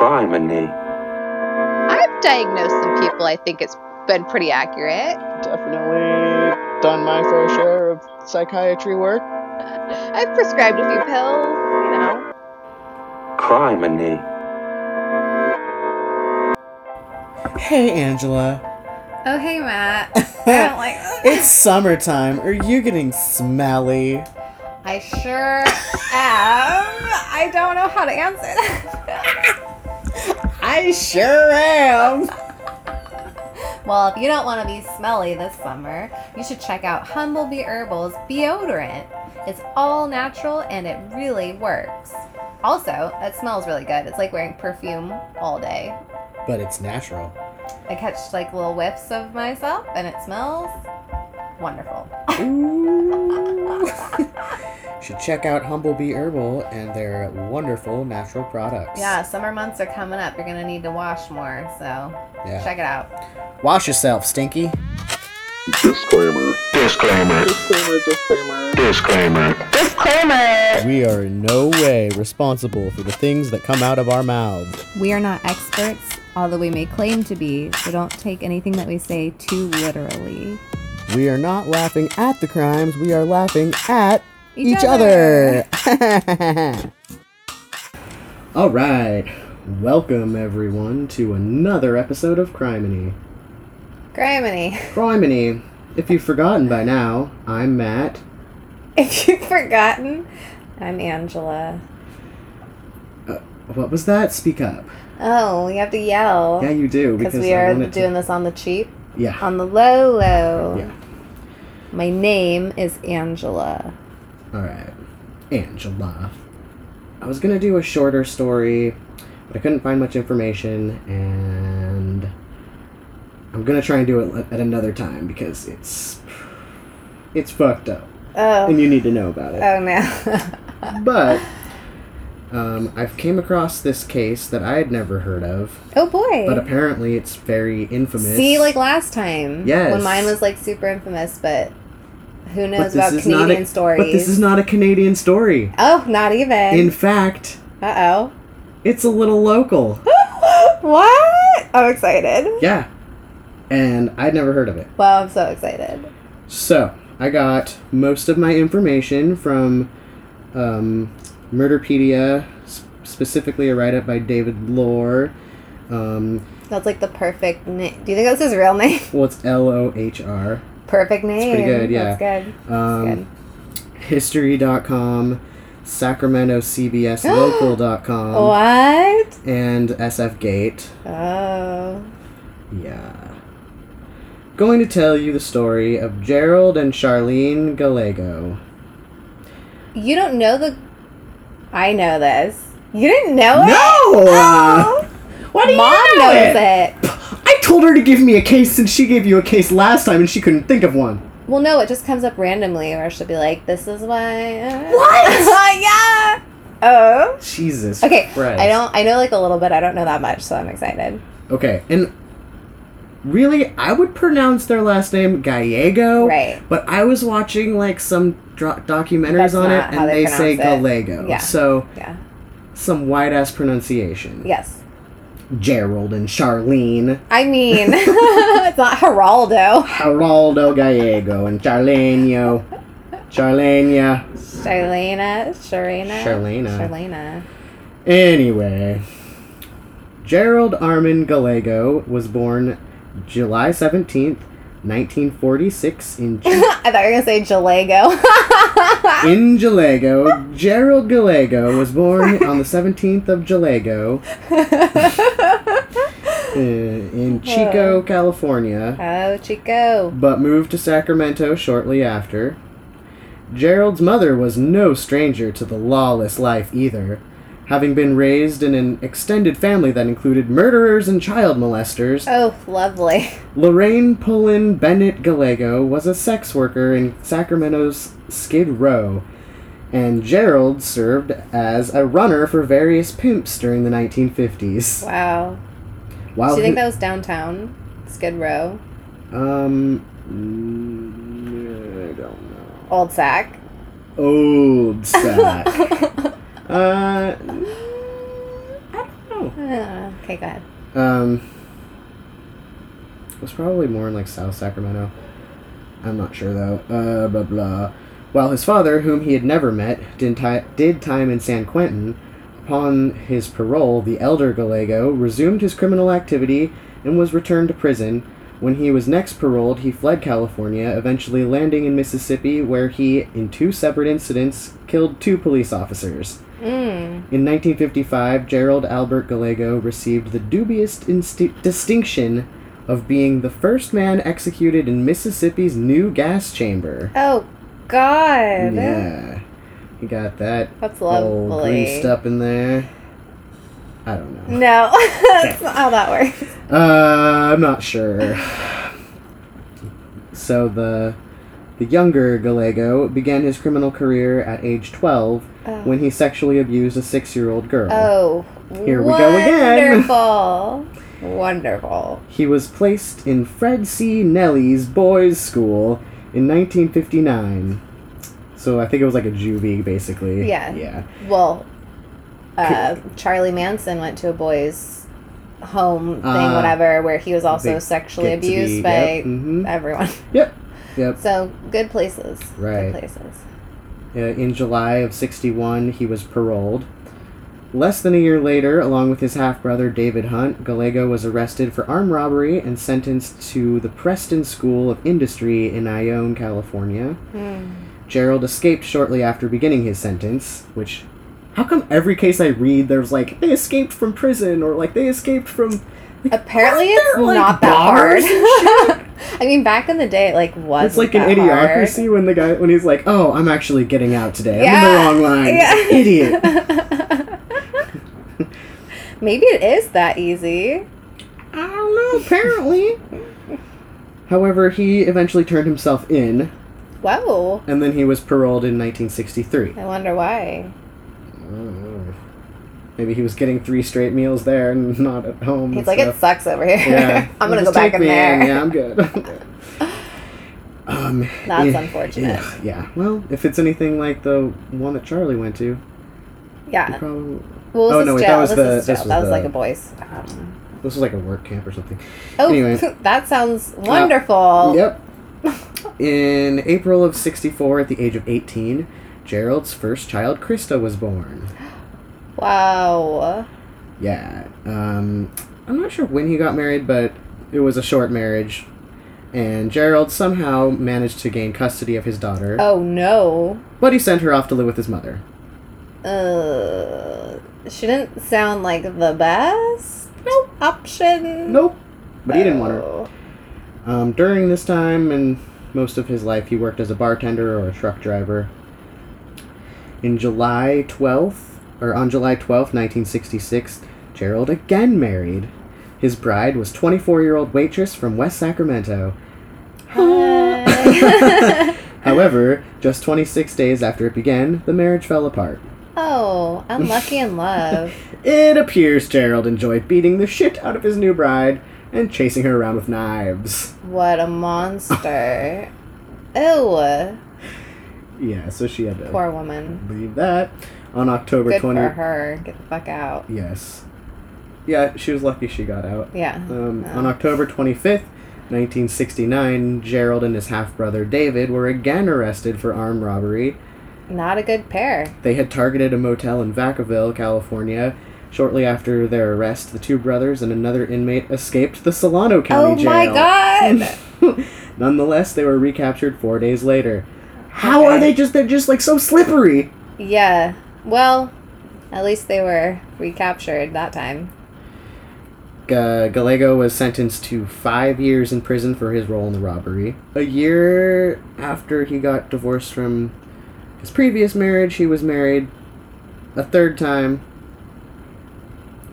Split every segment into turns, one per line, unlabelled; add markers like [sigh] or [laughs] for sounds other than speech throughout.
Criminy.
I've diagnosed some people. I think it's been pretty accurate.
Definitely done my fair share of psychiatry work. [laughs]
I've prescribed a few pills, you know.
Criminy.
Hey, Angela.
Oh, hey, Matt. [laughs] I don't like [laughs]
It's summertime. Are you getting smelly?
I sure am. I don't know how to answer that.
I sure am. [laughs]
well, if you don't want to be smelly this summer, you should check out Humblebee Herbal's deodorant. It's all natural and it really works. Also, it smells really good. It's like wearing perfume all day.
But it's natural.
I catch like little whiffs of myself and it smells wonderful. [laughs] [laughs]
Ooh. Should check out Humblebee Herbal and their wonderful natural products.
Yeah, summer months are coming up. You're gonna need to wash more, so
Yeah.
check it out.
Wash yourself, Stinky.
Disclaimer. Disclaimer.
Disclaimer, disclaimer.
Disclaimer.
We are in no way responsible for the things that come out of our mouths.
We are not experts, although we may claim to be, so don't take anything that we say too literally.
We are not laughing at the crimes, we are laughing at
Each
each, other. [laughs] All right. Welcome everyone to another episode of Criminy.
Griminy,
Criminy. If you've forgotten by now, I'm Matt.
if you've forgotten, I'm Angela.
Uh, what was that? Speak up.
Oh, we have to yell.
Yeah, you do
Because we are doing
to...
this on the cheap,
Yeah.
on the low low.
Yeah.
My name is Angela.
All right. Angela. I was gonna do a shorter story, but I couldn't find much information, and I'm gonna try and do it at another time because it's it's fucked up,
Oh,
and you need to know about it.
oh no. [laughs]
But um, I've came across this case that I had never heard of,
oh boy.
but apparently it's very infamous.
See, like last time.
Yes.
When mine was like super infamous, but who knows about Canadian
a-
stories?
But this is not a Canadian story.
Oh, not even.
In fact,
uh oh.
it's a little local. [laughs]
what? I'm excited.
Yeah. And I'd never heard of it.
Well, I'm so excited.
So, I got most of my information from um, Murderpedia, specifically a write up by David Lohr. Um,
That's like the perfect name. Do you think that's his real name?
well, it's L O H R.
Perfect name.
pretty good, yeah.
That's good. That's
Um, History.com, SacramentoCBSLocal.com,
good. [gasps] What?
and SFGate.
Oh.
Yeah. Going to tell you the story of Gerald and Charlene Gallego.
You don't know the. I know this. You didn't know it?
No!
Oh.
Why do
Mom
you know
knows
it?
it.
I told her to give me a case since she gave you a case last time and she couldn't think of one.
Well, no, it just comes up randomly, or she'll be like, "This is why."
Uh, what? [laughs]
yeah. Oh.
Jesus
Okay.
Christ.
I don't. I know like a little bit. I don't know that much, so I'm excited.
Okay, and really, I would pronounce their last name Gallego.
Right.
But I was watching like some dro- documentaries
That's
on it and
they
they say. Gallego.
Yeah.
So,
Yeah.
some white ass pronunciation.
Yes.
Gerald and Charlene.
I mean, [laughs] it's not Geraldo.
Geraldo Gallego and Charlenio. Charlenia.
Charlena. Charlena.
Charlena.
Charlena.
Anyway, Gerald Armin Gallego was born July 17th, 1946 in, [laughs]
I thought you were gonna say Jalego. [laughs]
in Jalego. Gerald Gallego was born on the 17th of Jalego uh, in Chico, California,
oh, Chico.
but moved to Sacramento shortly after. Gerald's mother was no stranger to the lawless life either, having been raised in an extended family that included murderers and child molesters.
Oh, lovely.
Lorraine Pullen Bennett Gallego was a sex worker in Sacramento's Skid Row, and Gerald served as a runner for various pimps during the 1950s.
Wow.
While
Do you think
he-
that was downtown? Skid Row?
um, I don't know.
Old Sack?
Old sack. [laughs] uh, I don't know.
Uh, okay, go ahead.
Um, it was probably more in like South Sacramento. I'm not sure though. Uh, blah blah. While his father, whom he had never met, did, ti- did time in San Quentin, upon his parole, the elder Gallego resumed his criminal activity and was returned to prison. When he was next paroled, he fled California, eventually landing in Mississippi, where he, in two separate incidents, killed two police officers.
Mm.
In 1955, Gerald Albert Gallego received the dubious insti- distinction of being the first man executed in Mississippi's new gas chamber.
Oh, God.
Yeah. You got that
That's
all
lovely.
greased up in there. I don't know.
No, [laughs] that's not how that works.
Uh, I'm not sure. So the the younger Gallego began his criminal career at age 12
Oh.
when he sexually abused a six-year-old girl.
Oh,
Here we go again.
Wonderful. Wonderful.
He was placed in Fred C. Nelles boys' school in 1959. So I think it was like a juvie, basically.
Yeah.
Yeah.
Well, uh, Charlie Manson went to a boys' home thing,
Uh,
whatever, where he was also sexually
to be-
abused by
yep, mhm.
everyone.
Yep. Yep.
So good places.
Right.
Good places.
Uh, in July of 61, he was paroled. Less than a year later, along with his half brother David Hunt, Gallego was arrested for armed robbery and sentenced to the Preston School of Industry in Ione, California.
Hmm.
Gerald escaped shortly after beginning his sentence, which. How come every case I read there's like, they escaped from prison or like they escaped from.
Apparently,
Aren't
it's
there, like,
not that hard. [laughs] I mean, back in the day, it, like was
It's like an idiocracy when the guy when he's like, "Oh, I'm actually getting out today. I'm in the wrong [laughs] line,
Yeah.
idiot." [laughs]
Maybe it is that easy.
I don't know. Apparently. However, he eventually turned himself in,
Whoa.
and then he was paroled in 1963.
I wonder why.
I don't know. Maybe he was getting three straight meals there and not at home.
He's like, it sucks over here.
Yeah, [laughs]
I'm gonna go back in there.
Yeah, I'm good. [laughs] Um,
That's
yeah,
unfortunate.
Yeah, yeah. Well, if it's anything like the one that Charlie went to,
Yeah.
probably
Well,
Oh, no, wait, that was
this
the- this was
that was
the-
like a boys. Um,
this was like a work camp or something.
oh,
Anyway. [laughs]
that sounds wonderful.
Yep. In April of 64, at the age of 18, Gerald's first child, Krista, was born. [gasps]
Wow.
Yeah. Um, I'm not sure when he got married, but it was a short marriage. And Gerald somehow managed to gain custody of his daughter,
Oh no.
but he sent her off to live with his mother.
Uh, shouldn't sound like the best no option.
Nope. But he didn't want her.
Oh.
Um, during this time and most of his life, he worked as a bartender or a truck driver. In July 12th, or on July 12th, 1966, Gerald again married. His bride was 24 year old waitress from West Sacramento.
Hi. [laughs] [laughs]
However, just 26 days after it began, the marriage fell apart.
oh, unlucky in love. [laughs]
It appears Gerald enjoyed beating the shit out of his new bride and chasing her around with knives.
What a monster. Ew.
Yeah, so she had to
Poor woman.
believe that. On October
Good
20.
for her. Get the fuck out.
Yes. Yeah, she was lucky she got out.
Yeah.
Um. On October 25th, 1969, Gerald and his half brother David were again arrested for armed robbery.
Not a good pair.
They had targeted a motel in Vacaville, California. Shortly after their arrest, the two brothers and another inmate escaped the Solano County
oh
jail.
my god! [laughs]
Nonetheless, they were recaptured four days later. How are they just? They're just like so slippery.
yeah. Well, at least they were recaptured that time.
Ga- Gallego was sentenced to five years in prison for his role in the robbery. A year after he got divorced from his previous marriage, he was married a third time.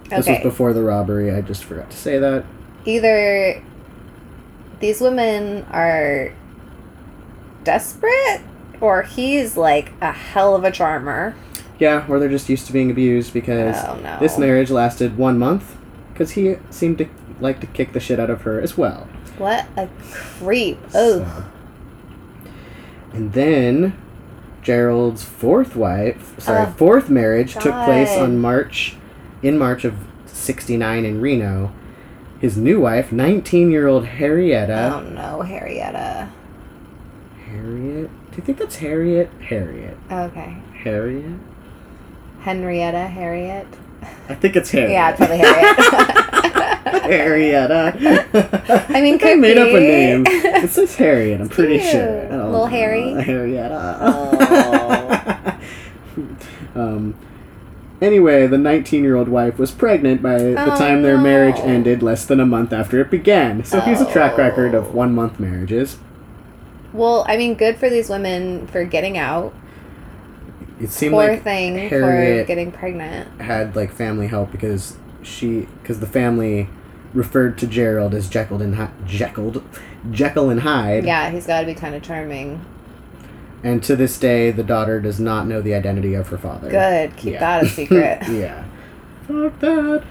This was before the robbery. I just forgot to say that.
Either these women are desperate or he's like a hell of a charmer.
Yeah, or they're just used to being abused because
Oh no.
this marriage lasted one month because he seemed to like to kick the shit out of her as well.
What a creep. Oh.
So- And then Gerald's fourth wife, sorry,
Oh,
fourth marriage took place on March, in March of '69 in Reno. His new wife, 19 year old Harrietta.
oh no, Harrietta.
Harriet? Do you think that's Harriet? Harriet.
Okay.
Harriet?
Henrietta, Harriet.
I think it's Harriet.
Yeah, it's probably Harriet. [laughs]
Harrietta. [laughs]
I mean, [laughs]
I
could
made up a name. It says Harriet, I'm pretty
cute.
sure. I
Little
know.
Harry?
Harrietta.
Oh.
um, anyway, the 19 year old wife was pregnant by the
Oh,
time their marriage ended less than a month after it began. So here's a track record
Oh.
of one month marriages.
Well, I mean, good for these women for getting out.
It seemed
Poor
like
thing
Harriet-
for getting pregnant.
had like family help because she because the family referred to Gerald as Jekyll and Hy- Jekyll Jekyll and Hyde.
Yeah, he's got to be kind of charming.
And to this day, the daughter does not know the identity of her father.
Good, keep
Yeah.
that a [laughs] secret.
yeah. Fuck that.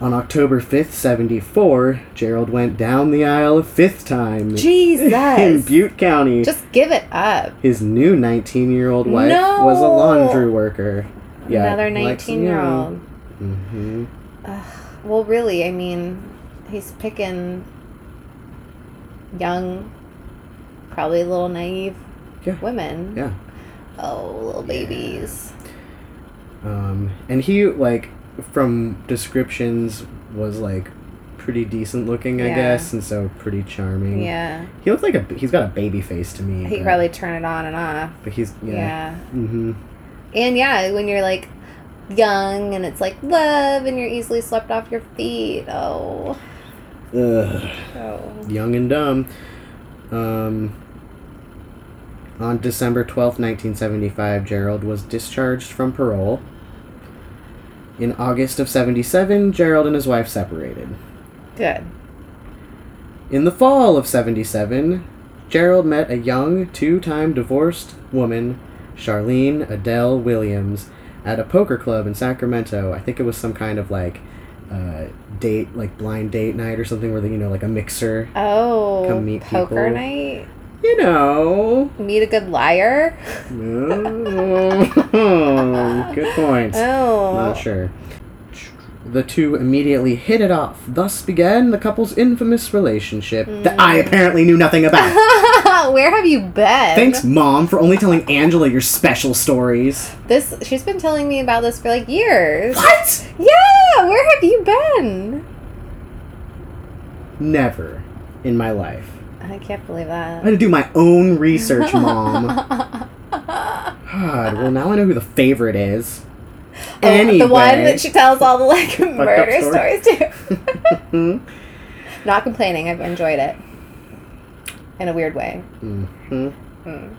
On October 5th, 74, Gerald went down the aisle a fifth time [laughs]
Jesus!
in Butte County.
Just give it up.
His new 19 year old wife
No!
was a laundry worker.
Another 19 year old.
Mm-hmm.
Well, really, I mean, he's picking young, probably a little naive
Yeah.
women.
Yeah.
Oh, little babies.
Um, and he, like, from descriptions, was, like, pretty decent looking, I
Yeah.
guess, and so pretty charming.
Yeah.
He looks like a, he's got a baby face to me.
He
but,
probably turn it on and off.
But he's,
Yeah.
yeah. hmm
And yeah, when you're like young and it's like love and you're easily swept off your feet. Oh.
Ugh.
Oh.
Young and dumb. Um, on December 12th, 1975, Gerald was discharged from parole. In August of 77, Gerald and his wife separated.
Good.
In the fall of 77, Gerald met a young, two time divorced woman, Charlene Adele Williams, at a poker club in Sacramento. I think it was some kind of like uh, date, like blind date night or something where, they, you know, like a mixer.
Oh.
Come meet
poker
people.
night.
You know.
Meet a good liar.
Oh, good point.
Oh.
Not sure. The two immediately hit it off. Thus began the couple's infamous relationship that I mm. apparently knew nothing about. [laughs]
Where have you been?
Thanks, Mom, for only telling Angela your special stories.
This she's been telling me about this for like years.
What?
Yeah, where have you been?
Never in my life.
I can't believe that.
I
that.
had to do my own research, Mom. [laughs] God, well, now I know who the favorite is.
Oh,
anyway.
the one that she tells all the like murder
story.
stories to. [laughs] Not complaining. I've enjoyed it in a weird way.
hmm
Mm.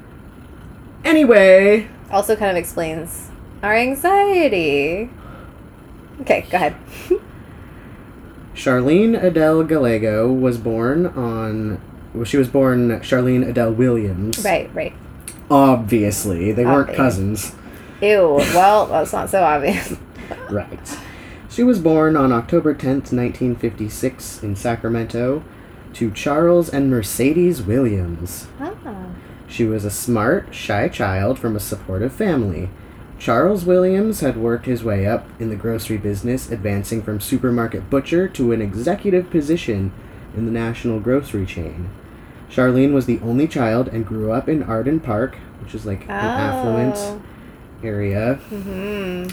Anyway,
Also, kind of explains our anxiety. Okay, go ahead. [laughs]
Charlene Adele Gallego was born on. Well, she was born Charlene Adele Williams.
Right, right.
Obviously, they weren't cousins.
Ew. Well, that's not so obvious. [laughs]
Right. She was born on October 10th, 1956, in Sacramento, to Charles and Mercedes Williams.
Ah.
She was a smart, shy child from a supportive family. Charles Williams had worked his way up in the grocery business, advancing from supermarket butcher to an executive position in the national grocery chain. Charlene was the only child and grew up in Arden Park, which is like an affluent area.
hmm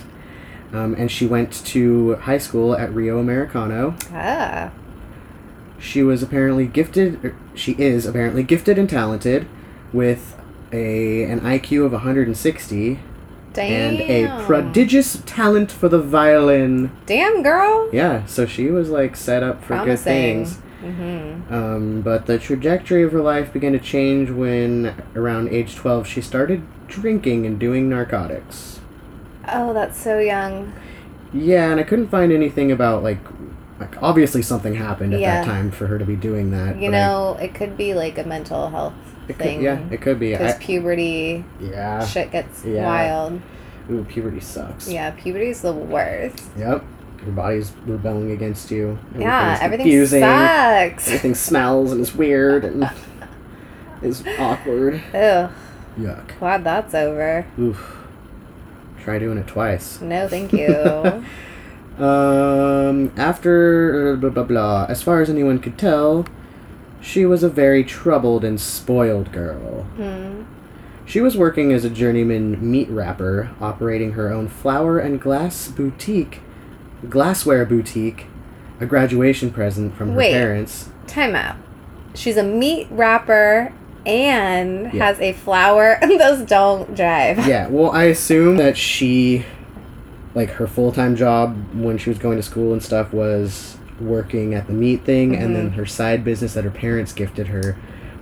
Um, and she went to high school at Rio Americano.
Ah.
She was apparently gifted. er, She is apparently gifted and talented, with a an IQ of 160
Damn.
and a prodigious talent for the violin.
Damn, girl.
Yeah, so she was like set up for good things.
Mm-hmm.
Um, but the trajectory of her life began to change when, around age 12, she started drinking and doing narcotics.
Oh, that's so young.
Yeah, and I couldn't find anything about like, like obviously something happened at
Yeah.
that time for her to be doing that.
You
but I-
know, it could be like a mental health
it could,
thing.
yeah, it could be.
Because puberty
yeah.
shit gets
Yeah.
wild.
Ooh, puberty sucks.
Yeah, puberty's the worst.
Yep. Your body's rebelling against you.
yeah, everything
confusing.
sucks.
Everything smells and is weird and [laughs] is awkward.
Ugh,
Yuck.
glad that's over.
Oof. Try doing it twice.
No, thank [laughs] you.
Um, after blah blah blah, as far as anyone could tell, she was a very troubled and spoiled girl.
Hmm.
She was working as a journeyman meat wrapper, operating her own flower and glass boutique, glassware boutique, a graduation present from her
Wait.
parents.
Time out. She's a meat wrapper and
Yeah.
has a flower. [laughs] Those don't drive.
Yeah, well, I assume that she, like, her full time job when she was going to school and stuff was working at the meat thing, and then mm-hmm. her side business that her parents gifted her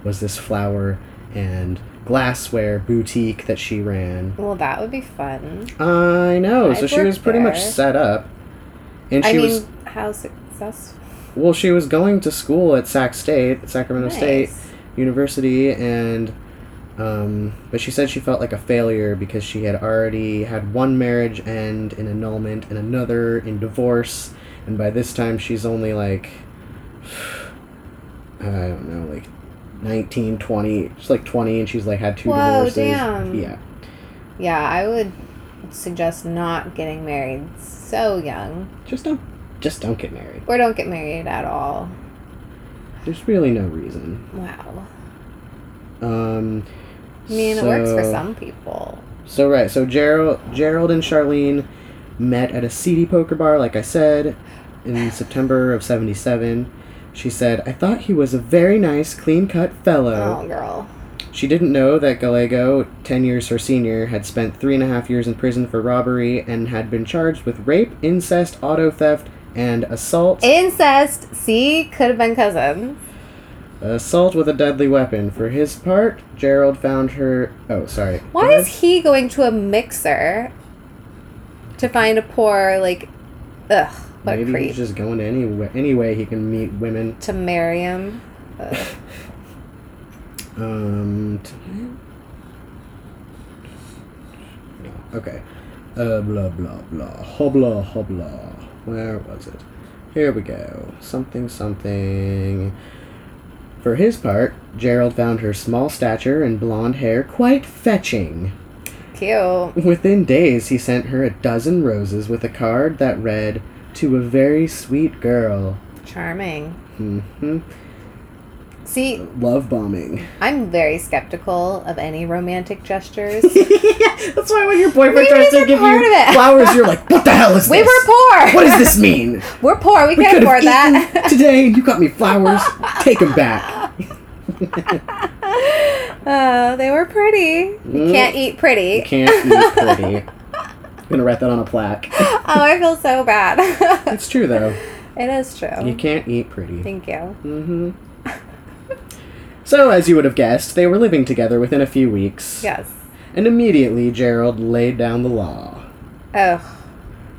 was this flower and glassware boutique that she ran.
Well, that would be fun.
I know, so
I'd
she was
work
pretty much
there.
set up. And
I
she
mean,
was,
how successful?
well, she was going to school at Sac State, Sacramento State University, and, um, but she said she felt like a failure because she had already had one marriage end in annulment and another in divorce, and by this time she's only like, [sighs] I don't know, like 19, 20, she's like 20, and she's like had two
Whoa,
divorces.
damn.
Yeah.
Yeah, I would suggest not getting married so young,
Just don't, just don't get married.
or don't get married at all.
There's really no reason.
Wow.
Um,
I mean, it works for some people.
So right, so Gerald, Gerald and Charlene met at a seedy poker bar, like I said, in [sighs] September of '77. She said, "I thought he was a very nice, clean-cut fellow."
Oh, girl.
She didn't know that Gallego, ten years her senior, had spent three and a half years in prison for robbery and had been charged with rape, incest, auto theft, and assault.
Incest. See, could have been cousins.
Assault with a deadly weapon. For his part, Gerald found her. Oh, sorry.
Why is he going to a mixer to find a poor, like, ugh, what
Maybe
creep.
he's just going any way, any way he can meet women.
To marry him. [laughs]
Um. Okay. Uh, blah blah blah. Hobla hobla. Where was it? Here we go. Something something. For his part, Gerald found her small stature and blonde hair quite fetching.
Cute.
Within days, he sent her a dozen roses with a card that read, "To a very sweet girl."
Charming.
hmm
See,
Love bombing.
I'm very skeptical of any romantic gestures. [laughs]
That's why when your boyfriend tries to give you flowers, you're like, "What the hell is
we
this?
We were poor.
What does this mean? [laughs]
We're poor. We,
We
can't afford that. [laughs]
today, you got me flowers. Take them back."
uh, they were pretty. You
Mm.
can't eat pretty.
You can't eat pretty. I'm gonna write that on a plaque.
oh, I feel so bad.
It's true though.
it is true.
You can't eat pretty.
Thank you.
hmm So, as you would have guessed, they were living together within a few weeks.
Yes.
And immediately, Gerald laid down the law.
Oh.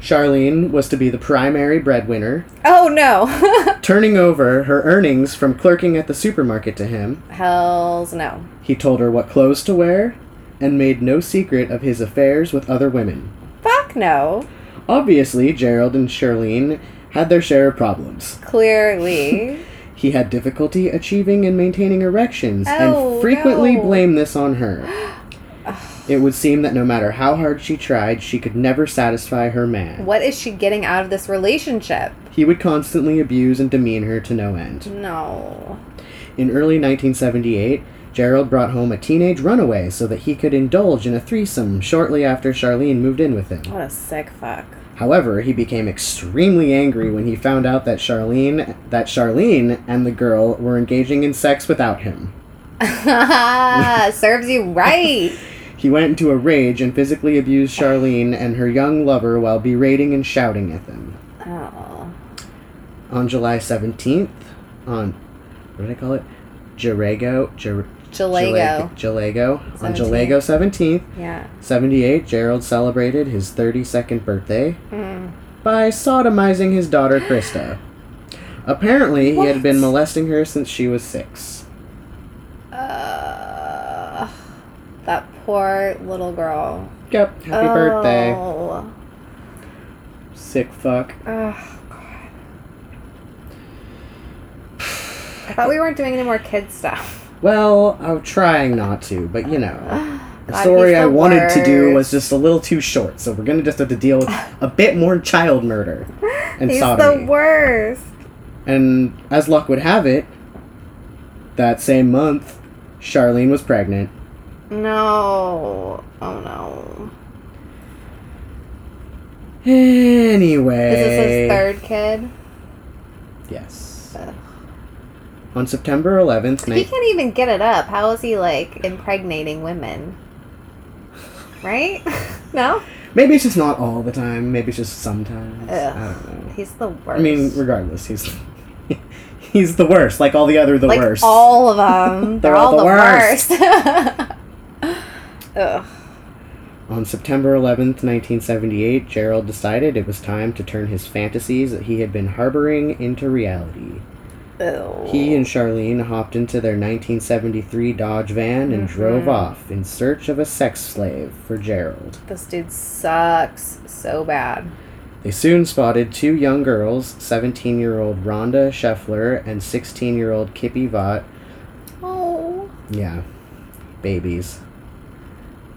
Charlene was to be the primary breadwinner,
Oh no. [laughs]
turning over her earnings from clerking at the supermarket to him.
Hells no.
He told her what clothes to wear and made no secret of his affairs with other women.
Fuck no.
Obviously, Gerald and Charlene had their share of problems.
Clearly. [laughs]
He had difficulty achieving and maintaining erections
Oh,
and frequently
no.
blamed this on her. [gasps] It would seem that no matter how hard she tried, she could never satisfy her man.
what is she getting out of this relationship?
He would constantly abuse and demean her to no end.
No.
In early 1978, Gerald brought home a teenage runaway so that he could indulge in a threesome shortly after Charlene moved in with him.
What a sick fuck.
However, he became extremely angry when he found out that Charlene that Charlene and the girl were engaging in sex without him. [laughs]
Serves you right. [laughs]
He went into a rage and physically abused Charlene and her young lover while berating and shouting at them.
Oh.
On July 17th, on what did I call it? Jarago, Jar-
Jalago.
Jalago. On
17th.
Jalago 17th,
Yeah.
78, Gerald celebrated his 32nd birthday
Mm.
by sodomizing his daughter Krista. Apparently, he had been molesting her since she was six.
Uh, that poor little girl.
Yep, happy birthday.
Oh.
Sick fuck.
Oh, God. I thought we weren't doing any more kid stuff.
Well, I'm trying not to, but you know. [sighs] The story I wanted to do was just a little too short, so we're gonna just have to deal with [laughs] a bit more child murder [laughs] and
He's
sodomy.
the worst.
And as luck would have it, that same month, Charlene was pregnant.
No. Oh no.
Anyway.
Is this his third kid?
Yes. On September 11th,
He can't even get it up. How is he like impregnating women? Right? [laughs] no?
maybe it's just not all the time. Maybe it's just sometimes.
Ugh.
I don't know.
He's the worst.
I mean, regardless, he's [laughs] he's the worst. Like all the other the
like
worst.
all of them. [laughs] They're,
They're all
all,
the
the
worst.
worst. Ugh.
On September 11th, 1978, Gerald decided it was time to turn his fantasies that he had been harboring into reality.
Ew.
He and Charlene hopped into their 1973 Dodge van and drove
Mhm.
off in search of a sex slave for Gerald.
This dude sucks so bad.
They soon spotted two young girls, 17 year old Rhonda Scheffler and 16 year old Kippy Vaught.
Oh.
Yeah, babies.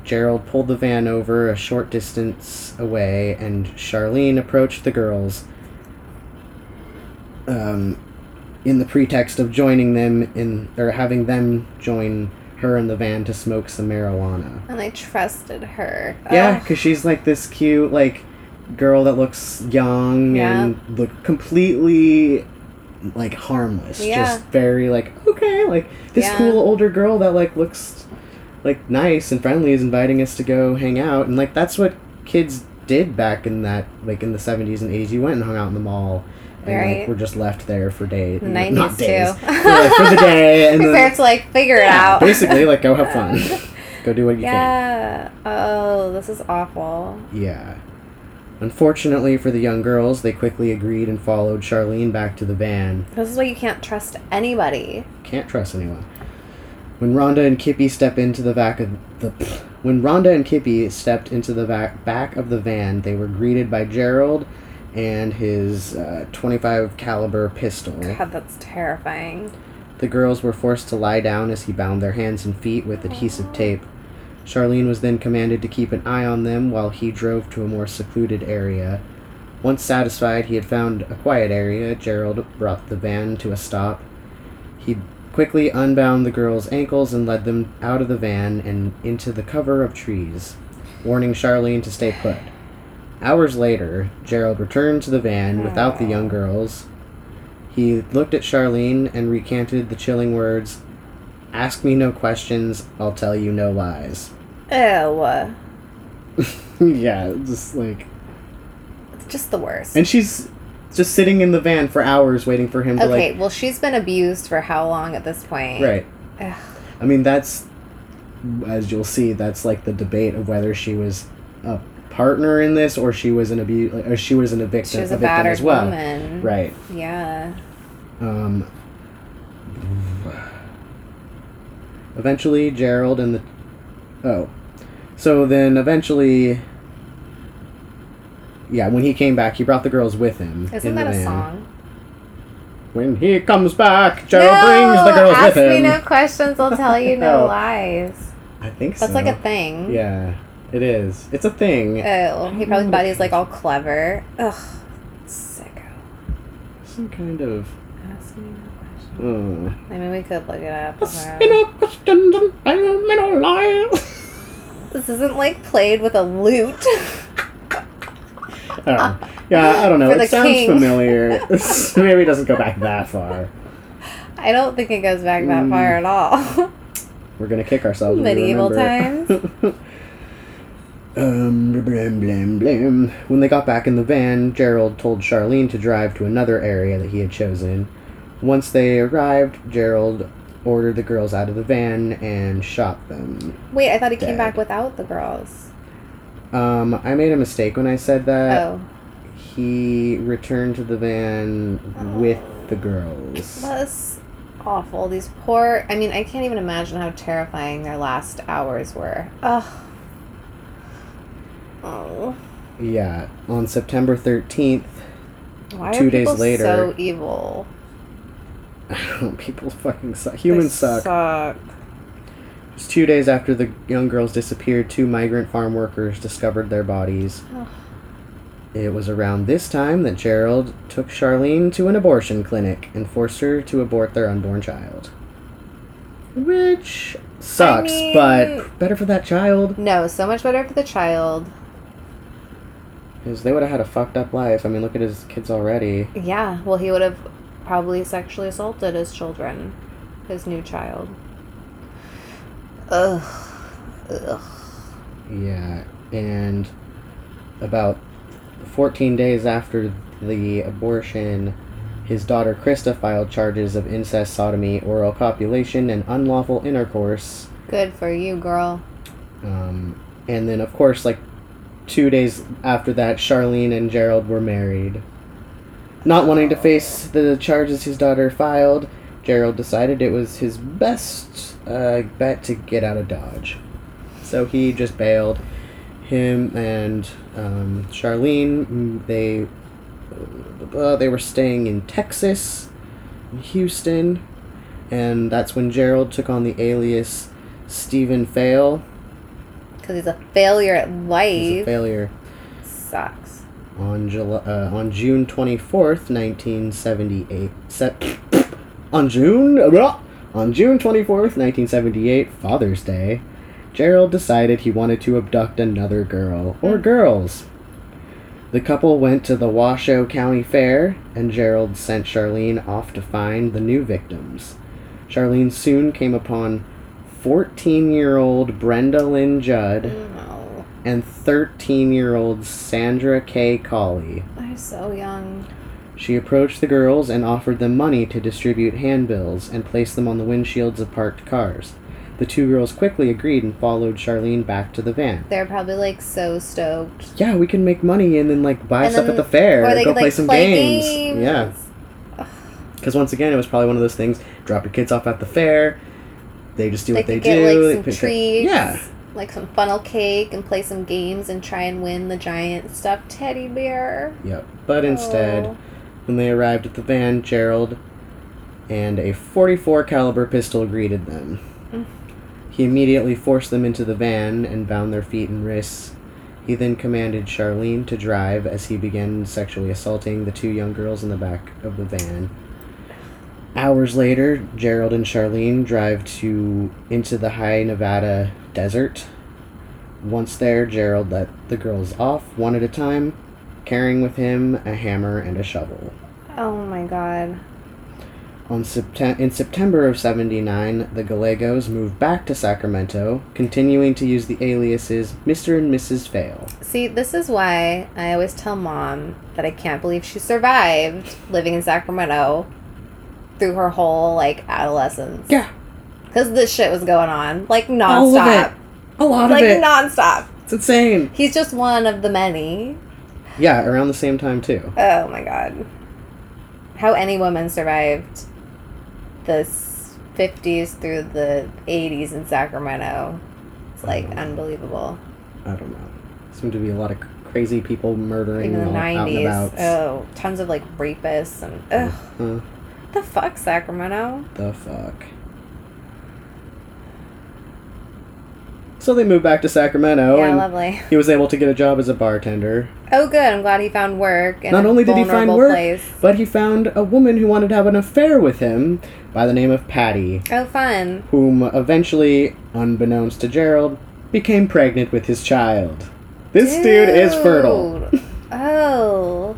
Gerald pulled the van over a short distance away, and Charlene approached the girls um, in the pretext of joining them in, or having them join her in the van to smoke some marijuana.
And I trusted her.
Yeah, because she's like this cute, like, girl that looks young
Yeah.
and look completely like harmless.
Yeah.
Just very like okay, like this
Yeah.
cool older girl that like looks like nice and friendly is inviting us to go hang out and like that's what kids did back in that like in the 70s and 80s. You went and hung out in the mall
Right.
like were just left there for days.
The
not
90s
days.
too. [laughs]
For, like, for the day [laughs] and
Your
then
parents were like, figure it
yeah,
out.
basically like go have fun. [laughs] go do what you can.
yeah. Oh, this is awful.
Yeah. Unfortunately for the young girls, they quickly agreed and followed Charlene back to the van.
This is why you can't trust anybody.
Can't trust anyone. When Rhonda and Kippy step into the back of the [sniffs] when Rhonda and Kippy stepped into the back back of the van, they were greeted by Gerald and his uh, 25 caliber pistol.
God, that's terrifying.
The girls were forced to lie down as he bound their hands and feet with adhesive tape. Charlene was then commanded to keep an eye on them while he drove to a more secluded area. Once satisfied he had found a quiet area, Gerald brought the van to a stop. He quickly unbound the girls' ankles and led them out of the van and into the cover of trees, warning Charlene to stay put. Hours later, Gerald returned to the van without the young girls. He looked at Charlene and recanted the chilling words Ask me no questions, I'll tell you no lies.
Ew. [laughs]
yeah, just like.
It's just the worst.
And she's just sitting in the van for hours waiting for him to,
okay,
like.
well, she's been abused for how long at this point?
Right.
Ugh.
I mean, that's. As you'll see, that's like the debate of whether she was a partner in this or she was an abuse or she was an a victim,
She was
a
a
victim
battered
as well.
woman.
Right.
Yeah.
Um, eventually, Gerald and the. Oh. So then eventually. Yeah, when he came back, he brought the girls with him.
Isn't that a
van.
song?
When he comes back, Gerald brings the girls
ask
with him.
me no questions, I'll tell you no
No. [laughs]
lies.
I think so.
That's like a thing.
Yeah, it is. It's a thing.
Oh, he probably thought he was like all clever. Ugh. Sicko.
Some kind of.
Ask me no questions.
Uh,
I mean, we could look it up.
you know, questions and tell me no lies.
This isn't like played with a lute.
Oh. Yeah, I don't know. It sounds
king.
familiar. [laughs] [laughs] Maybe it doesn't go back that far.
I don't think it goes back that
Mm.
far at all.
We're gonna kick ourselves.
Medieval
remember. [laughs] um, blam, blam, blam. When they got back in the van, Gerald told Charlene to drive to another area that he had chosen. Once they arrived, Gerald ordered the girls out of the van and shot them.
Wait, I thought he came back without the girls.
Um, I made a mistake when I said that.
oh.
He returned to the van with the girls.
That's awful. These poor. I mean, I can't even imagine how terrifying their last hours were. Ugh. Oh.
Yeah, on September 13th,
Why
Two
are
days
people
later-
so evil? [laughs]
people fucking suck. Humans suck.
Suck.
It's two days after the young girls disappeared, two migrant farm workers discovered their bodies.
Ugh.
It was around this time that Gerald took Charlene to an abortion clinic and forced her to abort their unborn child. Which sucks,
mean-
but better for that child.
No, so much better for the child.
Because they would have had a fucked up life. I mean, look at his kids already.
Yeah, well, he would have probably sexually assaulted his children, his new child. Ugh. Ugh.
Yeah, and about 14 days after the abortion, his daughter Krista filed charges of incest, sodomy, oral copulation, and unlawful intercourse.
Good for you, girl.
Um, and then, of course, like two days after that, Charlene and Gerald were married. Not wanting to face the charges his daughter filed, Gerald decided it was his best uh, bet to get out of Dodge. So he just bailed. Him and um, Charlene, mm, they uh, they were staying in Texas, in Houston, and that's when Gerald took on the alias Stephen Fail.
Because he's a failure at
He's a
life.
failure.
Sucks.
On July, uh, on June twenty fourth, nineteen seventy eight. Se- [laughs] on June, [laughs] on June twenty fourth, nineteen seventy eight, Father's Day, Gerald decided he wanted to abduct another girl or girls. The couple went to the Washoe County Fair, and Gerald sent Charlene off to find the new victims. Charlene soon came upon 14 year old Brenda Lynn Judd
No.
and 13 year old Sandra K. Colley.
They're so young.
She approached the girls and offered them money to distribute handbills and place them on the windshields of parked cars. The two girls quickly agreed and followed Charlene back to the van.
They're probably like so stoked.
Yeah, we can make money and then like buy
And
stuff
then-
at the fair.
Or they
go
could
play
like
some
play
games.
games.
Yeah, because once again, it was probably one of those things. Drop your kids off at the fair. They just do
They
what they
get
do.
like some
pick
treats.
Yeah,
Like some funnel cake and play some games and try and win the giant stuffed teddy bear.
Yep. But instead,
Oh.
when they arrived at the van, Gerald and a 44 caliber pistol greeted them.
Mm.
He immediately forced them into the van and bound their feet and wrists. He then commanded Charlene to drive as he began sexually assaulting the two young girls in the back of the van. Hours later, Gerald and Charlene drive to into the high Nevada desert. Once there, Gerald let the girls off one at a time, carrying with him a hammer and a shovel.
Oh my god.
On Septem- in September of 79, the Gallegos moved back to Sacramento, continuing to use the aliases Mr. and Mrs. Fail.
See, this is why I always tell mom that I can't believe she survived living in Sacramento through her whole like adolescence.
Yeah,
Because this shit was going on like
all of
nonstop.
it. A lot
Like
of it.
nonstop.
it's insane.
He's just one of the many.
Yeah, around the same time, too.
Oh my god. How any woman survived the 50s through the 80s in Sacramento. It's like
Mhm.
unbelievable.
I don't know. Seemed to be a lot of crazy people murdering
In the
all out and
90s. Oh, tons of like rapists and ugh.
Huh,
The fuck, Sacramento?
the fuck. So they moved back to Sacramento,
yeah,
and
lovely.
he was able to get a job as a bartender.
Oh, good. I'm glad he found work.
Not only did he find work,
place.
but he found a woman who wanted to have an affair with him by the name of Patty,
Oh, fun.
whom eventually, unbeknownst to Gerald, became pregnant with his child. This dude is fertile. [laughs]
Oh.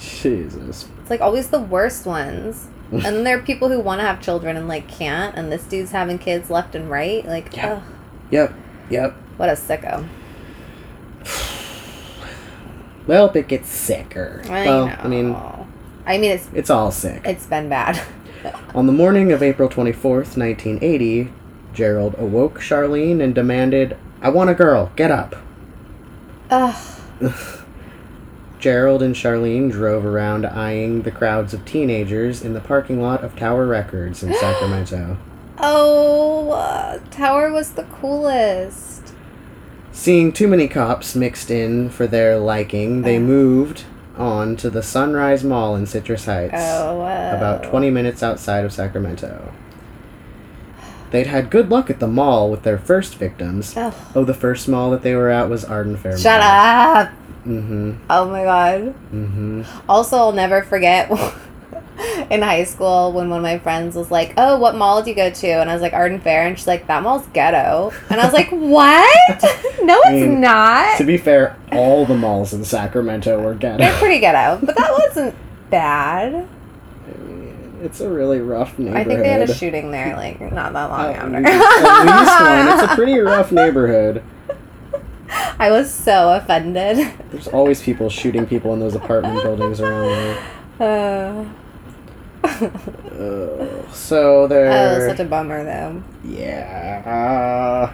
Jesus.
It's like always the worst ones. [laughs] and then there are people who want to have children and like can't, and this dude's having kids left and right. Like,
Yeah.
ugh,
Yep, yep.
what a sicko. [sighs]
Well, it gets sicker.
I
well,
know.
I mean,
I mean, it's
it's all sick.
it's been bad. [laughs]
On the morning of April 24th, 1980, Gerald awoke Charlene and demanded, I want a girl, get up.
Ugh. [laughs]
Gerald and Charlene drove around eyeing the crowds of teenagers in the parking lot of Tower Records in [gasps] Sacramento.
Oh, uh, Tower was the coolest.
Seeing too many cops mixed in for their liking, they
Oh.
moved on to the Sunrise Mall in Citrus Heights,
Oh, wow.
about 20 minutes outside of Sacramento. They'd had good luck at the mall with their first victims.
Ugh.
Oh, the first mall that they were at was Arden Fair.
Shut up!
Mm-hmm.
Oh my god.
Mm-hmm.
Also, I'll never forget [laughs] in high school when one of my friends was like, "Oh, what mall do you go to?" And I was like, "Arden Fair," and she's like, "That mall's ghetto." And I was like, [laughs] "What? no, it's
mean,
not.
To be fair, all the malls in Sacramento were ghetto.
They're pretty ghetto, but that [laughs] wasn't bad.
It's a really rough neighborhood.
I think they had a shooting there, like not that long
At
after.
at least one. It's a pretty rough neighborhood. [laughs]
I was so offended.
There's always people shooting people in those apartment [laughs] buildings around there.
Uh,
Uh, so
oh,
there.
such a bummer though.
Yeah.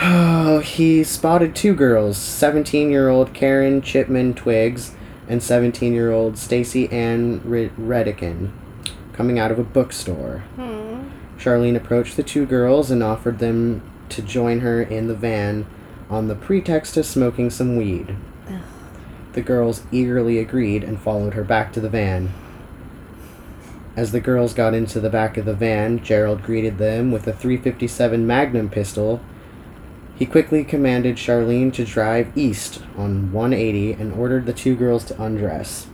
Oh, he spotted two girls 17 year old Karen Chipman Twiggs and 17 year old Stacy Ann Red- Redican coming out of a bookstore.
Hmm.
Charlene approached the two girls and offered them to join her in the van on the pretext of smoking some weed. The girls eagerly agreed and followed her back to the van. As the girls got into the back of the van, Gerald greeted them with a 357 Magnum pistol. He quickly commanded Charlene to drive east on 180 and ordered the two girls to undress.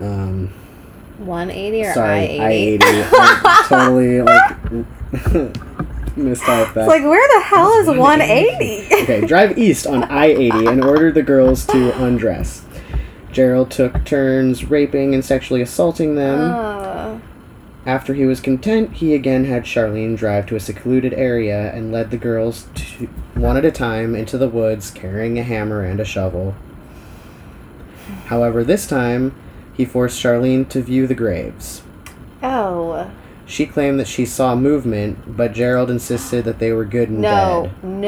Um,
180 or
Sorry,
I
I
80?
eighty. I [laughs] totally like [laughs] [laughs] mistyped that.
It's like, where the hell is 180?
okay, drive east on [laughs] I eighty and order the girls to undress. Gerald took turns raping and sexually assaulting them.
Uh,
After he was content, he again had Charlene drive to a secluded area and led the girls to, one at a time into the woods carrying a hammer and a shovel. However, this time, he forced Charlene to view the graves.
oh.
She claimed that she saw movement, but Gerald insisted that they were good and
No,
dead.
no.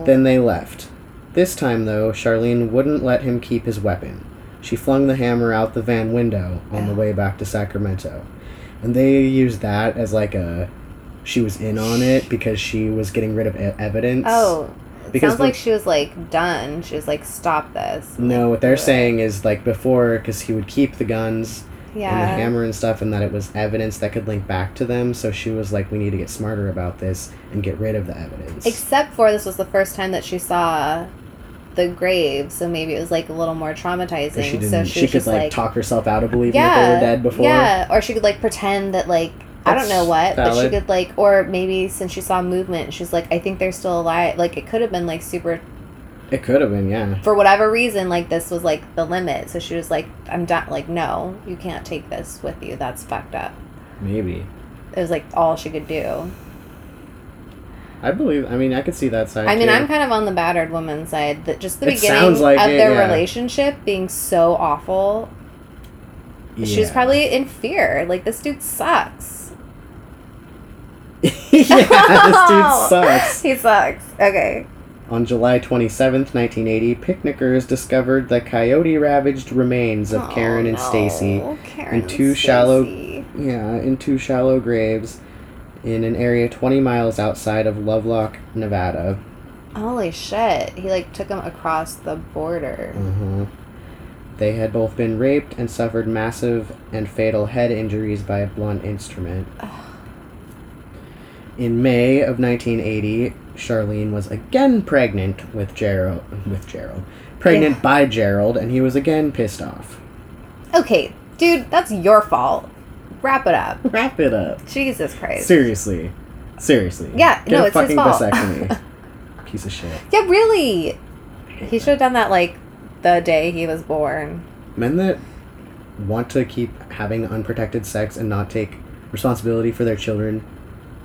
No.
Then they left. This time, though, Charlene wouldn't let him keep his weapon. She flung the hammer out the van window on the way back to Sacramento. And they used that as like a. She was in on it because she was getting rid of e- evidence.
oh. It
Because
sounds
the-
like she was like done. She was like, stop this.
No, what they're saying is like before, because he would keep the guns and the hammer and stuff, and that it was evidence that could link back to them. So she was like, we need to get smarter about this and get rid of the evidence.
Except for this was the first time that she saw the grave, so maybe it was like a little more traumatizing.
She
so
she
she,
could like,
like,
talk herself out of believing
yeah,
that they were dead before.
Yeah, or she could like pretend that like I don't know what, but she could like, or maybe since she saw movement, she's like, I think they're still alive. Like it could have been like super
It could have been, yeah.
for whatever reason, like this was like the limit. So she was like, I'm done. Like no, you can't take this with you. That's fucked up.
Maybe.
It was like all she could do.
I believe. I mean, I could see that side.
I mean,
too.
I'm kind of on the battered woman side. That just the
It
beginning
like
of
it,
their
yeah.
relationship being so awful. She was probably in fear. Like this dude sucks. [laughs]
yeah, this dude [laughs] sucks.
he sucks. Okay.
On July 27th, 1980, picnickers discovered the coyote ravaged remains of Karen and Stacy.
Oh,
in two shallow- Yeah, in two shallow graves in an area 20 miles outside of Lovelock, Nevada.
Holy shit! He like took them across the border.
hmm They had both been raped and suffered massive and fatal head injuries by a blunt instrument. In May of 1980, Charlene was again pregnant with Gerald. With Gerald, pregnant
Yeah.
by Gerald, and he was again pissed off.
Okay, dude, that's your fault. Wrap it up.
Wrap it up.
Jesus Christ.
Seriously, seriously.
Yeah,
Get
no, it's his fault.
vasectomy. [laughs] Piece of shit.
Yeah, really. He should have done that like the day he was born.
Men that want to keep having unprotected sex and not take responsibility for their children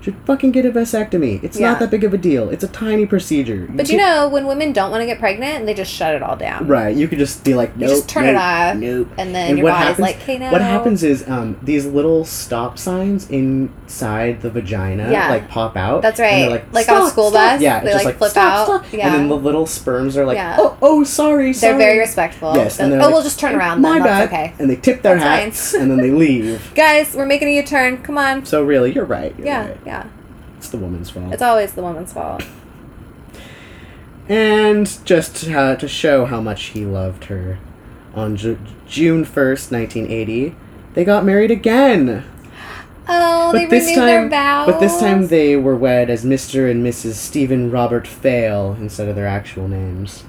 should fucking get a vasectomy. It's
Yeah.
not that big of a deal. It's a tiny procedure.
But you know, when women don't want to get pregnant, they just shut it all down.
right? You could just be like, nope,
You just turn it off,
Nope.
And then
And
your
what
body's
happens-
like, hey, no.
What happens is um, these little stop signs inside the vagina
Yeah.
like pop out.
That's
and they're
right. Like on a school
stop."
bus,
Yeah,
they,
just
like, flip
"Stop,
out."
stop."
Yeah.
And then the little sperms are like,
Yeah.
oh, oh, sorry, sorry.
They're very respectful.
Yes, and
oh,
they're like,
we'll just turn around
My
then.
bad.
That's okay.
And they tip their
That's
hats and then they leave. [laughs]
Guys, we're making a U-turn. Come on.
So really, you're right. You're
Yeah,
right.
Yeah.
It's the woman's fault.
It's always the woman's fault.
and just uh, to show how much he loved her, on Ju- June 1st, 1980, they got married again.
Oh, they renewed their vows.
but this time they were wed as Mr. and Mrs. Stephen Robert Feil instead of their actual names.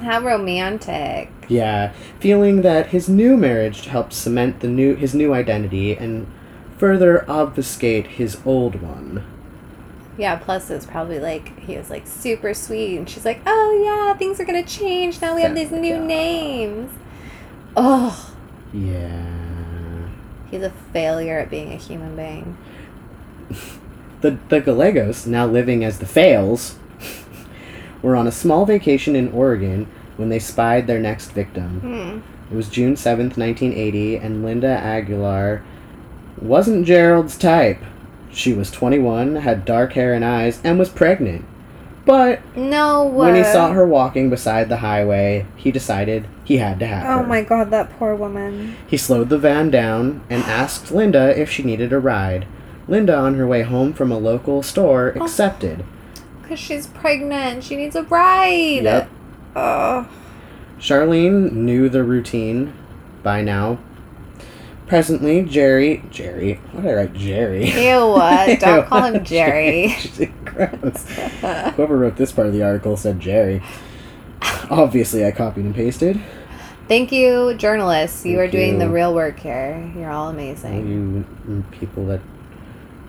How romantic.
Yeah, feeling that his new marriage helped cement the new his new identity and further obfuscate his old one.
Yeah, plus it's probably like he was like super sweet and she's like, Oh yeah, things are gonna change. Now we have these new names. Oh
Yeah.
he's a failure at being a human being. [laughs]
The the Gallegos, now living as the Feils, [laughs] were on a small vacation in Oregon when they spied their next victim.
Hmm.
It was June 7th, 1980, and Linda Aguilar wasn't Gerald's type. She was 21, had dark hair and eyes, and was pregnant. But
No
when he saw her walking beside the highway, he decided he had to have oh her.
Oh my god, that poor woman.
He slowed the van down and asked Linda if she needed a ride. Linda, on her way home from a local store,
Oh.
accepted.
Because she's pregnant. She needs a ride.
Yep.
Oh.
Charlene knew the routine by now. Presently, Jerry. Jerry? What did I write Jerry?
Ew, uh, [laughs] don't call him [laughs] Jerry.
Gross. Whoever wrote this part of the article said Jerry. Obviously, I copied and pasted.
Thank you, journalists. You
Thank
are doing the real work here. You're all amazing.
You people that,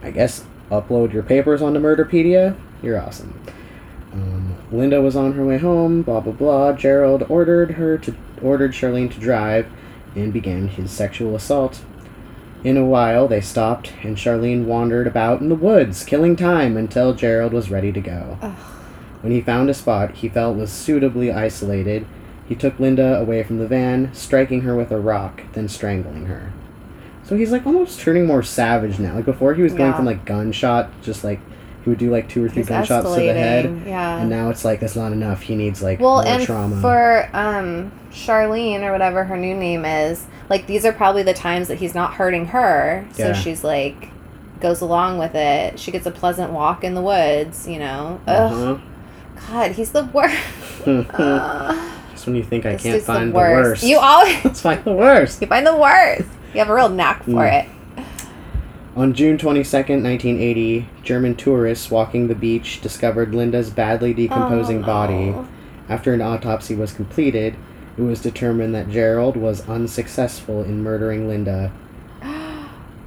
I guess, upload your papers onto Murderpedia, you're awesome. Um, Linda was on her way home. Blah blah blah. Gerald ordered her to ordered Charlene to drive, and began his sexual assault. In a while, they stopped, and Charlene wandered about in the woods, killing time until Gerald was ready to go.
Ugh.
When he found a spot he felt was suitably isolated, he took Linda away from the van, striking her with a rock, then strangling her. So he's like almost turning more savage now. Like before, he was going
Yeah.
from like gunshot, just like he would do like two or three gunshots to the head,
Yeah.
and now it's like that's not enough. He needs like
well,
more
and
trauma.
for um, Charlene or whatever her new name is, like these are probably the times that he's not hurting her. So
Yeah.
she's like goes along with it. She gets a pleasant walk in the woods. You know. Ugh.
uh-huh.
God, he's the worst. [laughs] [laughs]
Just when you think I can't find the worst,
You always [laughs]
let's find the worst.
you find the worst. You have a real knack for
Mm.
it.
On June 22nd, 1980, German tourists walking the beach discovered Linda's badly decomposing
Oh,
body.
no.
After an autopsy was completed, it was determined that Gerald was unsuccessful in murdering Linda. [gasps]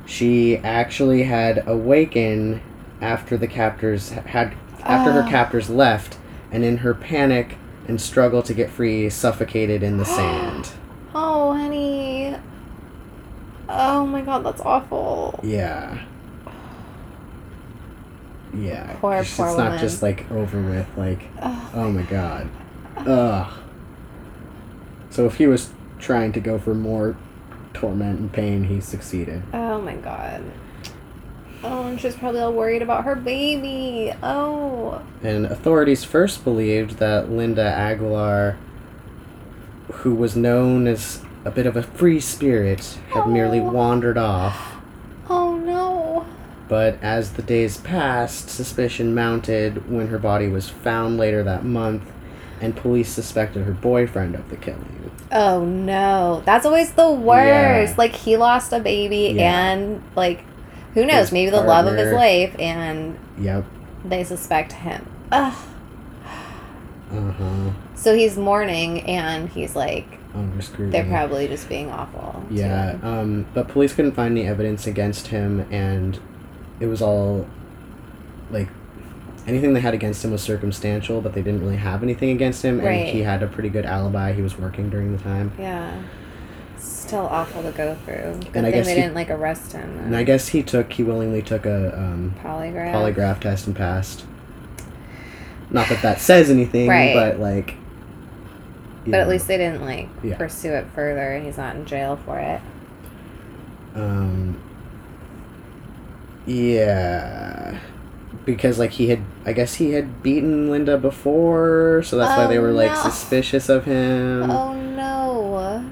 She actually had awakened after the captors had after her
Oh.
captors left, and in her panic and struggle to get free, suffocated in the [gasps] sand.
Oh, honey. Oh my god, that's awful.
Yeah. Yeah.
Poor,
it's
poor
it's
woman.
not just like over with. Like,
Ugh.
oh my god. Ugh. So if he was trying to go for more torment and pain, he succeeded.
Oh my god. Oh, and she's probably all worried about her baby. Oh.
And authorities first believed that Linda Aguilar, who was known as a bit of a free spirit, had merely
Oh.
wandered off.
Oh no.
But as the days passed, suspicion mounted when her body was found later that month, and police suspected her boyfriend of the killing.
Oh no. That's always the worst.
Yeah.
Like he lost a baby
Yeah.
and like who knows,
His
maybe the love of his life and
Yep.
they suspect him. Ugh.
Uh huh.
So he's mourning and he's like
Under scrutiny.
they're probably just being awful.
Yeah. Um. But police couldn't find any evidence against him, and it was all like anything they had against him was circumstantial, but they didn't really have anything against him, and
Right.
he had a pretty good alibi. He was working during the time.
Yeah. Still awful to go through. Good
And I guess
they
he-
didn't like arrest him.
And I guess he took he willingly took a um,
polygraph.
polygraph test and passed. Not that that says anything,
Right.
but like.
But at least they didn't like
Yeah.
pursue it further and he's not in jail for it.
Um. Yeah. Because like he had, I guess he had beaten Linda before, so that's why they
Oh,
were like
no.
suspicious of him.
oh no.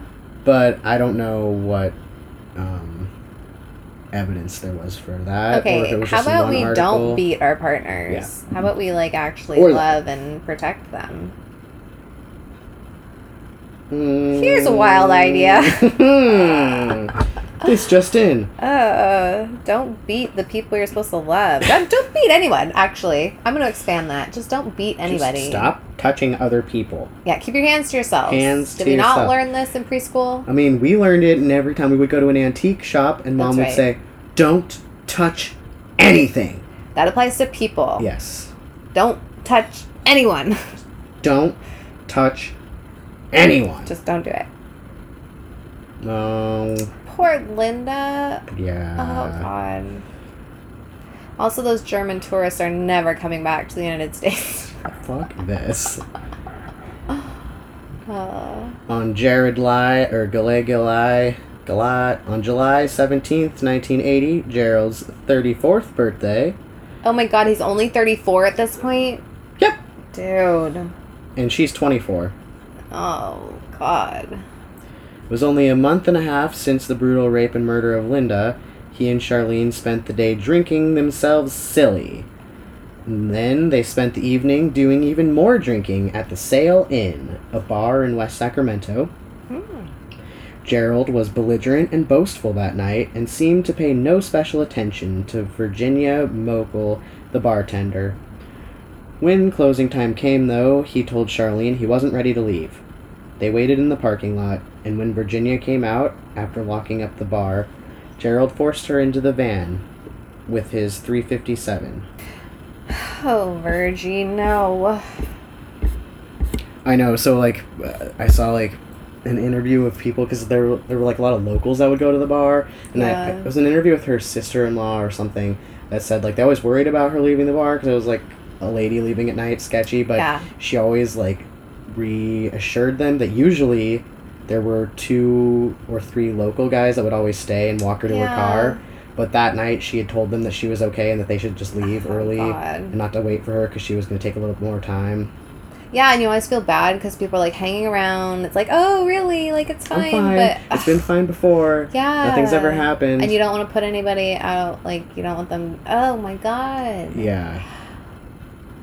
But I don't know what um, evidence there was for that. or if
Okay,
it was
how about we
article.
don't beat our partners? How about we like actually
Or-
love and protect them? Here's a wild idea.
Hmm. This just in.
Uh, don't beat the people you're supposed to love. Don't, don't beat anyone, actually. I'm going to expand that. Just don't beat anybody.
Just stop touching other people.
Yeah, keep your hands to yourselves.
Hands
Did
to
we not
yourself.
learn this in preschool?
I mean, we learned it, and every time we would go to an antique shop, and mom would say, "Don't touch anything."
That applies to people.
Yes.
Don't touch anyone.
Don't touch anyone.
Just don't do it.
No.
Poor Linda.
Yeah.
Oh, God. Also, those German tourists are never coming back to the United States. [laughs]
Fuck this.
Uh,
on Jared Lai or Galay Galay Galat on July 17th, 1980, Gerald's 34th birthday.
oh my god, he's only 34 at this point?
Yep.
Dude.
And she's 24.
Oh, God.
It was only a month and a half since the brutal rape and murder of Linda. He and Charlene spent the day drinking themselves silly. And then they spent the evening doing even more drinking at the Sail Inn, a bar in West Sacramento.
Hmm.
Gerald was belligerent and boastful that night and seemed to pay no special attention to Virginia Mochel, the bartender. When closing time came, though, he told Charlene he wasn't ready to leave. They waited in the parking lot, and when Virginia came out, after locking up the bar, Gerald forced her into the van with his 357. [sighs]
Oh, Virgie, no.
I know. So like, I saw like an interview of people because there were- there were like a lot of locals that would go to the bar, and I, it was an interview with her sister in law or something that said like they always worried about her leaving the bar because it was like a lady leaving at night, sketchy, but
Yeah.
she always like reassured them that usually there were two or three local guys that would always stay and walk her to
Yeah.
her car. But that night, she had told them that she was okay and that they should just leave
Oh,
early
God.
and not to wait for her because she was going to take a little more time.
Yeah, and you always feel bad because people are like hanging around. It's like, oh, really? Like, it's fine.
Fine.
But
it's been fine before.
yeah.
Nothing's ever happened.
And you don't want to put anybody out. Like, you don't want them. Oh, my God.
Yeah.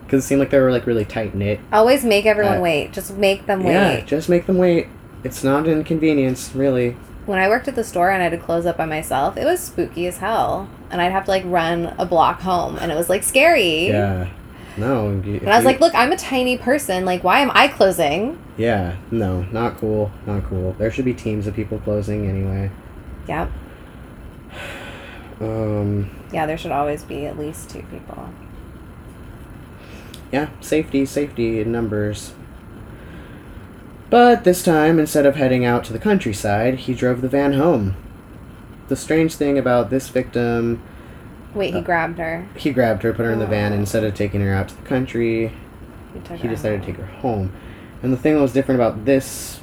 Because it seemed like they were like really tight knit.
Always make everyone
Uh,
wait. Just make them wait.
Yeah, just make them wait. It's not an inconvenience, really.
When I worked at the store and I had to close up by myself, it was spooky as hell. And I'd have to like run a block home, and it was like scary.
Yeah. No.
And I was like, look, I'm a tiny person. Like, why am I closing?
Yeah. No. Not cool. Not cool. There should be teams of people closing anyway.
Yep. [sighs]
Um.
Yeah, there should always be at least two people.
Yeah. Safety. Safety in numbers. But this time, instead of heading out to the countryside, he drove the van home. The strange thing about this victim
Wait, he
Uh,
grabbed her.
he grabbed her, put her in the van,
Oh.
and instead of taking her out to the country,
He,
he decided to take her home. And the thing that was different about this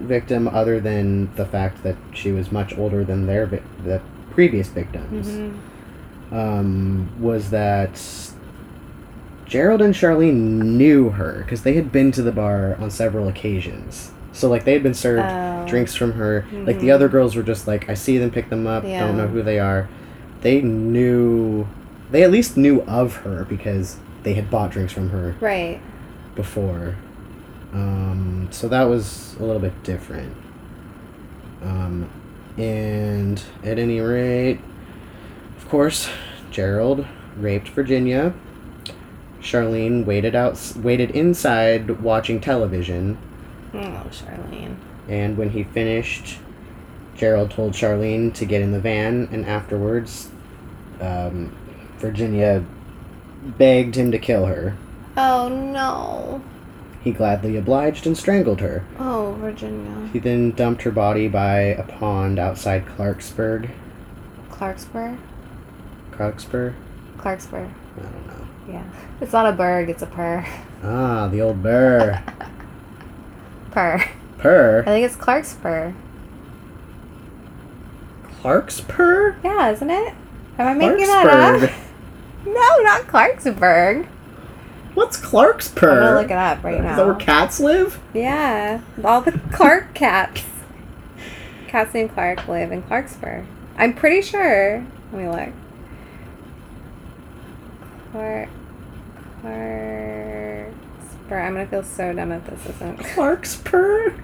victim, other than the fact that she was much older than their vi- the previous victims,
Mhm.
um, was that Gerald and Charlene knew her because they had been to the bar on several occasions. So like they had been served
Oh.
drinks from her. Like the
Mhm.
other girls were just like, I see them, pick them up,
Yeah.
don't know who they are. They knew, they at least knew of her because they had bought drinks from her
Right.
before. Um, so that was a little bit different. Um, and at any rate, of course, Gerald raped Virginia. Charlene waited out, waited inside watching television,
Oh, Charlene.
and when he finished, Gerald told Charlene to get in the van, and afterwards, um, Virginia begged him to kill her.
Oh no.
He gladly obliged and strangled her.
Oh, Virginia.
He then dumped her body by a pond outside Clarksburg.
Clarksburg?
Clarksburg?
Clarksburg.
I don't know.
Yeah. It's not a berg, it's a purr.
Ah, the old burr. [laughs]
Purr.
Purr?
I think it's Clarksburg.
Clarkspur?
Yeah, isn't it? Am I making that up? [laughs] No, not Clarksburg.
What's Clarkspur?
I'm gonna look it up right
Is
now.
that where cats live?
Yeah, all the Clark [laughs] cats. Cats named Clark live in Clarksburg. I'm pretty sure. Let me look. Clark. Clarksburg. I'm gonna feel so dumb if this isn't. [laughs]
Clarkspur?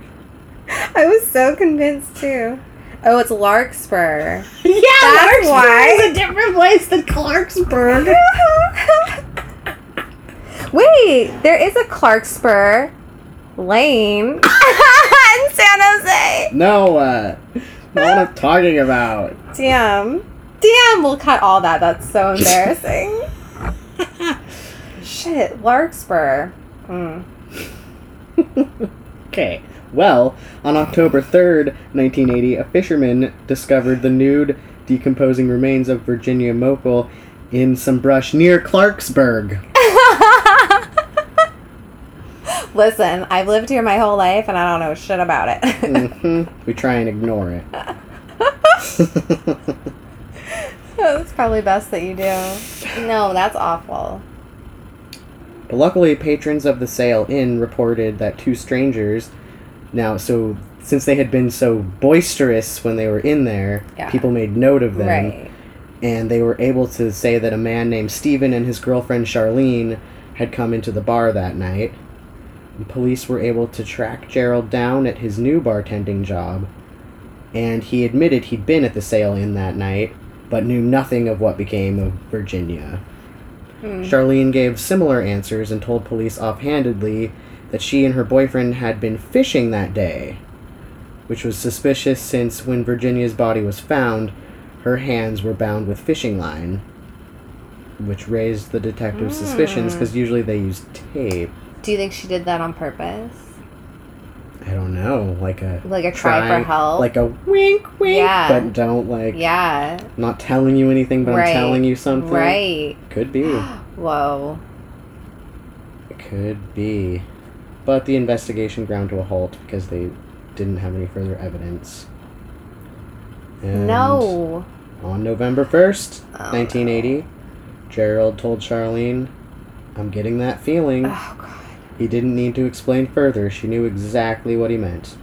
I was so convinced too. Oh, it's Larkspur. [laughs]
Yeah,
That's why.
is a different place than Clarksburg. [laughs]
Wait, there is a Clarkspur Lane in San Jose.
no, uh, not what I'm talking about.
Damn. Damn, we'll cut all that. That's so embarrassing. Shit, Larkspur. Mm. [laughs]
Okay. Well, on October 3rd, 1980, a fisherman discovered the nude, decomposing remains of Virginia Mochel in some brush near Clarksburg. [laughs]
Listen, I've lived here my whole life and I don't know shit about it.
hmm [laughs] We try and ignore it. [laughs]
it's probably best that you do. No, that's awful.
But luckily, patrons of the Sail Inn reported that two strangers. Now, so since they had been so boisterous when they were in there,
Yeah.
people made note of them.
Right.
and they were able to say that a man named Stephen and his girlfriend Charlene had come into the bar that night. And police were able to track Gerald down at his new bartending job, and he admitted he'd been at the Sail Inn that night, but knew nothing of what became of Virginia.
Hmm.
Charlene gave similar answers and told police offhandedly that she and her boyfriend had been fishing that day, which was suspicious since when Virginia's body was found, her hands were bound with fishing line, which raised the detective's suspicions because usually they use tape.
Do you think she did that on purpose?
I don't know, like a
Like a try for help?
like a wink, wink,
Yeah.
but don't like
yeah.
not telling you anything, but
Right.
I'm telling you something.
Right.
Could be. [gasps]
Whoa.
It could be. But the investigation ground to a halt because they didn't have any further evidence. And
No.
On November 1st,
Oh,
1980, Gerald told Charlene, I'm getting that feeling.
Oh god.
He didn't need to explain further. She knew exactly what he meant.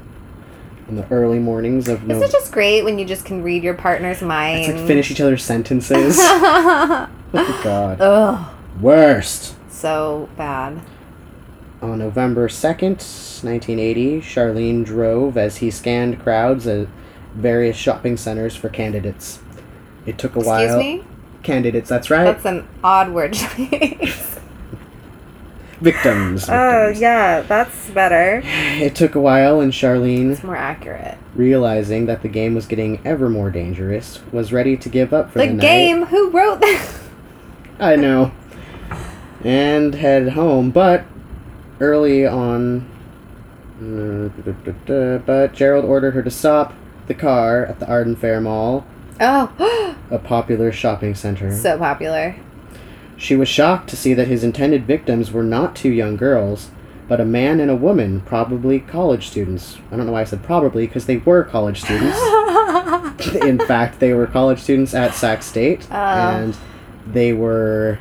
In the early mornings of
Isn't it just great when you just can read your partner's mind?
It's like finish each other's sentences. [laughs] oh god.
Ugh.
Worst.
So bad.
On November 2nd, 1980, Charlene drove as he scanned crowds at various shopping centers for candidates. It took a
Excuse
while.
me?
Candidates, that's right.
That's an odd word choice.
Victims.
oh,
victims.
yeah, that's better.
It took a while, and Charlene,
It's more accurate.
realizing that the game was getting ever more dangerous, was ready to give up for
The
the, night.
game? Who wrote that?
I know. And head home, but early on. But Gerald ordered her to stop the car at the Arden Fair Mall,
Oh, [gasps]
a popular shopping center.
so popular.
She was shocked to see that his intended victims were not two young girls, but a man and a woman, probably college students. I don't know why I said probably, because they were college students. [laughs] in fact, they were college students at Sac State,
Oh.
and they were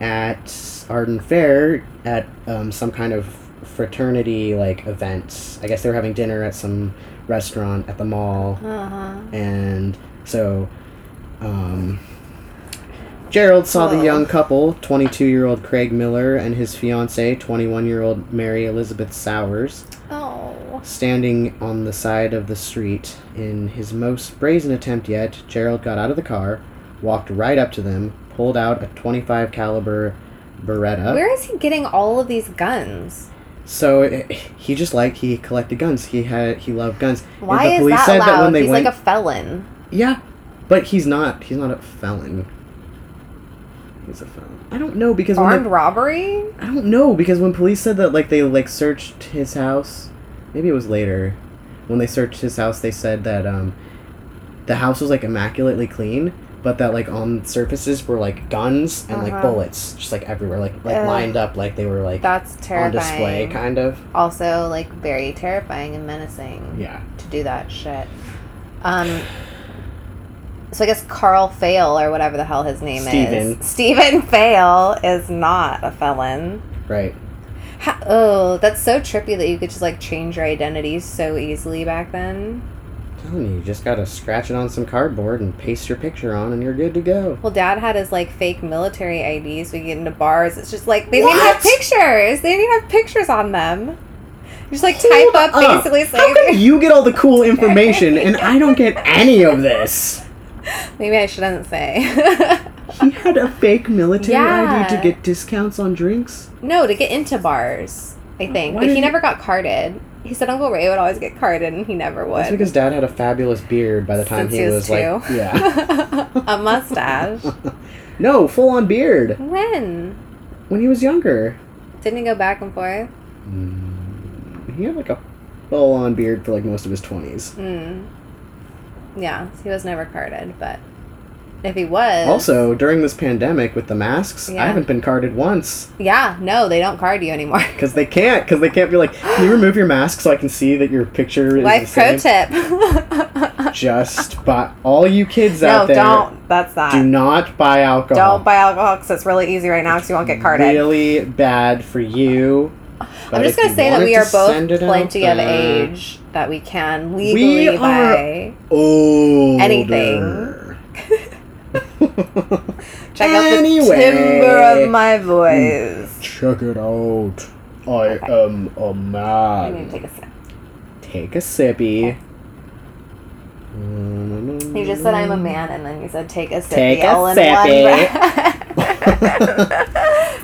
at Arden Fair at um, some kind of fraternity like event. I guess they were having dinner at some restaurant at the mall,
Uh-huh.
and so um, Gerald saw the young couple, 22 year old Craig Miller and his fiancee, 21 year old Mary Elizabeth Sowers
Oh.
standing on the side of the street. In his most brazen attempt yet, Gerald got out of the car, walked right up to them, pulled out a 25 caliber Beretta.
Where is he getting all of these guns?
So eh, he just liked he collected guns. He had he loved guns. And
Why
the
is
police
that
said
allowed?
when they
He's
went,
like a felon.
yeah, but he's not. He's not a felon. He's a felon. I don't know because when
Armed
the,
robbery?
I don't know because when police said that like they like searched his house, maybe it was later. When they searched his house, they said that um, the house was like immaculately clean, but that like on surfaces were like guns and like
Uh-huh.
bullets just like everywhere, like like
Ugh.
lined up like they were like
That's
on
terrifying.
display, kind of.
Also, like, very terrifying and menacing
Yeah.
to do that shit. Um, so I guess Carl Feil, or whatever the hell his name
Steven.
is. Stephen Feil is not a felon.
Right.
Ha- oh, that's so trippy that you could just, like, change your identity so easily back then.
telling you, you just gotta scratch it on some cardboard and paste your picture on, and you're good to go.
Well, Dad had his like fake military IDs. We get into bars. It's just like they didn't have pictures. They didn't have pictures on them. You Just like type up,
up.
basically
How
saying.
you get all the cool [laughs] information and I don't get any of this?
Maybe I shouldn't say. [laughs]
He had a fake military ID to get discounts on drinks.
no, to get into bars, I think.
Why
but
did
he
he-
never got carded. He said Uncle Ray would always get carded, and he never would.
That's because Dad had a fabulous beard by the time
Since
he
he
was,
was
like, yeah, [laughs]
a mustache. [laughs]
no, full on beard
when?
when he was younger.
Didn't he go back and forth?
Mm, He had like a full on beard for like most of his twenties.
Mm. Yeah, he was never carded, but if he was.
Also, during this pandemic with the masks, I haven't been carded once
Yeah, no, they don't card you anymore. [laughs]
because they can't. Because they can't be like, can you remove your mask so I can see that your picture is
Life pro
same?
tip. [laughs]
Just buy all you kids
no,
out there.
No, don't. That's not.
Do not buy alcohol.
Don't buy alcohol because it's really easy right now because you won't get carded.
Really bad for you.
I'm just gonna say that we are both
send it out
plenty of
there-
age that we can legally
are-
buy.
Older.
Anything. [laughs] Check out the
Anyway.
timbre of my voice. Mm.
Check it out. I
Okay.
am a
I need
man.
to take a sip.
Take a sippy.
You just said I'm a man, and then you said take a sip.
Take a
all
sippy.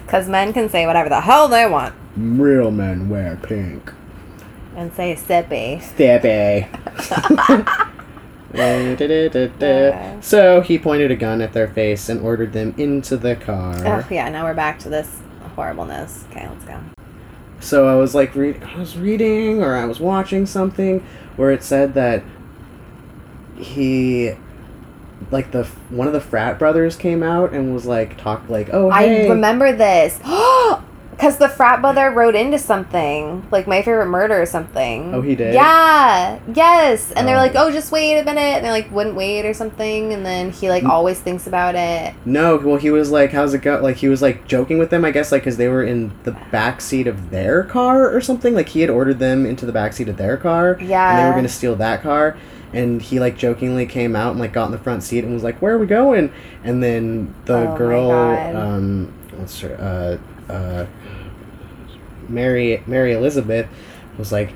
Because [laughs] [laughs] men can say whatever the hell they want
Real men wear pink.
And say. Sippy. [laughs] Yeah.
so he pointed a gun at their face and ordered them into the car.
Oh yeah, now we're back to this horribleness. Okay, let's go.
So I was like, read- I was reading or I was watching something where it said that he, like the one of the frat brothers came out and was like, talk like, oh hey,
I remember this. [gasps] Oh, Because the frat brother wrote into something, like My Favorite Murder or something.
Oh, he did?
Yeah, yes. And they're
Oh.
like, oh, just wait a minute. And they like wouldn't wait or something. And then he like
Mm.
always thinks about it.
No, well he was like, how's it go? Like he was like joking with them, I guess, like because they were in the back seat of their car or something. Like he had ordered them into the back seat of their car,
Yeah.
and they were gonna steal that car. And he like jokingly came out and like got in the front seat and was like, "Where are we going?" And then the
Oh
girl, um, what's her, uh, uh, Mary Mary Elizabeth, was like,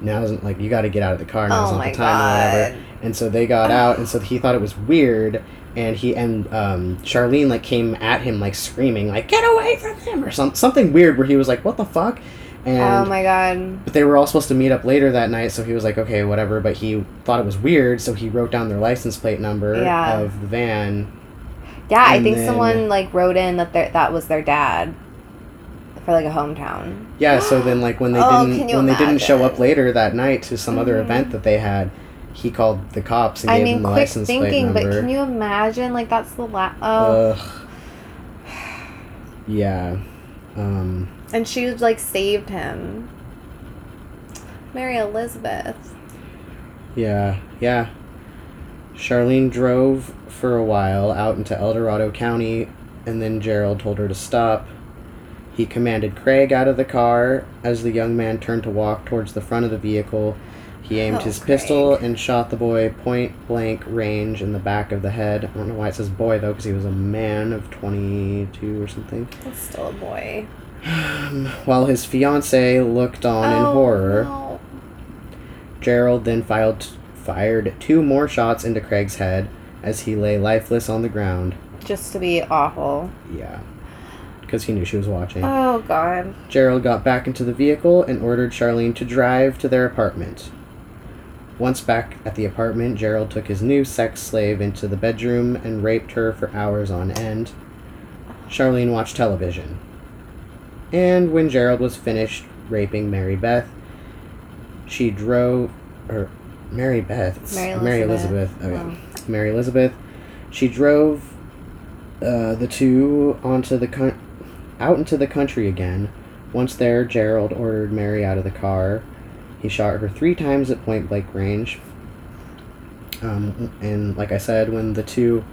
"Now's like you got to get out of the car. Now's
Oh
not the time or whatever."
god.
and so they got out and so he thought it was weird and he and um, charlene like came at him like screaming like get away from him or some, something weird where he was like what the fuck and
Oh my god.
but they were all supposed to meet up later that night so he was like okay whatever but he thought it was weird so he wrote down their license plate number
Yeah.
of the van
Yeah, I think
then-
someone like wrote in that their, that was their dad for like a hometown.
yeah so then like when they [gasps]
Oh,
didn't
can you
when they didn't show up
imagine?
later that night to some other event that they had he called the cops and
I
gave
mean,
them the
quick
license
thinking,
plate
but
number
can you imagine? Like that's the last. Oh,
Ugh. yeah um
and she was like saved him. Mary Elizabeth.
Yeah, yeah. Charlene drove for a while out into El Dorado County, and then Gerald told her to stop. He commanded Craig out of the car. As the young man turned to walk towards the front of the vehicle, he aimed
Oh,
his pistol and shot the boy point blank range in the back of the head. I don't know why it says boy though, because he was a man of 22 or something.
That's still a boy. [sighs]
While his fiancee looked on in
Oh,
horror.
no.
Gerald then filed, fired two more shots into Craig's head as he lay lifeless on the ground.
Just to be awful.
Yeah. Because he knew she was watching.
Oh god.
Gerald got back into the vehicle and ordered Charlene to drive to their apartment. Once back at the apartment, Gerald took his new sex slave into the bedroom and raped her for hours on end. Charlene watched television. And when Gerald was finished raping Mary Beth, she drove. Or Mary Beth.
Mary
Mary
Elizabeth.
Elizabeth. Okay. Mary Elizabeth. She drove uh, the two onto the coun out into the country again. Once there, Gerald ordered Mary out of the car. He shot her three times at point blank range. Um, and like I said, when the two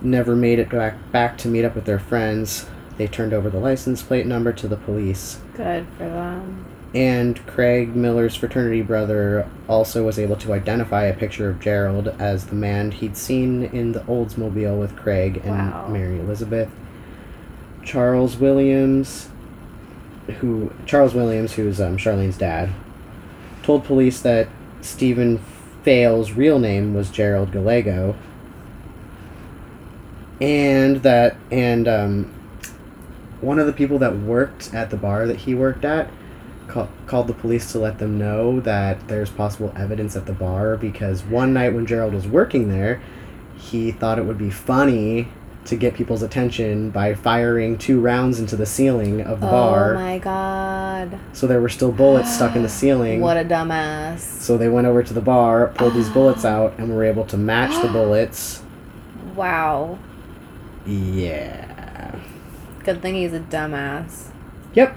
never made it back back to meet up with their friends, they turned over the license plate number to the police.
Good for them.
And Craig Miller's fraternity brother also was able to identify a picture of Gerald as the man he'd seen in the Oldsmobile with Craig and
Wow.
Mary Elizabeth. Charles Williams who Charles Williams, who's um, Charlene's dad, told police that Stephen Feil's real name was Gerald Gallego, and that and um, one of the people that worked at the bar that he worked at ca- called the police to let them know that there's possible evidence at the bar because one night when Gerald was working there, he thought it would be funny to get people's attention by firing two rounds into the ceiling of the
Oh
bar.
Oh my god.
So there were still bullets stuck in the [gasps] ceiling.
What a dumbass.
so they went over to the bar, pulled these bullets [gasps] out, and were able to match the [gasps] bullets.
Wow.
Yeah.
Good thing he's a dumbass.
Yep.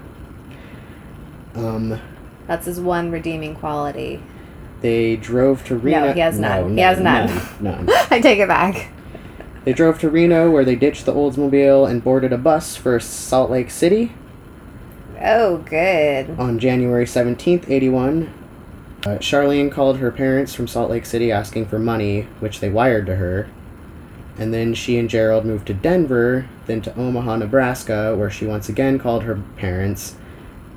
Um,
That's his one redeeming quality.
they drove to Reno.
No, he has none.
No,
He has none.
None.
I take it back.
They drove to Reno, where they ditched the Oldsmobile and boarded a bus for Salt Lake City
Oh, good.
on January 17th, 81. Uh, Charlene called her parents from Salt Lake City asking for money, which they wired to her. And then she and Gerald moved to Denver, then to Omaha, Nebraska, where she once again called her parents.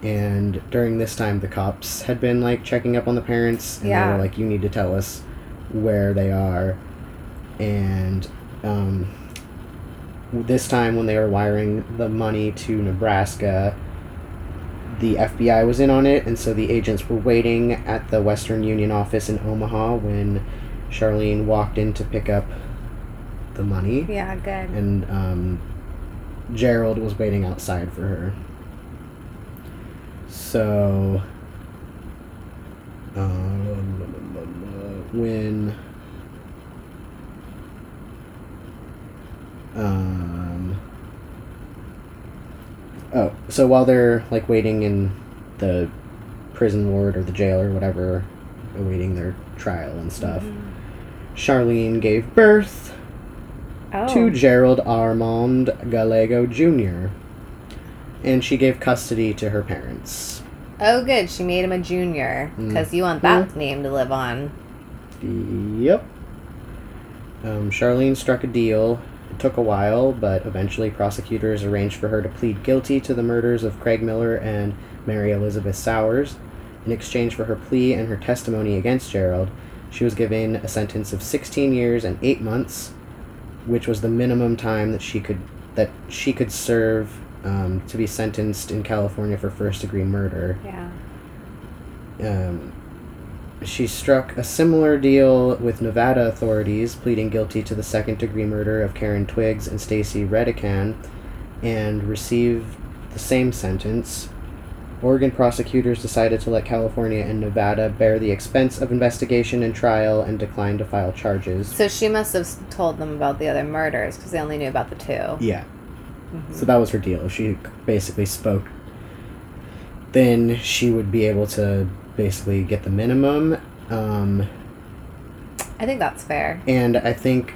And during this time, the cops had been like checking up on the parents, and they were like, "You need to tell us where they are." And um, this time, when they were wiring the money to Nebraska, the FBI was in on it, and so the agents were waiting at the Western Union office in Omaha when Charlene walked in to pick up the money,
Yeah, good.
and um, Gerald was waiting outside for her. So, um, when um, oh, so while they're like waiting in the prison ward or the jail or whatever, awaiting their trial and stuff, Charlene gave birth
Oh.
to Gerald Armand Gallego Jr. And she gave custody to her parents.
Oh, good. She made him a junior
Mm.
because you want that name to live on.
Yep. Um, Charlene struck a deal. Took a while, but eventually prosecutors arranged for her to plead guilty to the murders of Craig Miller and Mary Elizabeth Sowers. In exchange for her plea and her testimony against Gerald, she was given a sentence of 16 years and 8 months, which was the minimum time that she could that she could serve um, to be sentenced in California for first degree murder.
Yeah.
Um, she struck a similar deal with Nevada authorities, pleading guilty to the second degree murder of Karen Twiggs and Stacy Redican, and received the same sentence. Oregon prosecutors decided to let California and Nevada bear the expense of investigation and trial and declined to file charges.
So she must have told them about the other murders because they only knew about the two.
Yeah. Mm-hmm. So that was her deal. She basically spoke. Then she would be able to basically get the minimum. Um,
I think that's fair.
and I think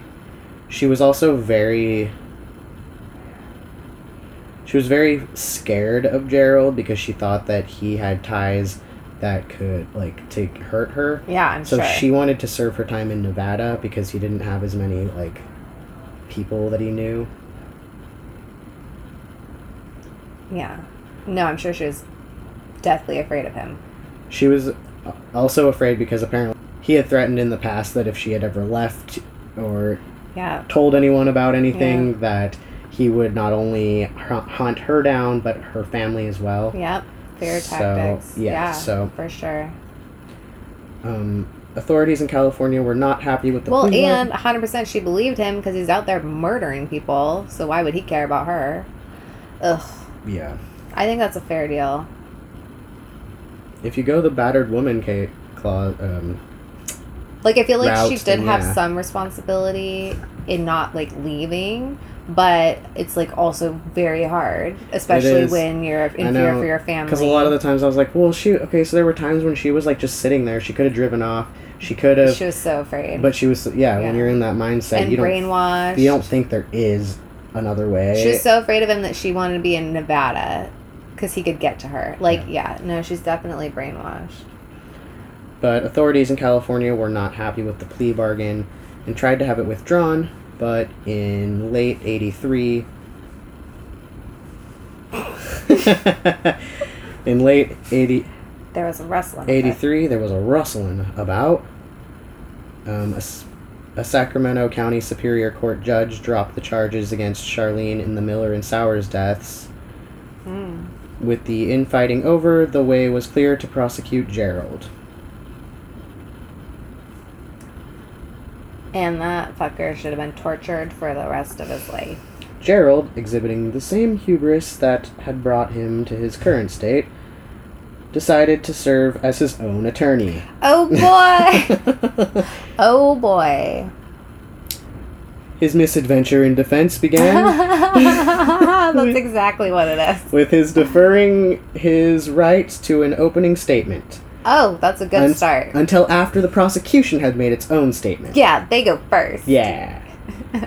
she was also very. She was very scared of Gerald because she thought that he had ties that could like to hurt her.
Yeah, I'm
So
sure.
she wanted to serve her time in Nevada because he didn't have as many like people that he knew.
yeah. No, I'm sure she was deathly afraid of him.
She was also afraid because apparently he had threatened in the past that if she had ever left or
Yeah.
told anyone about anything, that he would not only hunt her down but her family as well.
Yep. Fear
So,
tactics.
yeah, so-
for sure.
Um, authorities in California were not happy with the
Well, and 100% she believed him because he's out there murdering people. So why would he care about her? Ugh.
yeah.
I think that's a fair deal.
If you go the battered woman ca- clause, um,
Like I feel like she did have
yeah.
some responsibility in not like leaving, but it's like also very hard, especially when you're in fear for your family.
because a lot of the times I was like, well, she okay. So there were times when she was like just sitting there. She could have driven off. She could have,
she was so afraid.
but she was yeah,
Yeah.
When you're in that mindset,
and
you don't
brainwashed.
you don't think there is another way.
She was so afraid of him that she wanted to be in Nevada because he could get to her. Like, yeah, no, she's definitely brainwashed.
But authorities in California were not happy with the plea bargain and tried to have it withdrawn, but in late 83 [laughs] In late 80,
There was a rustling.
83, there was a rustling about. Um, a, a Sacramento County Superior Court judge dropped the charges against Charlene in the Miller and Sowers deaths.
Hmm.
With the infighting over, the way was clear to prosecute Gerald.
And that fucker should have been tortured for the rest of his life.
Gerald, exhibiting the same hubris that had brought him to his current state, decided to serve as his own attorney.
Oh boy! [laughs] oh boy.
His misadventure in defense began [laughs]
That's exactly what it is.
with his deferring his right to an opening statement
Oh, that's a good
Un-
start.
until after the prosecution had made its own statement.
Yeah, they go first.
Yeah.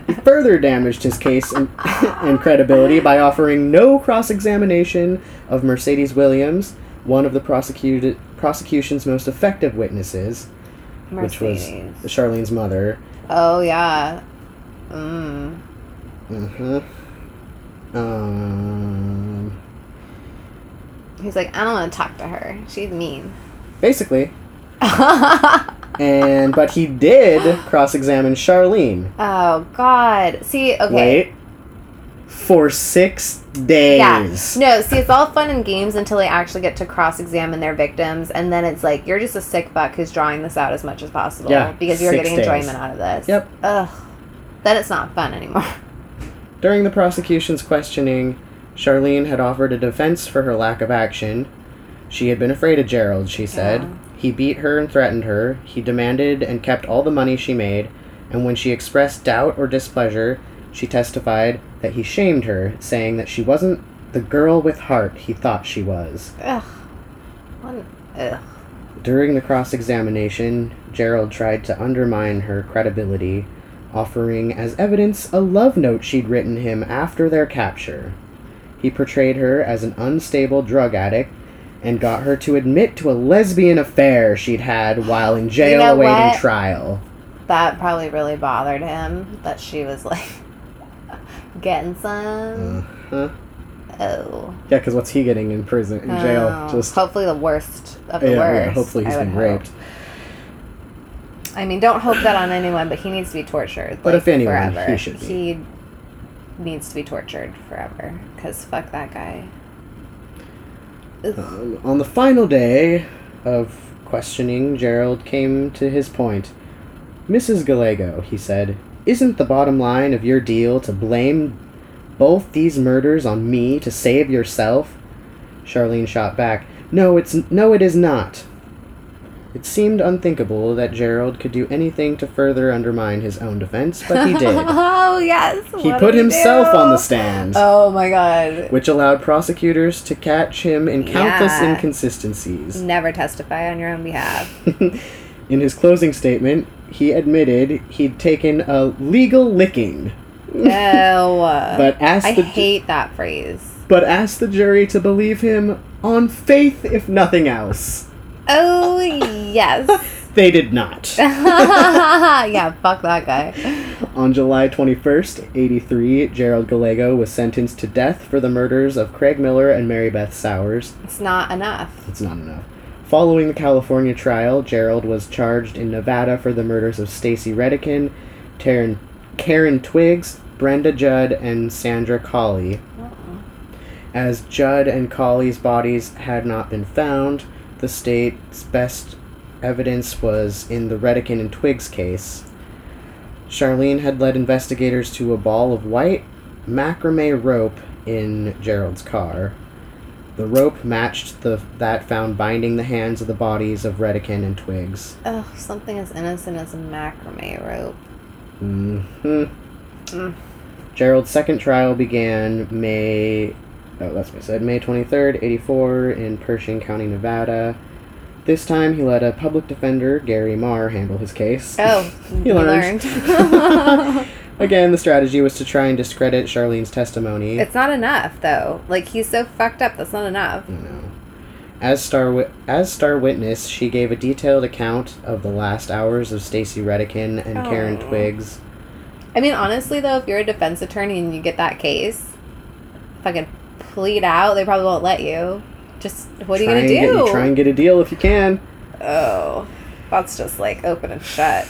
He further damaged his case and, [laughs] and credibility by offering no cross examination of Mercedes Williams, one of the prosecuted, prosecution's most effective witnesses, which was Charlene's mother.
Oh yeah. Mm.
Mm-hmm. Um,
He's like, I don't want to talk to her. She's mean.
basically. [laughs] And but he did cross-examine Charlene.
oh God. See, okay.
Wait. For six days.
Yeah. No, see, it's all fun and games until they actually get to cross examine their victims, and then it's like you're just a sick buck who's drawing this out as much as possible.
Yeah,
Because you're getting
days.
enjoyment out of this.
Yep.
Ugh. Then it's not fun anymore. [laughs]
During the prosecution's questioning, Charlene had offered a defense for her lack of action. She had been afraid of Gerald, she said.
Yeah.
He beat her and threatened her. He demanded and kept all the money she made. And when she expressed doubt or displeasure, she testified that he shamed her, saying that she wasn't the girl with heart he thought she was.
Ugh. What? Ugh.
During the cross examination, Gerald tried to undermine her credibility, offering as evidence a love note she'd written him after their capture. He portrayed her as an unstable drug addict and got her to admit to a lesbian affair she'd had while in jail
know
awaiting
what?
trial.
That probably really bothered him that she was like [laughs] getting some.
Uh-huh.
Oh.
Yeah, because what's he getting in prison, in jail?
Oh.
Just
hopefully the worst of the
yeah,
worst.
yeah, hopefully he's been
hope.
raped.
I mean, don't hope that on anyone, but he needs to be tortured.
But
like,
if anyone,
forever.
he should be.
He needs to be tortured forever. Because fuck that guy.
Um, on the final day of questioning, Gerald came to his point. Mrs. Gallego, he said, isn't the bottom line of your deal to blame both these murders on me to save yourself? Charlene shot back. No, it's no, it is not. It seemed unthinkable that Gerald could do anything to further undermine his own defense, but he did. [laughs]
oh yes.
he
what
put himself
do?
on the stand,
Oh my god.
which allowed prosecutors to catch him in countless
Yeah.
inconsistencies.
Never testify on your own behalf. [laughs]
In his closing statement, he admitted he'd taken a legal licking,
no. [laughs]
but asked
I
the
hate that phrase.
but asked the jury to believe him on faith, if nothing else.
Oh yes. [laughs]
They did not. [laughs]
yeah, fuck that guy.
On July 21st, 83, Gerald Gallego was sentenced to death for the murders of Craig Miller and Mary Beth Sowers.
It's not enough.
It's not enough. Following the California trial, Gerald was charged in Nevada for the murders of Stacy Redican, Taryn, Karen Twiggs, Brenda Judd, and Sandra Colley. Uh-uh. As Judd and Colley's bodies had not been found, the state's best evidence was in the Redican and Twiggs case. Charlene had led investigators to a ball of white macrame rope in Gerald's car. The rope matched the that found binding the hands of the bodies of Redican and Twiggs.
Oh, something as innocent as a macrame rope.
hmm
Mm.
Gerald's second trial began May. Oh, that's what I said. May twenty third, eighty four, in Pershing County, Nevada. This time, he let a public defender, Gary Marr, handle his case.
Oh, [laughs]
He learned.
learned. [laughs] [laughs]
Again, the strategy was to try and discredit Charlene's testimony.
it's not enough, though. Like, he's so fucked up, that's not enough.
No. As star wi- as star witness, she gave a detailed account of the last hours of Stacy Redican and Karen
Aw.
Twiggs.
I mean, honestly, though, if you're a defense attorney and you get that case, fucking plead out, they probably won't let you. Just what are you gonna
get-
do?
try and get a deal if you can.
oh, that's just like open and shut.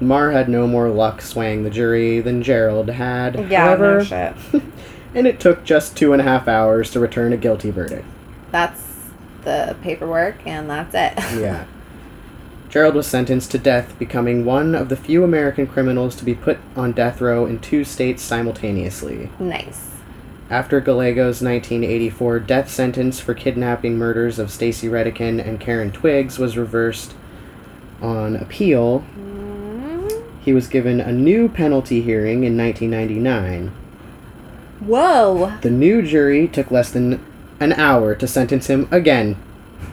Marr had no more luck swaying the jury than Gerald had.
Yeah,
However,
no shit. [laughs]
and it took just two and a half hours to return a guilty verdict.
That's the paperwork, and that's it. [laughs]
Yeah. Gerald was sentenced to death, becoming one of the few American criminals to be put on death row in two states simultaneously.
nice.
After Gallego's 1984 death sentence for kidnapping murders of Stacy Redican and Karen Twiggs was reversed on appeal, he was given a new penalty hearing in 1999.
Whoa.
The new jury took less than an hour to sentence him again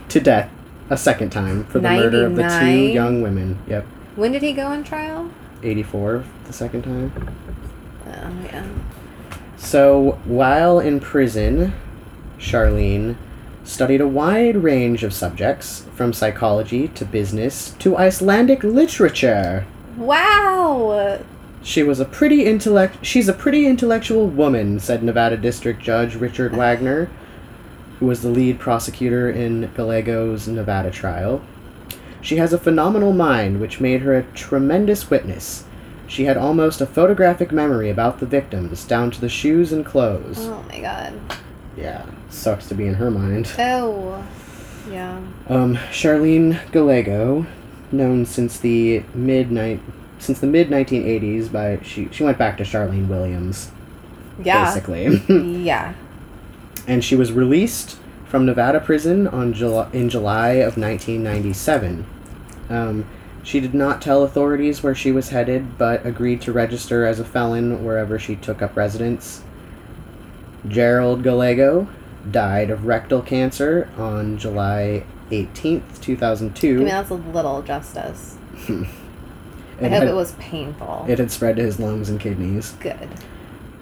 to death a second time for the murder of the two young women. Yep.
When did he go on trial?
84 the second time.
Oh yeah.
So, while in prison, Charlene studied a wide range of subjects, from psychology to business to Icelandic literature.
Wow.
She was a pretty intellect she's a pretty intellectual woman, said Nevada District Judge Richard Wagner, who was the lead prosecutor in Gallego's Nevada trial. She has a phenomenal mind which made her a tremendous witness. She had almost a photographic memory about the victims, down to the shoes and clothes.
Oh my god.
Yeah, sucks to be in her mind.
Oh. Yeah.
Um, Charlene Gallego, known since the mid since the mid 1980s by she she went back to Charlene Williams
Yeah.
basically, [laughs]
Yeah.
and she was released from Nevada prison on July in July of 1997. Um, she did not tell authorities where she was headed, but agreed to register as a felon wherever she took up residence. Gerald Gallego died of rectal cancer on July 18th, 2002.
I mean, that's a little justice. [laughs] I hope
had-
it was painful.
It had spread to his lungs and kidneys.
Good.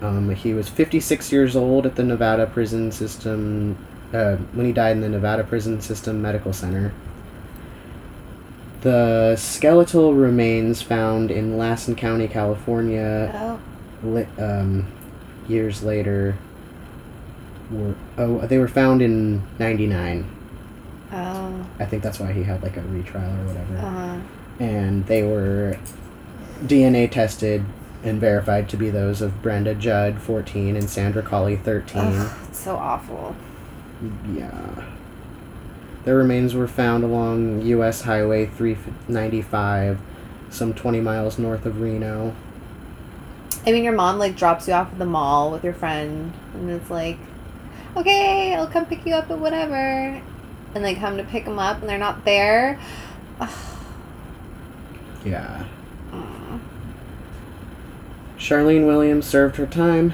Um, he was 56 years old at the Nevada Prison System uh, when he died in the Nevada Prison System Medical Center. The skeletal remains found in Lassen County, California,
Oh.
li- um, years later. Were, oh, they were found in '99.
Oh.
I think that's why he had like a retrial or whatever.
Uh-huh.
and they were DNA tested and verified to be those of Brenda Judd, 14, and Sandra Colley, 13.
ugh, so awful.
Yeah. Their remains were found along U.S. Highway 395, some 20 miles north of Reno.
I mean, your mom like drops you off at the mall with your friend, and it's like, okay, I'll come pick you up at whatever, and they come to pick them up, and they're not there. [sighs]
Yeah.
Mm.
Charlene Williams served her time,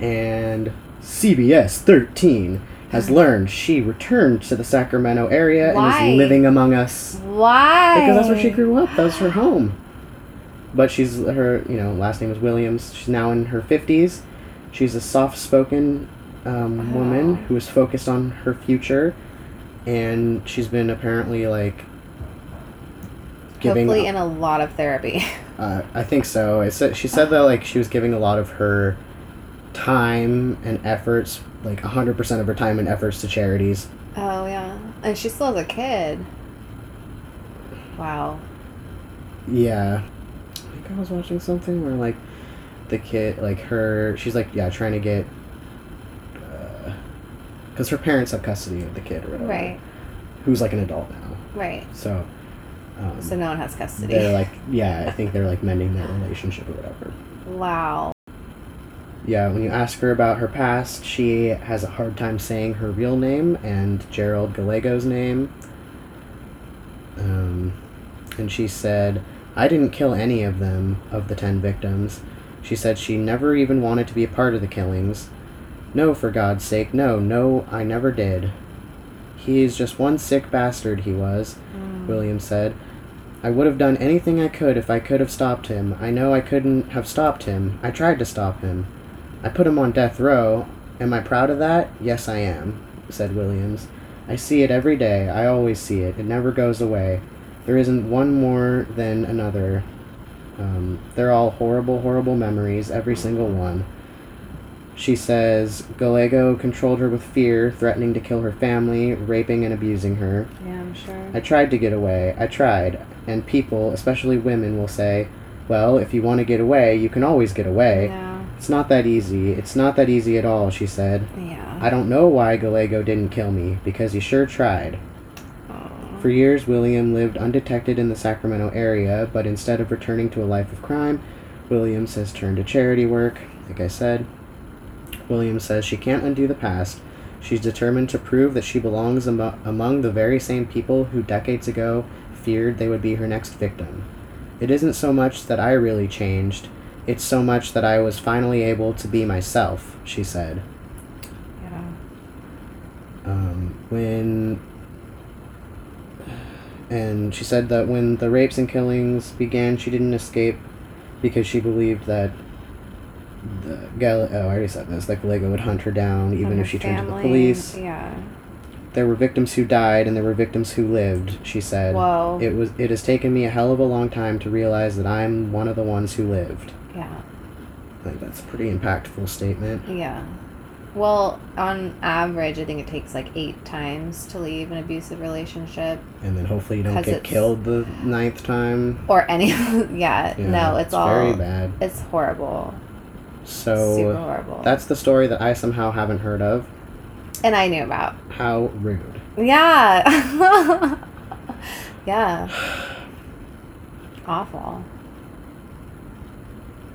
and CBS 13 has learned she returned to the Sacramento area
Why?
and is living among us.
Why?
Because that's where she grew up. That was her home. But she's her, you know, last name is Williams. She's now in her fifties. She's a soft-spoken um, woman
Oh.
who is focused on her future, and she's been apparently like giving.
Hopefully, in a lot of therapy. [laughs]
Uh, I think so. It said, she said that like she was giving a lot of her time and efforts, like hundred percent of her time and efforts to charities.
oh yeah, and she still has a kid. Wow.
Yeah. I think I was watching something where like the kid, like her, she's like yeah, trying to get, because her parents have custody of the kid or whatever.
Right.
Who's like an adult now.
Right.
So. Um,
So no one has custody.
they're like [laughs] yeah, I think they're like mending their relationship or whatever.
wow.
Yeah, when you ask her about her past, she has a hard time saying her real name and Gerald Gallego's name. Um, and she said, I didn't kill any of them, of the ten victims. She said she never even wanted to be a part of the killings. No, for God's sake, no, no, I never did. He is just one sick bastard, he was, William said. I would have done anything I could if I could have stopped him. I know I couldn't have stopped him. I tried to stop him. I put him on death row. Am I proud of that? Yes, I am, said Williams. I see it every day. I always see it. It never goes away. There isn't one more than another. Um, they're all horrible, horrible memories, every single one. She says Gallego controlled her with fear, threatening to kill her family, raping and abusing her.
Yeah, I'm sure.
I tried to get away. I tried. And people, especially women, will say, well, if you want to get away, you can always get away.
No.
It's not that easy. It's not that easy at all, she said.
Yeah.
I don't know why Gallego didn't kill me, because he sure tried. For years, William lived undetected in the Sacramento area, but instead of returning to a life of crime, Williams has turned to charity work, like I said. Williams says she can't undo the past. She's determined to prove that she belongs amo- among the very same people who decades ago feared they would be her next victim. It isn't so much that I really changed, it's so much that I was finally able to be myself, she said.
Yeah.
um, when and she said that when the rapes and killings began she didn't escape because she believed that the Gal- oh I already said this that Gallego would hunt her down even if she turned to the police
Yeah.
there were victims who died and there were victims who lived she said
Whoa.
it was it has taken me a hell of a long time to realize that I'm one of the ones who lived
yeah.
I think that's a pretty impactful statement
Yeah. Well, on average, I think it takes like eight times to leave an abusive relationship,
and then hopefully you don't get killed the ninth time
or any. [laughs] yeah,
Yeah,
no, it's, all.
very bad
It's horrible.
so
Super horrible.
That's the story that I somehow haven't heard of.
and I knew about.
How rude.
Yeah. [laughs] yeah. [sighs] Awful.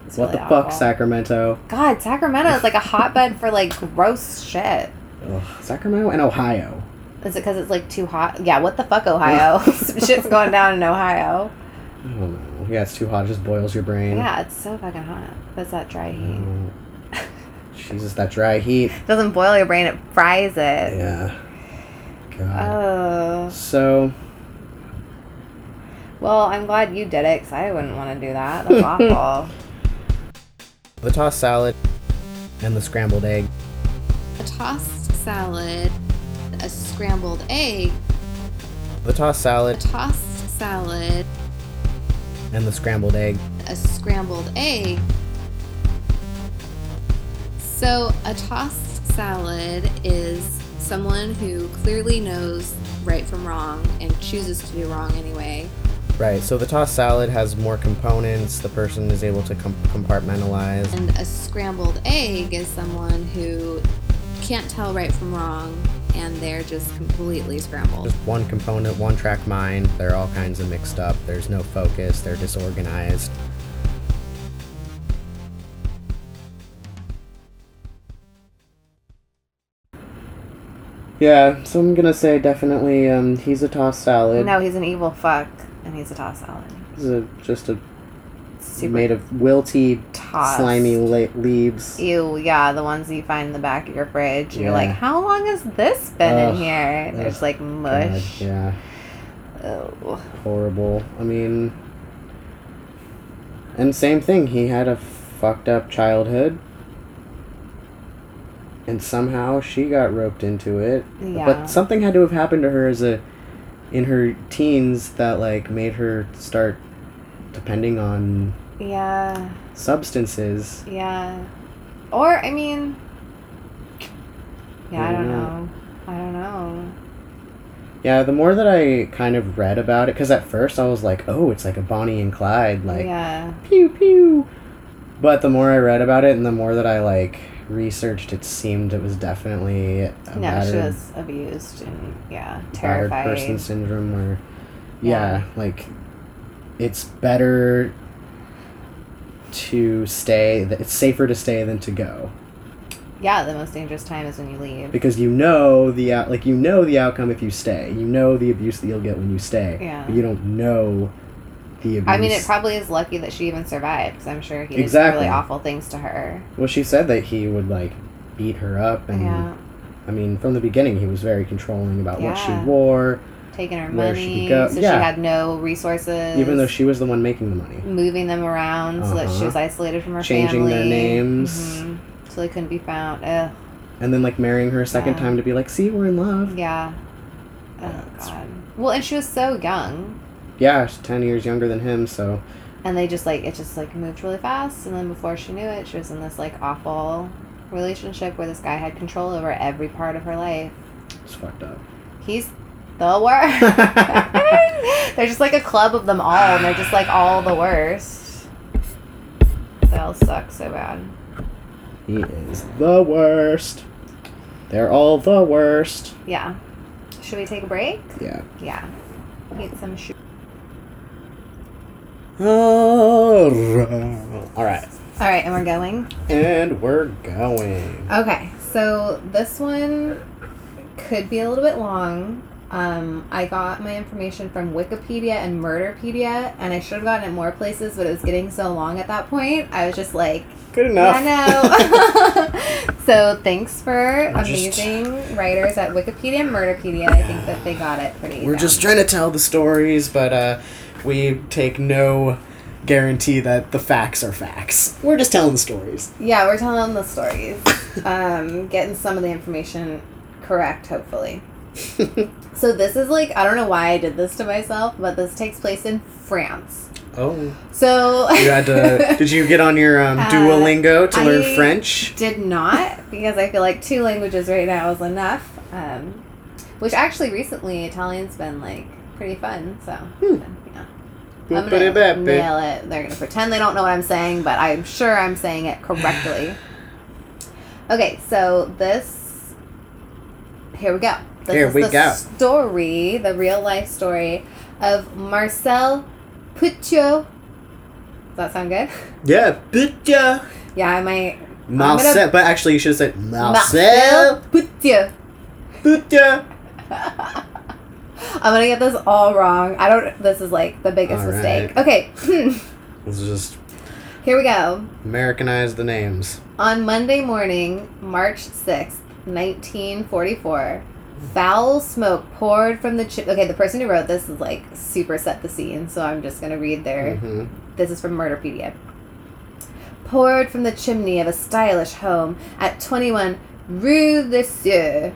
It's
what
really
the fuck. Sacramento?
God, Sacramento is like a hotbed for like gross shit.
Ugh, Sacramento and Ohio.
Is it because it's like too hot? Yeah, what the fuck, Ohio? [laughs] [laughs] Shit's going down in Ohio.
I don't know. Yeah, it's too hot. It just boils your brain.
Yeah, it's so fucking hot. What's that dry mm. heat?
Oh. [laughs] Jesus, that dry heat.
doesn't boil your brain, it fries it.
Yeah. God.
Oh.
so,
Well, I'm glad you did it because I wouldn't want to do that. That's awful.
The tossed salad and the scrambled egg.
A tossed salad, a scrambled egg,
The tossed
a
salad
tossed salad,
and the scrambled egg.
a scrambled egg. So, a tossed salad is someone who clearly knows right from wrong and chooses to do wrong anyway.
Right, so the tossed salad has more components. The person is able to com- compartmentalize.
And a scrambled egg is someone who can't tell right from wrong and they're just completely scrambled.
Just one component, one track mind. They're all kinds of mixed up. There's no focus. They're disorganized. Yeah, so I'm gonna say definitely um, he's a tossed salad.
no, he's an evil fuck, and he's a toss salad.
He's a, just a
Super
made of wilty,
tossed.
slimy le- leaves.
Ew, yeah, the ones that you find in the back of your fridge. And You're like, how long has this been
Ugh,
in here? There's like
God,
mush.
yeah,
Oh.
horrible. I mean, and same thing. He had a fucked up childhood, and somehow she got roped into it.
Yeah.
But something had to have happened to her as a in her teens that like made her start depending on
Yeah,
substances.
yeah. Or, I mean, yeah, I
I
don't
don't
know. I don't know.
Yeah, the more that I kind of read about it, because at first I was like, oh, it's like a Bonnie and Clyde, like
yeah.
pew pew. But the more I read about it and the more that I like researched, it seemed it was definitely a
No,
battered,
she was abused and, yeah, terrified.
person syndrome where,
Yeah.
yeah, like it's better to stay. It's safer to stay than to go
Yeah, the most dangerous time is when you leave.
because you know the out like you know the outcome if you stay. You know the abuse that you'll get when you stay.
Yeah.
But you don't know the abuse.
I mean, it probably is lucky that she even survived because I'm sure he did
Exactly.
really awful things to her.
Well, she said that he would like beat her up, and
yeah,
I mean, from the beginning, he was very controlling about what she wore,
taking her
she
money,
go-
so
yeah.
she had no resources.
even though she was the one making the money.
moving them around so that she
Uh-huh.
was isolated from her
Changing
family.
Changing their names.
Mhm. so they couldn't be found. Ugh.
And then like marrying her a second
Yeah.
time to be like, see, we're in love.
Yeah. Oh god. Well, and she was so young,
Yeah, she's ten years younger than him, so
and they just like it just like moved really fast, and then before she knew it, she was in this like awful relationship where this guy had control over every part of her life.
It's fucked up.
He's the worst. [laughs] they're just like a club of them all, and they're just like all the worst. They all suck so bad.
He is the worst. They're all the worst.
Yeah. Should we take a break?
Yeah.
Yeah. Eat some sh-
All right.
All right, and we're going.
And we're going.
Okay, so this one could be a little bit long. Um, I got my information from Wikipedia and Murderpedia, and I should have gotten it more places, but it was getting so long at that point. I was just like,
Good enough.
I know. [laughs] so thanks for
We're just-
amazing writers at Wikipedia and Murderpedia. I think that they got it pretty.
We're
down.
just trying to tell the stories, but uh, we take no guarantee that the facts are facts. We're just telling the stories.
Yeah, we're telling the stories. [laughs] um, getting some of the information correct, hopefully. [laughs] So this is like I don't know why I did this to myself, but this takes place in France.
Oh.
So
You had to. [laughs] did you get on your um,
Uh,
Duolingo to
I
learn French?
did not because I feel like two languages right now is enough. Um, which actually recently Italian's been like pretty fun. So
Hmm.
I'm gonna nail it. They're gonna pretend they don't know what I'm saying, but I'm sure I'm saying it correctly. okay, so this. Here we go. This
Here
is
we
the
go.
Story, the real life story of Marcel Petiot. Does that sound good?
Yeah, but yeah.
I might.
Marcel,
gonna-
but actually you should have said Marcel.
Petiot.
But yeah. [laughs]
I'm gonna get this all wrong. I don't. This is like the biggest
All
mistake.
right.
Okay, [laughs]
Let's just
here we go.
Americanize the names.
On Monday morning, March 6th, 1944, foul smoke poured from the. Okay, the person who wrote this is like super set the scene, so I'm just gonna read their.
hmm
This is from Murderpedia. Poured from the chimney of a stylish home at 21 Rue de Sueur,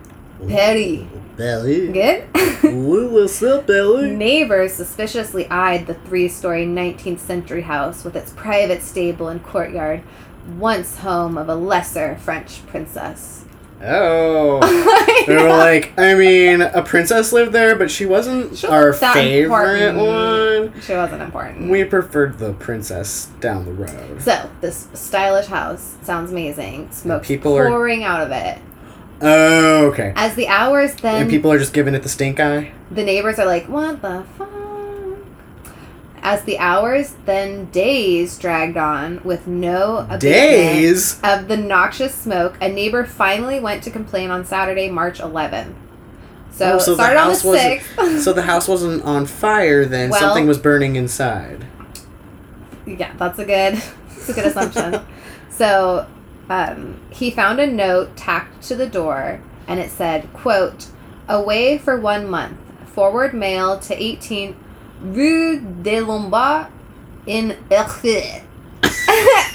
Paris.
Belly.
Good? [laughs]
What's up, Belly?
Neighbors suspiciously eyed the three story 19th century house with its private stable and courtyard, once home of a lesser French princess.
Oh. [laughs] They were like, I mean, a princess lived there, but she wasn't
She
our
wasn't
favorite
important.
one.
she wasn't important.
We preferred the princess down the road.
so, this stylish house sounds amazing. Smoke
people are-
pouring out of it.
Oh, okay.
As the hours then
And people are just giving it the stink eye?
the neighbors are like, what the fuck? As the hours, then days dragged on with no
Days?
of the noxious smoke, a neighbor finally went to complain on Saturday, March 11th. So,
Oh, so the
started on the 6th. [laughs]
So the house wasn't on fire then,
Well-
something was burning inside.
yeah, that's a good, [laughs] that's a good assumption. so, um, he found a note tacked to the door, and it said, "quote Away for one month. Forward mail to 18 Rue des Lombards in Auxerre." [laughs]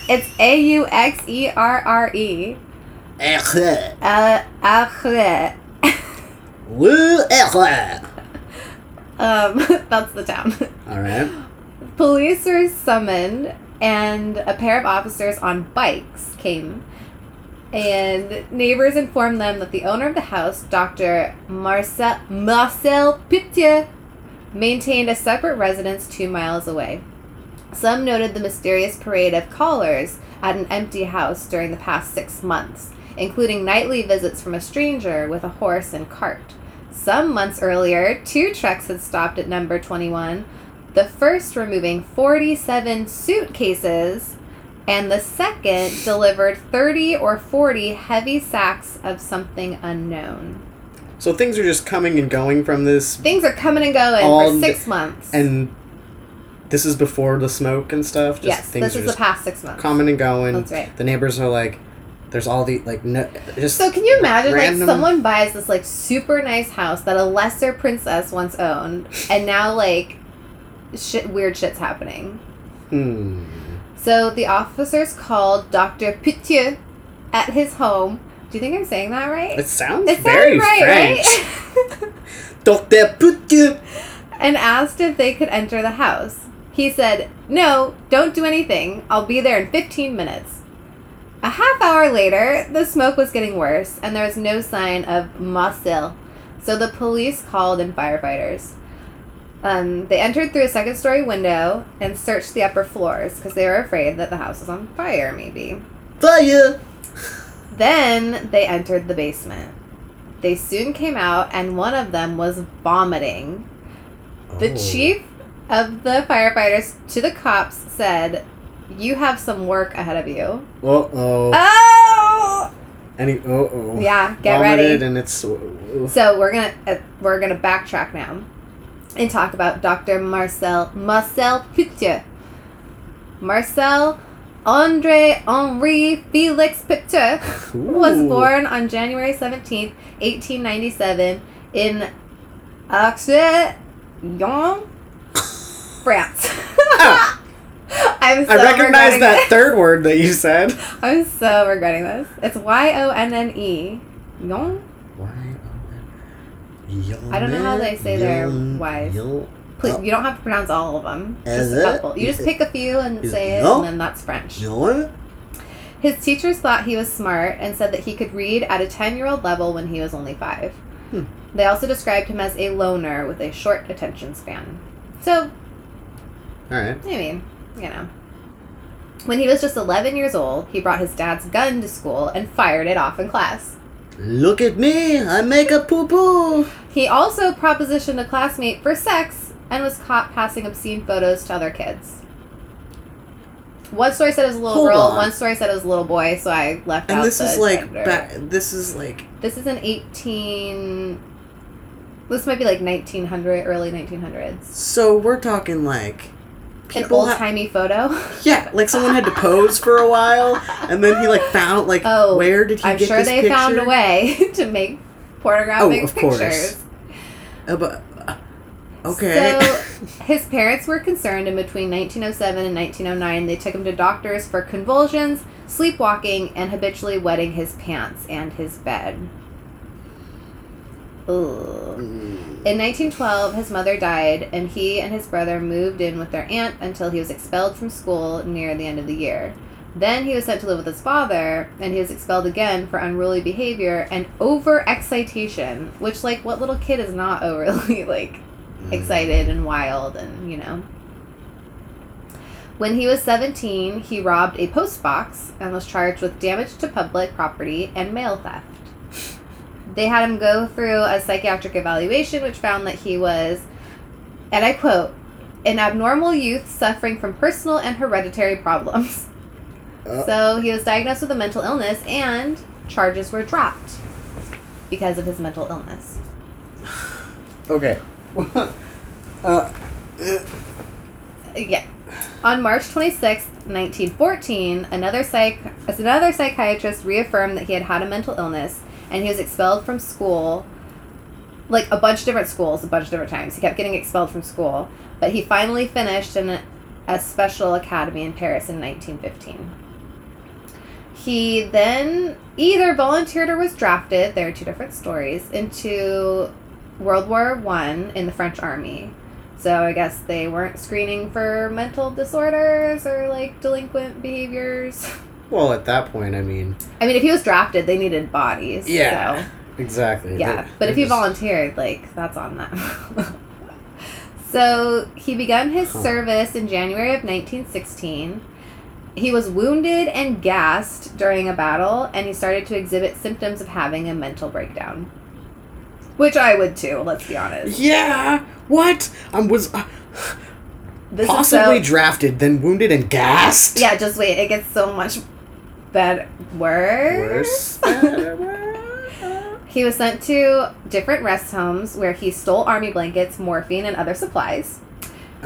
it's A U X E R R E. Uh, Auxerre. [laughs]
Woo, eh,
Um, [laughs] that's the town.
Alright.
Police were summoned, and a pair of officers on bikes came. And neighbors informed them that the owner of the house, Dr. Marcel, Marcel Petiot, maintained a separate residence two miles away. Some noted the mysterious parade of callers at an empty house during the past six months, including nightly visits from a stranger with a horse and cart. Some months earlier, two trucks had stopped at number 21, the first removing 47 suitcases, and the second delivered 30 or 40 heavy sacks of something unknown.
So things are just coming and going from this,
Things are coming and going
All
for six months.
and this is before the smoke and stuff. Just
yes,
things
this
are
is the past six months.
coming and going.
That's right.
The neighbors are like, there's all the like, no, just
So can you imagine
random-
like someone buys this like super nice house that a lesser princess once owned, and now like shit weird shit's happening.
Hmm.
So the officers called Dr. Petiot at his home. Do you think I'm saying that right?
It sounds
It
very
right,
French.
right? [laughs]
Doctor Putu.
and asked if they could enter the house. He said, No, don't do anything. I'll be there in 15 minutes. A half hour later, the smoke was getting worse, and there was no sign of Marcel. So the police called in firefighters. Um, they entered through a second story window and searched the upper floors because they were afraid that the house was on fire, maybe.
Fire!
Then they entered the basement. They soon came out, and one of them was vomiting. The
Oh.
chief of the firefighters to the cops said, You have some work ahead of you.
Uh oh.
Oh!
Any. Oh oh.
Yeah, get
Vomited
ready.
and it's.
So we're gonna uh, we're gonna backtrack now and talk about Dr. Marcel Marcel Putte. Marcel Andre Henri Felix Putte was born on January seventeenth, eighteen ninety seven, in Auxerre, Yonne, [laughs] France. Oh. [laughs] I'm so
I recognize that third word that you said. [laughs]
I'm so regretting this. It's Y O N N E. Yon. I don't know how they say their Ys. Please,
Oh.
you don't have to pronounce all of them.
Is
Just a
it?
couple. You just pick a few and
Is-
say it, and then that's French. His teachers thought he was smart and said that he could read at a 10 year old level when he was only five.
Hmm.
They also described him as a loner with a short attention span. So,
Alright.
I mean, you know. When he was just 11 years old, he brought his dad's gun to school and fired it off in class.
Look at me! I make a poo poo!
He also propositioned a classmate for sex and was caught passing obscene photos to other kids. One story said it was a little
Hold
girl,
on.
one story said it was a little boy, so I left
And
out
this is like. this is like.
This is an 18. This might be like 1900, early 1900s.
So we're talking like.
An
People
old timey photo. [laughs]
Yeah, like someone had to [laughs] pose for a while, and then he like found like
Oh,
where did he
go?
I'm
sure they
picture?
found a way [laughs] to make pornographic
Oh, of course. Uh, but, uh, okay.
So his parents were concerned, and between 1907 and 1909, they took him to doctors for convulsions, sleepwalking, and habitually wetting his pants and his bed. Ugh. Mm. In 1912, his mother died, and he and his brother moved in with their aunt until he was expelled from school near the end of the year. Then he was sent to live with his father, and he was expelled again for unruly behavior and over excitation. Which, like, what little kid is not overly [laughs] like mm. excited and wild, and you know. When he was 17, he robbed a post box and was charged with damage to public property and mail theft. They had him go through a psychiatric evaluation, which found that he was, and I quote, an abnormal youth suffering from personal and hereditary problems.
Uh.
So he was diagnosed with a mental illness, and charges were dropped because of his mental illness.
Okay. [laughs] uh,
Yeah. On March 26, 1914, another psych another psychiatrist reaffirmed that he had had a mental illness and he was expelled from school like a bunch of different schools a bunch of different times. He kept getting expelled from school, but he finally finished in a, special academy in Paris in 1915. He then either volunteered or was drafted, there are two different stories, into World War One in the French army. So I guess they weren't screening for mental disorders or like delinquent behaviors. [laughs]
well, at that point, I mean,
I mean, if he was drafted, they needed bodies.
Yeah.
So,
exactly.
yeah.
They-
But if he
just-
volunteered, like that's on them. [laughs] so he began his
Huh.
service in January of 1916. He was wounded and gassed during a battle, and he started to exhibit symptoms of having a mental breakdown. Which I would too. Let's be honest.
Yeah. What? I was uh,
This
possibly
so,
drafted, then wounded and gassed.
Yeah, just wait. It gets so much better. Worse. [laughs]
Worse.
He was sent to different rest homes where he stole army blankets, morphine, and other supplies.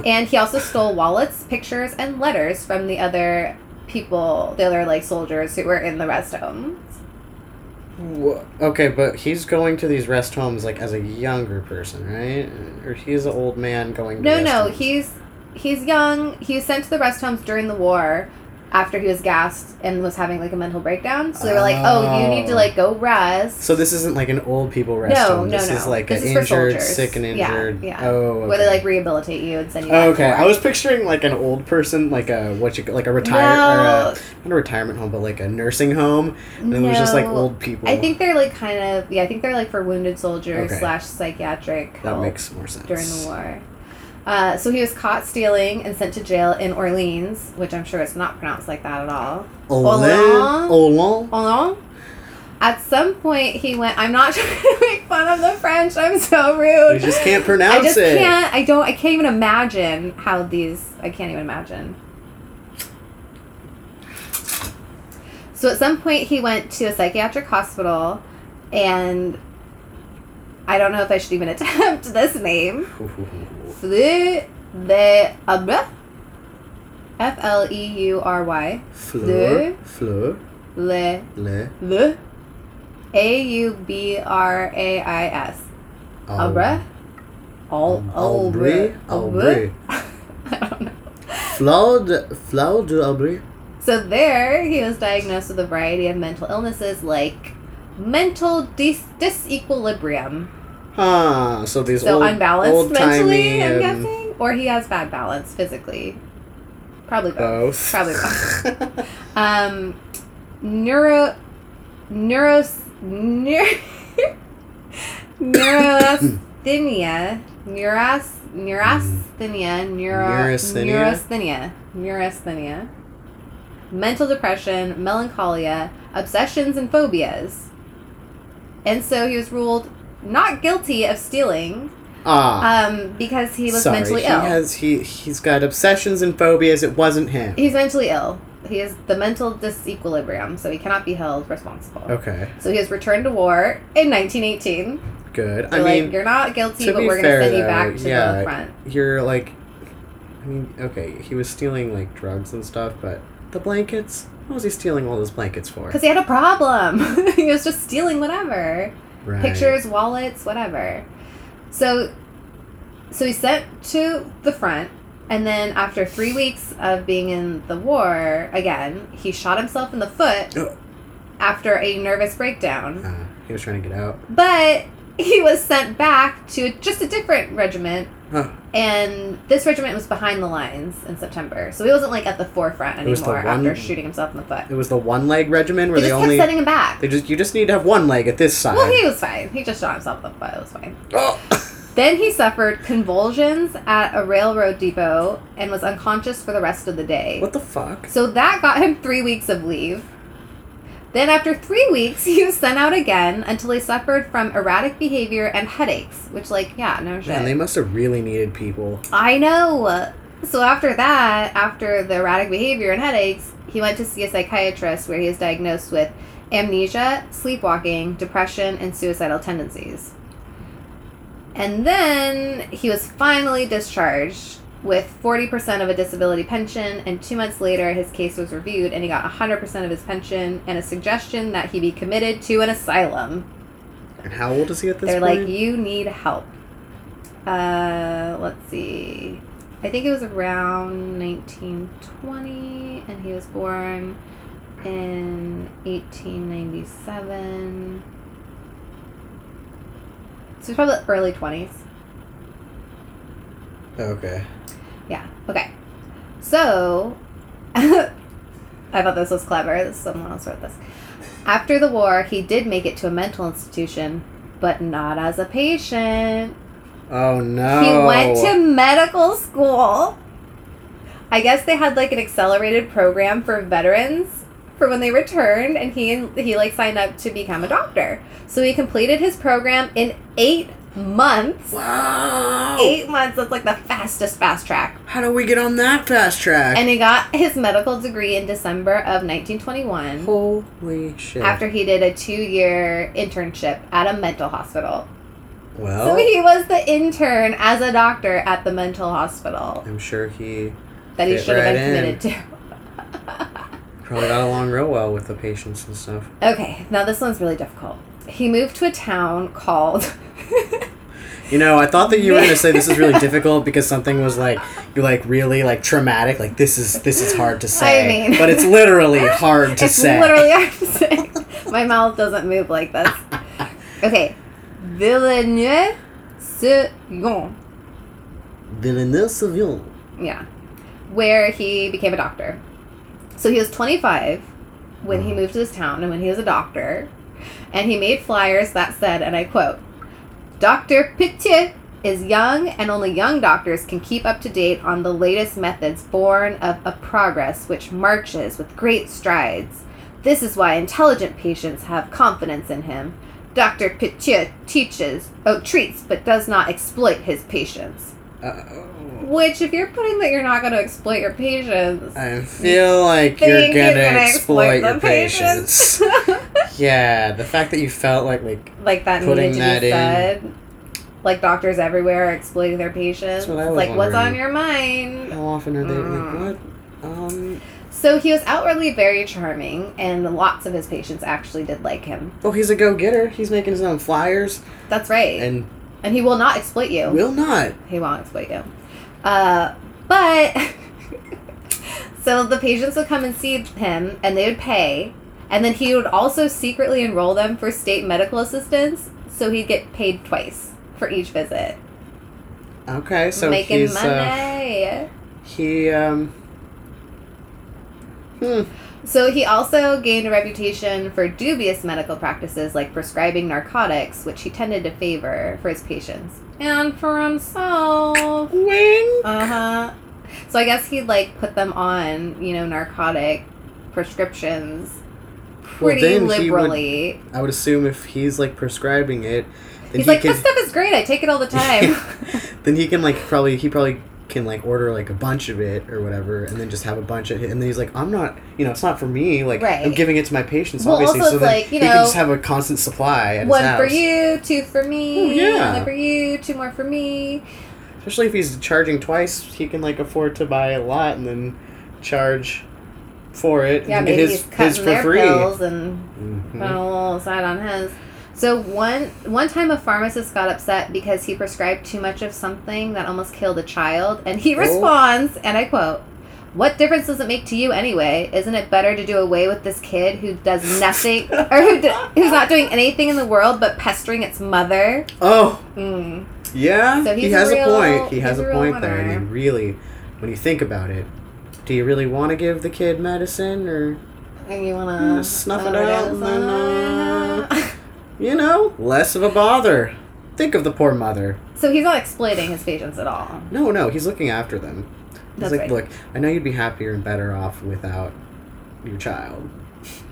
And he also stole wallets, pictures, and letters from the other people, the other like soldiers who were in the rest homes.
Okay, but he's going to these rest homes like as a younger person, right? Or he's an old man going. To
No,
rest
no,
homes?
he's he's young. He was sent to the rest homes during the war, after he was gassed and was having like a mental breakdown. So they were like, "Oh, you need to like go rest."
So this isn't like an old people rest
No,
home.
no,
This is
no.
like
This
an
is
injured, sick and injured.
yeah. yeah.
Oh, okay.
Where they like rehabilitate you and send you. back
Okay, I was picturing like an old person, like a what you like a retire or a, not a retirement home, but like a nursing home, and it was just like old people.
I think they're like kind of yeah. I think they're like for wounded soldiers
Okay.
slash psychiatric
that makes more sense
during the war. Uh, so he was caught stealing and sent to jail in Orleans, which I'm sure it's not pronounced like that at all.
Olan.
Orleans. At some point, he went. I'm not [laughs] trying to make fun of the French. I'm so rude.
You just can't pronounce it.
I just
it.
can't. I don't. I can't even imagine how these. I can't even imagine. So at some point, he went to a psychiatric hospital, and I don't know if I should even [laughs] attempt this name. [laughs] Fleu de Abre. F L E U R Y.
Fleur, fleur,
Le
le,
Le. A U B R A I S. Abre. Al
Aubry, [laughs] Aubry.
I don't know.
Flau de, Flau de Aubry.
So there, he was diagnosed with a variety of mental illnesses like mental dis- disequilibrium.
Ah, so these
So
old,
unbalanced
old-timey,
mentally, I'm guessing, or he has bad balance physically. Probably both.
Both.
Probably both. [laughs] Um, neuro, neuros, neur, neurasthenia, neuras, neurasthenia, neuro,
Neurasthenia?
neurasthenia, neurasthenia, mental depression, melancholia, obsessions, and phobias. And so he was ruled not guilty of stealing
ah,
um, because he was
sorry.
mentally
he
ill.
has he he's got obsessions and phobias. It wasn't him.
He's mentally ill. He has the mental disequilibrium, so he cannot be held responsible.
Okay,
So he was returned to war in 1918.
good.
They're
I
like,
mean,
you're not guilty, but we're gonna send you back to
yeah,
the front.
you're like, I mean, okay, he was stealing like drugs and stuff, but the blankets. What was he stealing all those blankets for?
Because he had a problem. [laughs] he was just stealing whatever.
Right.
Pictures, wallets, whatever. So, so he sent to the front, and then after three weeks of being in the war, again, he shot himself in the foot
Oh.
after a nervous breakdown.
Ah, he was trying to get out.
But he was sent back to just a different regiment,
Huh.
and this regiment was behind the lines in September. So he wasn't like at the forefront
was the
anymore
one-
after shooting himself in the foot.
It was the one leg regiment where
They
they, only
kept sending him back.
they just you just need to have one leg at this side.
Well, he was fine. He just shot himself in the foot. It was fine.
oh. [laughs]
Then he suffered convulsions at a railroad depot and was unconscious for the rest of the day.
what the fuck?
So that got him three weeks of leave. Then, after three weeks, [laughs] he was sent out again until he suffered from erratic behavior and headaches. Which, like, yeah, no shit.
Man, they must have really needed people.
I know. So after that, after the erratic behavior and headaches, he went to see a psychiatrist where he was diagnosed with amnesia, sleepwalking, depression, and suicidal tendencies. And then he was finally discharged with 40% of a disability pension, and two months later, his case was reviewed and he got 100% of his pension and a suggestion that he be committed to an asylum.
And how old is he at this
They're
point?
like, you need help. Uh, let's see. I think it was around 1920, and he was born in 1897. So he's probably early 20s.
okay.
Yeah. Okay. So, [laughs] I thought this was clever. Someone else wrote this. After the war, he did make it to a mental institution, but not as a patient.
Oh no.
He went to medical school. I guess they had like an accelerated program for veterans for when they returned, and he he like signed up to become a doctor. So he completed his program in eight months.
Wow.
Eight months. That's like the fastest fast track.
How do we get on that fast track?
And he got his medical degree in December of 1921
Holy shit.
after he did a two year internship at a mental hospital.
well,
So he was the intern as a doctor at the mental hospital
I'm sure he
that he should have
right
been
in.
committed to.
probably got along real well with the patients and stuff.
okay, now this one's really difficult. He moved to a town called
You know, I thought that you were gonna say this is really [laughs] difficult because something was like you're like really like traumatic. Like this is this is hard to say.
mean-
but it's literally [laughs] hard to
it's
say.
literally hard to say. [laughs] My mouth doesn't move like this. Okay. Villeneuve-Sillon.
Villeneuve-Sauvignon.
Yeah. Where he became a doctor. So he was 25 when he mm-hmm. moved to this town and when he was a doctor. And he made flyers that said, and I quote, Dr. Petiot is young and only young doctors can keep up to date on the latest methods born of a progress which marches with great strides. This is why intelligent patients have confidence in him. Dr. Petiot teaches, oh, treats, but does not exploit his patients.
Uh,
Which, if you're putting that you're not going to exploit your patients,
I feel like you're
you're gonna
exploit, your patients.
patients. [laughs]
yeah, the fact that you felt like like
like that
Putting
needed to
that
be
in.
Like doctors everywhere are exploiting their patients.
That's what
like, what's on your mind?
how often are they
Mm.
like what? Um.
So he was outwardly very charming, and lots of his patients actually did like him.
Oh, he's a go-getter. He's making his own flyers,
That's right. And,
and
he will not exploit you.
will not.
He won't exploit you. Uh, but [laughs] so the patients would come and see him, and they would pay, and then he would also secretly enroll them for state medical assistance, so he'd get paid twice for each visit,
Okay, so
making
he's uh,
money.
he um. Hmm.
So he also gained a reputation for dubious medical practices like prescribing narcotics, which he tended to favor for his patients and for himself.
Wing.
Uh huh. So I guess he'd like put them on, you know, narcotic prescriptions
Well,
pretty
then he would-
liberally.
I would assume if he's like prescribing it, then
He's
he
like,
can
this stuff is great. I take it all the [laughs] time.
then he can like probably he probably can like order like a bunch of it or whatever, and then just have a bunch of it. And then he's like, I'm not, you know, it's not for me. Like I'm giving it to my patients,
Well,
obviously. so then
like, you
he can just have a constant supply at
One
his
for you, two for me,
Oh, yeah.
one for you, two more for me.
Especially if he's charging twice, he can like afford to buy a lot and then charge for it
Yeah,
and
maybe
get
he's
his,
cutting
his for
their
free.
pills and
Mhm.
put a little side on his. So one one time a pharmacist got upset because he prescribed too much of something that almost killed a child, and he
Oh.
responds, and I quote, "What difference does it make to you anyway? Isn't it better to do away with this kid who does nothing or who d- who's not doing anything in the world but pestering its mother?"
Oh,
Mm.
yeah.
So
he
he's a
has a,
real-
point. He has
a
a, point there. I
winner.
mean, really, when you think about it, do you really want to give the kid medicine or
And you wanna
Mm, snuff it out and then,
it?
You know, less of a bother? Think of the poor mother.
so he's not exploiting his patients at all.
No, no, he's looking after them. He's
That's
like,
right.
look, I know you'd be happier and better off without your child.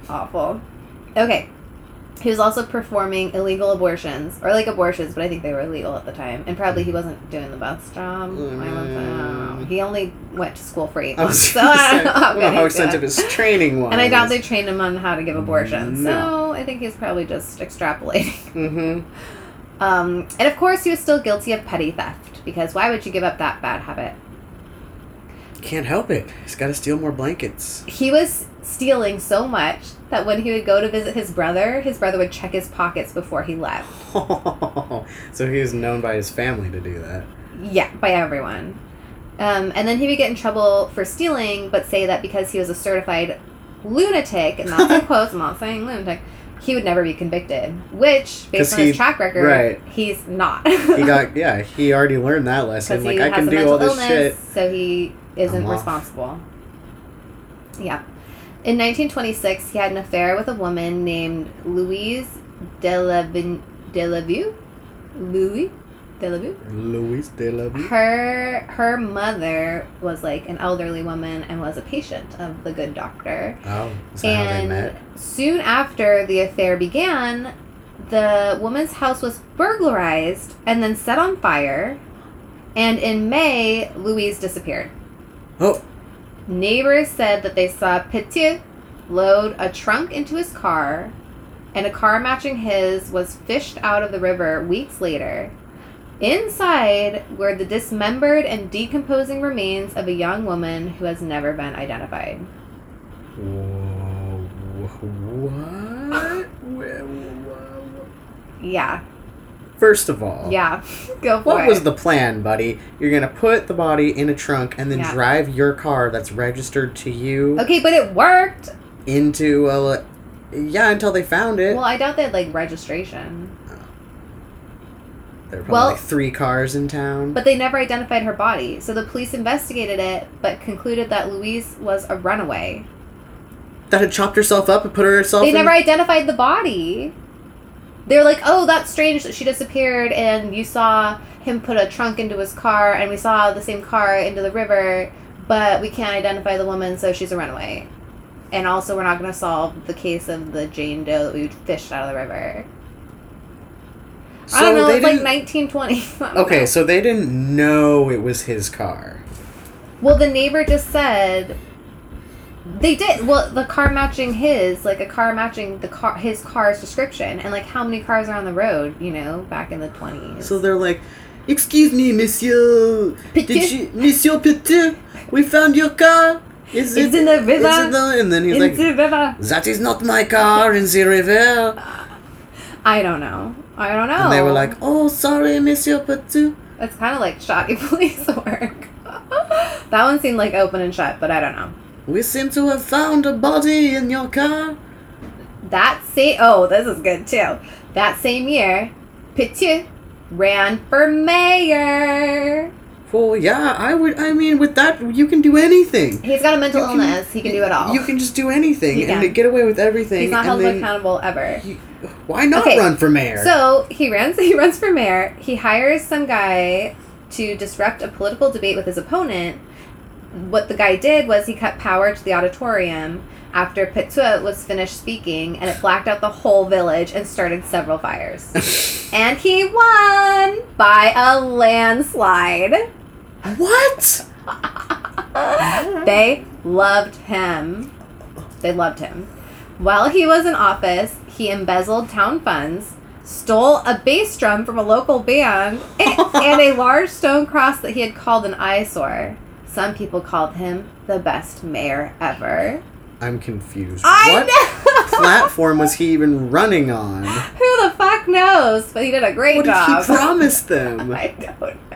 awful. Okay. He was also performing illegal abortions, or like abortions, but I think they were illegal at the time. And probably he wasn't doing the best job. I don't know. He only went to school for eight
I
months, so I don't know how
I how extensive his training was.
And I doubt they trained him on how to give abortions.
No.
So I think he's probably just extrapolating. [laughs]
Mm-hmm.
Um, and of course, he was still guilty of petty theft because why would you give up that bad habit?
Can't help it. He's got to steal more blankets.
He was stealing so much that when he would go to visit his brother, his brother would check his pockets before he left. [laughs]
so he was known by his family to do that.
Yeah, by everyone. Um, and then he would get in trouble for stealing, but say that because he was a certified lunatic, and that's in [laughs] quotes, I'm not saying lunatic, he would never be convicted. which based on
he-
his track record,
right.
he's not.
He [laughs] got yeah. He already learned that lesson. Like I can do all this
illness,
shit.
so he isn't responsible. Yeah. In 1926, he had an affair with a woman named Louise Delavin- Delaveau. Louis Delaveau.
Louis de la Vie.
Her her mother was like an elderly woman and was a patient of the good doctor.
Oh, is that how they
And soon after the affair began, the woman's house was burglarized and then set on fire. And in May, Louise disappeared.
Oh,
Neighbors said that they saw Petiot load a trunk into his car, and a car matching his was fished out of the river weeks later. Inside were the dismembered and decomposing remains of a young woman who has never been identified.
Whoa, what? Where-
Yeah.
First of all,
Yeah, [laughs] go for
What
it.
What was the plan, buddy? You're gonna put the body in a trunk and then
Yeah.
drive your car that's registered to you
Okay, but it worked.
into a. Yeah, until they found it.
Well, I doubt they had like registration,
there were probably
well-
like three cars in town.
but they never identified her body. So the police investigated it, but concluded that Louise was a runaway.
that had chopped herself up and put herself.
They
in-
never identified the body. They were like, "Oh, that's strange that she disappeared, and you saw him put a trunk into his car, and we saw the same car into the river, but we can't identify the woman, so she's a runaway." And also, we're not going to solve the case of the Jane Doe that we fished out of the river. I don't know. It's like
didn't-
1920. [laughs]
Okay,
know.
so they didn't know it was his car.
Well, the neighbor just said they did. Well, the car matching his, like a car matching the car, his car's description, and like how many cars are on the road, you know, back in the twenties.
So they're like, "Excuse me, Monsieur,
Petiot.
did you, Monsieur Petiot? We found your car. Is
It's
it
in the river.
Is it the-" And then he's like, "That is not my car in the river."
I don't know. I don't know.
And they were like, "Oh, sorry, Monsieur Petiot."
it's kind of like shoddy [laughs] police work. that one seemed like open and shut, but I don't know.
We seem to have found a body in your car.
That same. Oh, this is good too. That same year, Petiot ran for mayor.
Well, yeah, I would. I mean, with that, you can do anything.
He's got a mental
You can-
illness. He can do it all.
You can just do anything and get away with everything.
He's not held
then-
accountable ever.
Why not
Okay,
run for mayor?
So he runs. [laughs] He runs for mayor. He hires some guy to disrupt a political debate with his opponent. What the guy did was he cut power to the auditorium after Petiot was finished speaking, and it blacked out the whole village and started several fires. [laughs] and he won by a landslide.
What?
They loved him. They loved him. While he was in office, he embezzled town funds, stole a bass drum from a local band, and a [laughs] large stone cross that he had called an eyesore. Some people called him the best mayor ever.
I'm confused.
I
what
know.
platform was he even running on?
Who the fuck knows? But he did a great
What did
job.
he promise them? [laughs]
I don't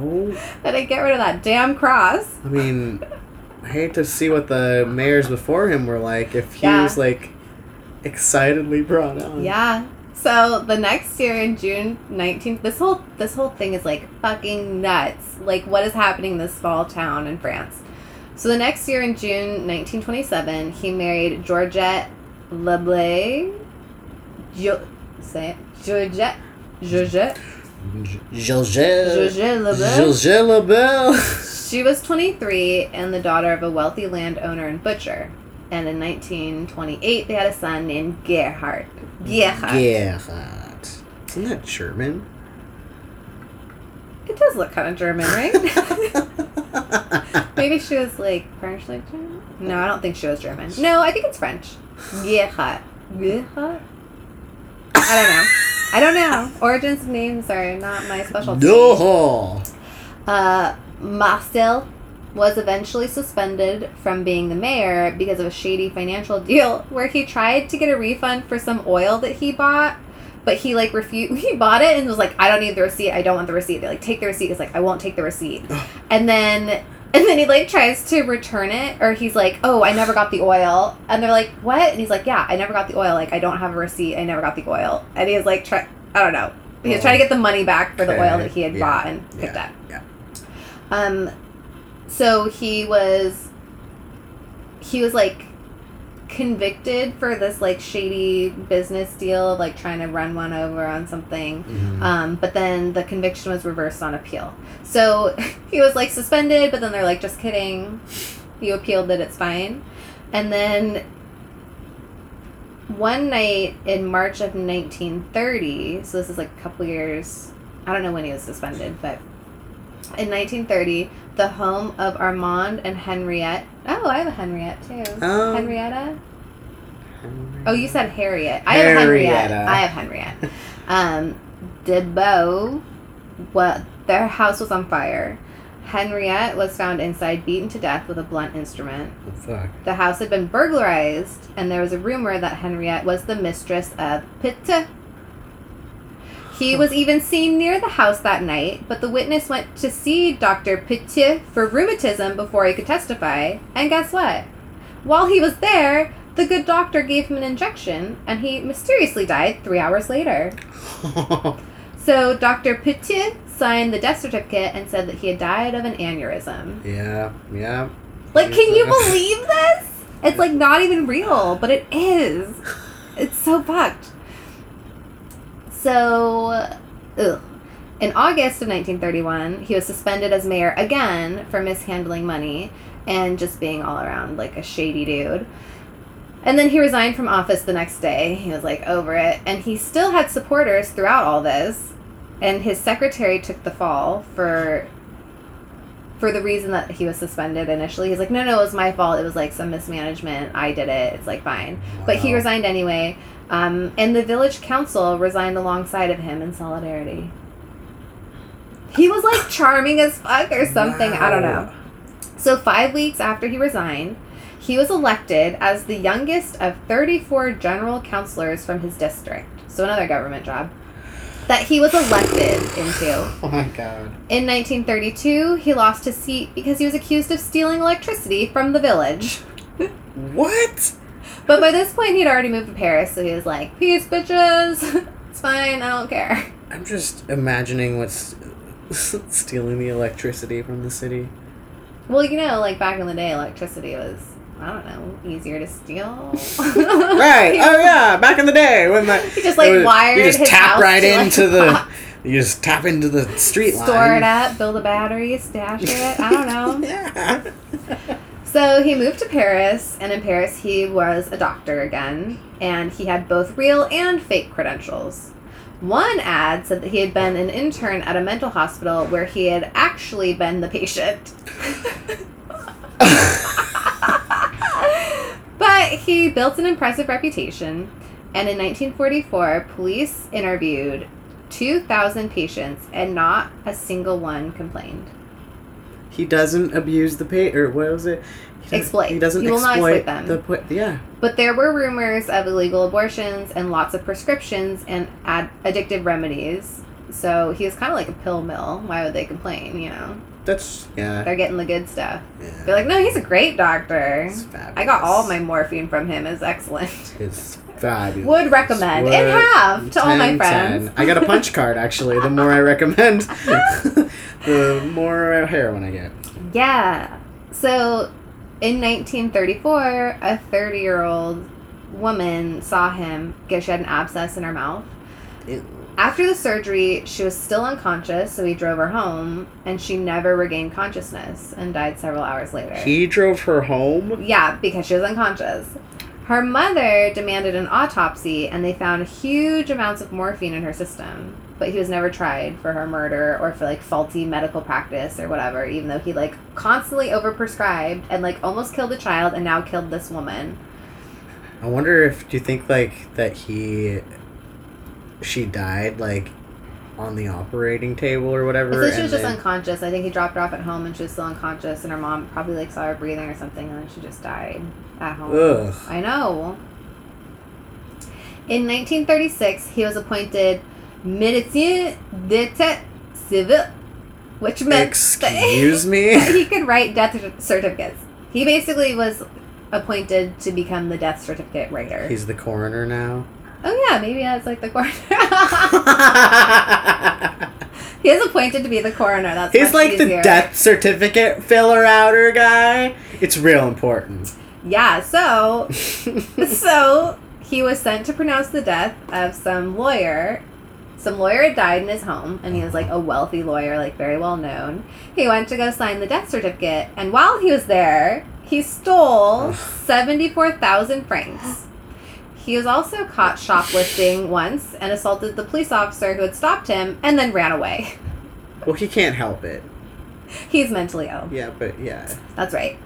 [laughs] That I get rid of that damn cross.
I mean, I hate to see what the mayors before him were like. If he
Yeah.
was like excitedly brought on.
Yeah. So the next year in June 19th, this whole this whole thing is like fucking nuts. Like what is happening in this small town in France? So the next year in June 1927, he married Georgette Lablais. Jo- say it. Georgette. Georgette.
Georgette.
Georgette.
Lebel.
She was 23 and the daughter of a wealthy landowner and butcher. And in 1928, they had a son named Gerhard. Gerhard.
Gerhard. Isn't that German?
It does look kind of German, right? [laughs] Maybe she was like French, like German. No, I don't think she was German. [laughs] No, I think it's French. Gerhard. Gerhard. I don't know. [laughs] I don't know. Origins of names are not my specialty.
no.
Uh, Marcel was eventually suspended from being the mayor because of a shady financial [laughs] deal where he tried to get a refund for some oil that he bought, but he like refused. [laughs] He bought it and was like, "I don't need the receipt. I don't want the receipt." They like take the receipt. He's like, "I won't take the receipt," and then. And then he like tries to return it, or he's like, "Oh, I never got the oil," and they're like, "What?" And he's like, "Yeah, I never got the oil. Like, I don't have a receipt. I never got the oil." And he's like, "Try, I don't know." He was trying to get the money back for the oil that he had
yeah,
bought and picked
yeah,
up.
yeah.
Um, so he was, he was like convicted for this like shady business deal, like trying to run one over on something.
Mhm.
Um, but then the conviction was reversed on appeal. So [laughs] he was like suspended, but then they're like, just kidding. You appealed that it's fine. And then one night in March of 1930, so this is like a couple years, I don't know when he was suspended, but in 1930, the home of Armand and Henriette. Oh, I have a Henriette too.
Oh.
Henrietta? Oh, you said Harriet. I have Henriette.
Henrietta.
I have Henriette. [laughs] Um, Debauve, what their house was on fire. Henriette was found inside, beaten to death with a blunt instrument.
Fuck.
The house had been burglarized, and there was a rumor that Henriette was the mistress of Pitt. He was even seen near the house that night, but the witness went to see Dr. Petiot for rheumatism before he could testify. And guess what? While he was there, the good doctor gave him an injection, and he mysteriously died three hours later. [laughs] So Dr. Petiot signed the death certificate and said that he had died of an aneurysm.
yeah, yeah.
Like, can you [laughs] believe this? It's like not even real, but it is. [laughs] It's so fucked. So, ugh. In August of 1931, he was suspended as mayor again for mishandling money and just being all around like a shady dude. And then he resigned from office the next day. He was like over it. And he still had supporters throughout all this. And his secretary took the fall for for the reason that he was suspended initially. He's like, no, no, it was my fault. It was like some mismanagement. I did it. It's like fine. But he resigned anyway. Um, and the village council resigned alongside of him in solidarity. He was like charming as fuck or something. I don't know. So, five weeks after he resigned, he was elected as the youngest of 34 general councilors from his district. So, another government job that he was elected into. [laughs]
Oh my god.
In 1932, he lost his seat because he was accused of stealing electricity from the village.
What?
But by this point, he'd already moved to Paris, so he was like, Peace, bitches. [laughs] it's fine, I don't care.
I'm just imagining what's stealing the electricity from the city.
Well, you know, like back in the day, electricity was, I don't know, easier to steal. [laughs]
Right. [laughs] Oh yeah. Back in the day when the
He just, like,
was-
wired
you just tap right
to, like,
into the you just tap into the street line.
Store it up, build a battery, stash it. I don't know.
Yeah.
So he moved to Paris, and in Paris he was a doctor again, and he had both real and fake credentials. One ad said that he had been an intern at a mental hospital where he had actually been the patient. but he built an impressive reputation, and in 1944, police interviewed 2,000 patients, and not a single one complained.
He doesn't abuse the pay or what was it? He doesn't-
Exploit.
He doesn't
He will not
exploit,
exploit them.
The yeah.
But there were rumors of illegal abortions and lots of prescriptions and ad- addictive remedies. So he was kind of like a pill mill. Why would they complain? You know,
That's yeah.
they're getting the good stuff.
yeah.
They're like, no, he's a great doctor. I got all my morphine from him. It's excellent.
It's fabulous.
Would recommend and have to all my friends.
10. I got a punch [laughs] card actually. The more I recommend, [laughs] the more heroin I get.
Yeah. So in 1934, a 30 year old woman saw him because she had an abscess in her mouth. After the surgery, she was still unconscious, so he drove her home, and she never regained consciousness and died several hours later.
He drove her home.
yeah, because she was unconscious. Her mother demanded an autopsy, and they found huge amounts of morphine in her system. But he was never tried for her murder or for like faulty medical practice or whatever, even though he like constantly overprescribed and like almost killed a child and now killed this woman.
I wonder if do you think like that he, she died like, on the operating table or whatever.
So she was just
then-
unconscious. I think he dropped her off at home and she was still unconscious, and her mom probably like saw her breathing or something, and then she just died at home.
Ugh.
I know. In 1936, he was appointed médecin d'état civil, which meant
Excuse me. [laughs]
he could write death certificates. He basically was appointed to become the death certificate writer.
He's the coroner now.
Oh yeah, maybe that's like the coroner. [laughs] he is appointed to be the coroner. That's
He's like the death certificate filler outer guy. It's real important.
Yeah, so [laughs] so he was sent to pronounce the death of some lawyer. Some lawyer had died in his home, and he was like a wealthy lawyer, like very well known. He went to go sign the death certificate, and while he was there, he stole seventy-four thousand francs. He was also caught shoplifting once and assaulted the police officer who had stopped him, and then ran away.
Well, he can't help it.
He's mentally ill.
Yeah, but yeah.
That's right.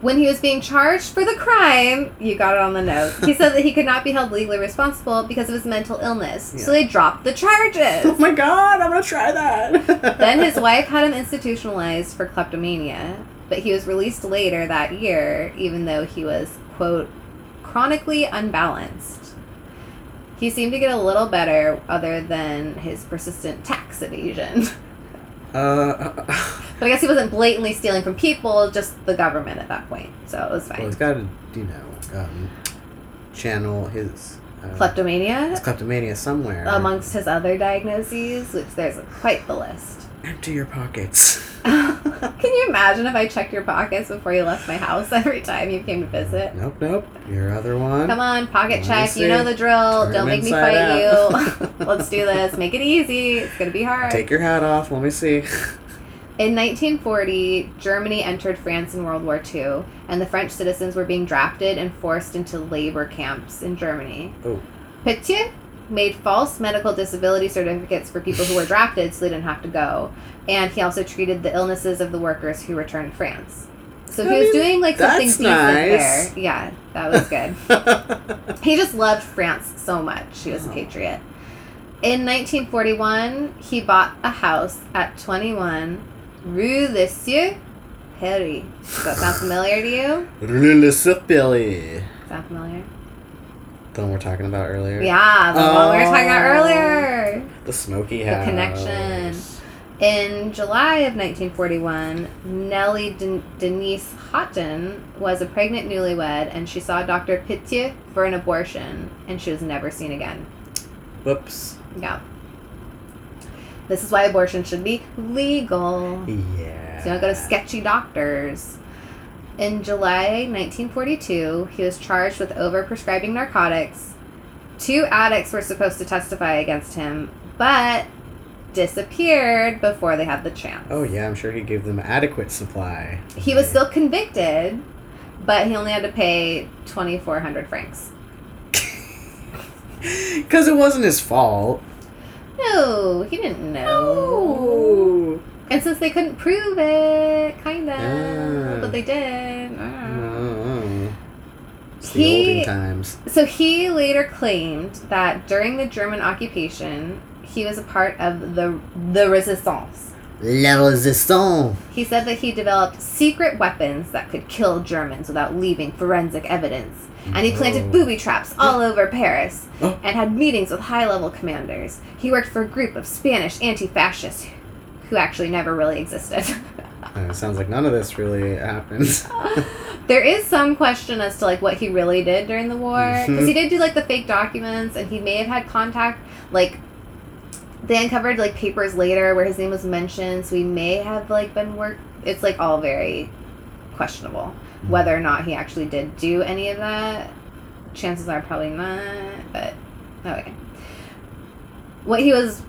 When he was being charged for the crime, you got it on the note. He said that he could not be held legally responsible because of his mental illness. So they dropped the charges.
Oh my god, I'm gonna try that. [laughs]
then his wife had him institutionalized for kleptomania, but he was released later that year, even though he was, quote, chronically unbalanced. He seemed to get a little better, other than his persistent tax evasion. [laughs]
Uh, [laughs]
But I guess he wasn't blatantly stealing from people, just the government at that point. So it was
well,
fine.
he's got to, you know, um, channel his uh,
Kleptomania,
his kleptomania somewhere.
amongst his other diagnoses, which there's quite the list.
Empty your pockets. [laughs]
Can you imagine if I checked your pockets before you left my house [laughs] every time you came to visit?
Nope, nope. Your other one.
Come on, pocket check. You know the drill.
Turn
Don't make me fight
out.
you. [laughs] Let's do this. Make it easy. It's gonna be hard.
Take your hat off. Let me see.
In 1940, Germany entered France in World War II, and the French citizens were being drafted and forced into labor camps in Germany.
Oh.
Made false medical disability certificates for people who were drafted so they didn't have to go, and he also treated the illnesses of the workers who returned to France. So he
I
was
mean,
doing like something decent
nice.
there. Yeah, that was good. [laughs] He just loved France so much. He was a
Oh.
patriot. In 1941, he bought a house at 21 Rue Le Sueur, Paris. Does that sound familiar to you?
Realisability.
Sound familiar?
The one we're talking about earlier.
Yeah, the one we were talking about
Oh.
earlier.
The smoky
The connection. In July of 1941, Nellie Den- Denise Houghton was a pregnant newlywed and she saw Dr. Petiot for an abortion and she was never seen again.
Whoops.
Yeah. This is why abortion should be legal.
Yeah.
So you don't go to sketchy doctors. In July 1942, he was charged with overprescribing narcotics. Two addicts were supposed to testify against him, but disappeared before they had the chance.
Oh yeah, I'm sure he gave them adequate supply.
He was still convicted, but he only had to pay 2,400 francs. [laughs]
Because it wasn't his fault.
No, he didn't know.
Oh.
And since they couldn't prove it, kinda,
Ah.
but they did. ah.
Oh. It's the
He-. So he later claimed that during the German occupation, he was a part of the the resistance.
La resistance.
He said that he developed secret weapons that could kill Germans without leaving forensic evidence. And he planted booby traps all over Paris and had meetings with high level commanders. He worked for a group of Spanish anti fascists who actually never really existed. [laughs]
Uh, it sounds like none of this really happened. [laughs]
there is some question as to like what he really did during the war because he did do like the fake documents and he may have had contact like they uncovered like papers later where his name was mentioned so he may have like been work it's like all very questionable whether or not he actually did do any of that chances are probably not but okay what he was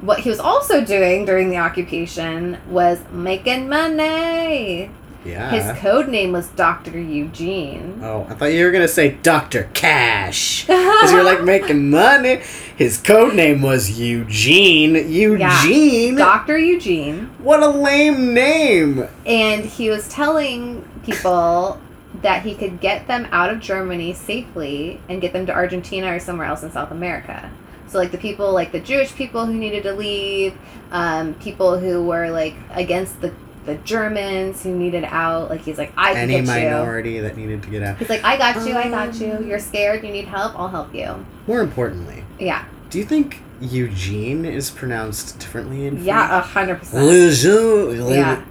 what he was also doing during the occupation was making money
yeah.
his code name was Dr. Eugene.
Oh, I thought you were gonna say Doctor Cash, because you're like making money. His code name was Eugene. Eugene.
Dr. Eugene.
What a lame name.
And he was telling people that he could get them out of Germany safely and get them to Argentina or somewhere else in South America. So, like the people, like the Jewish people who needed to leave, um, people who were like against the, the Germans who needed out. Like he's like, I can
Any
you.
minority that needed to get out.
He's like, I got you, I got you. You're scared, you need help, I'll help you.
More importantly,
Yeah,
do you think Eugene is pronounced differently in French?
yeah, a hundred percent.
Eugene.
Yeah.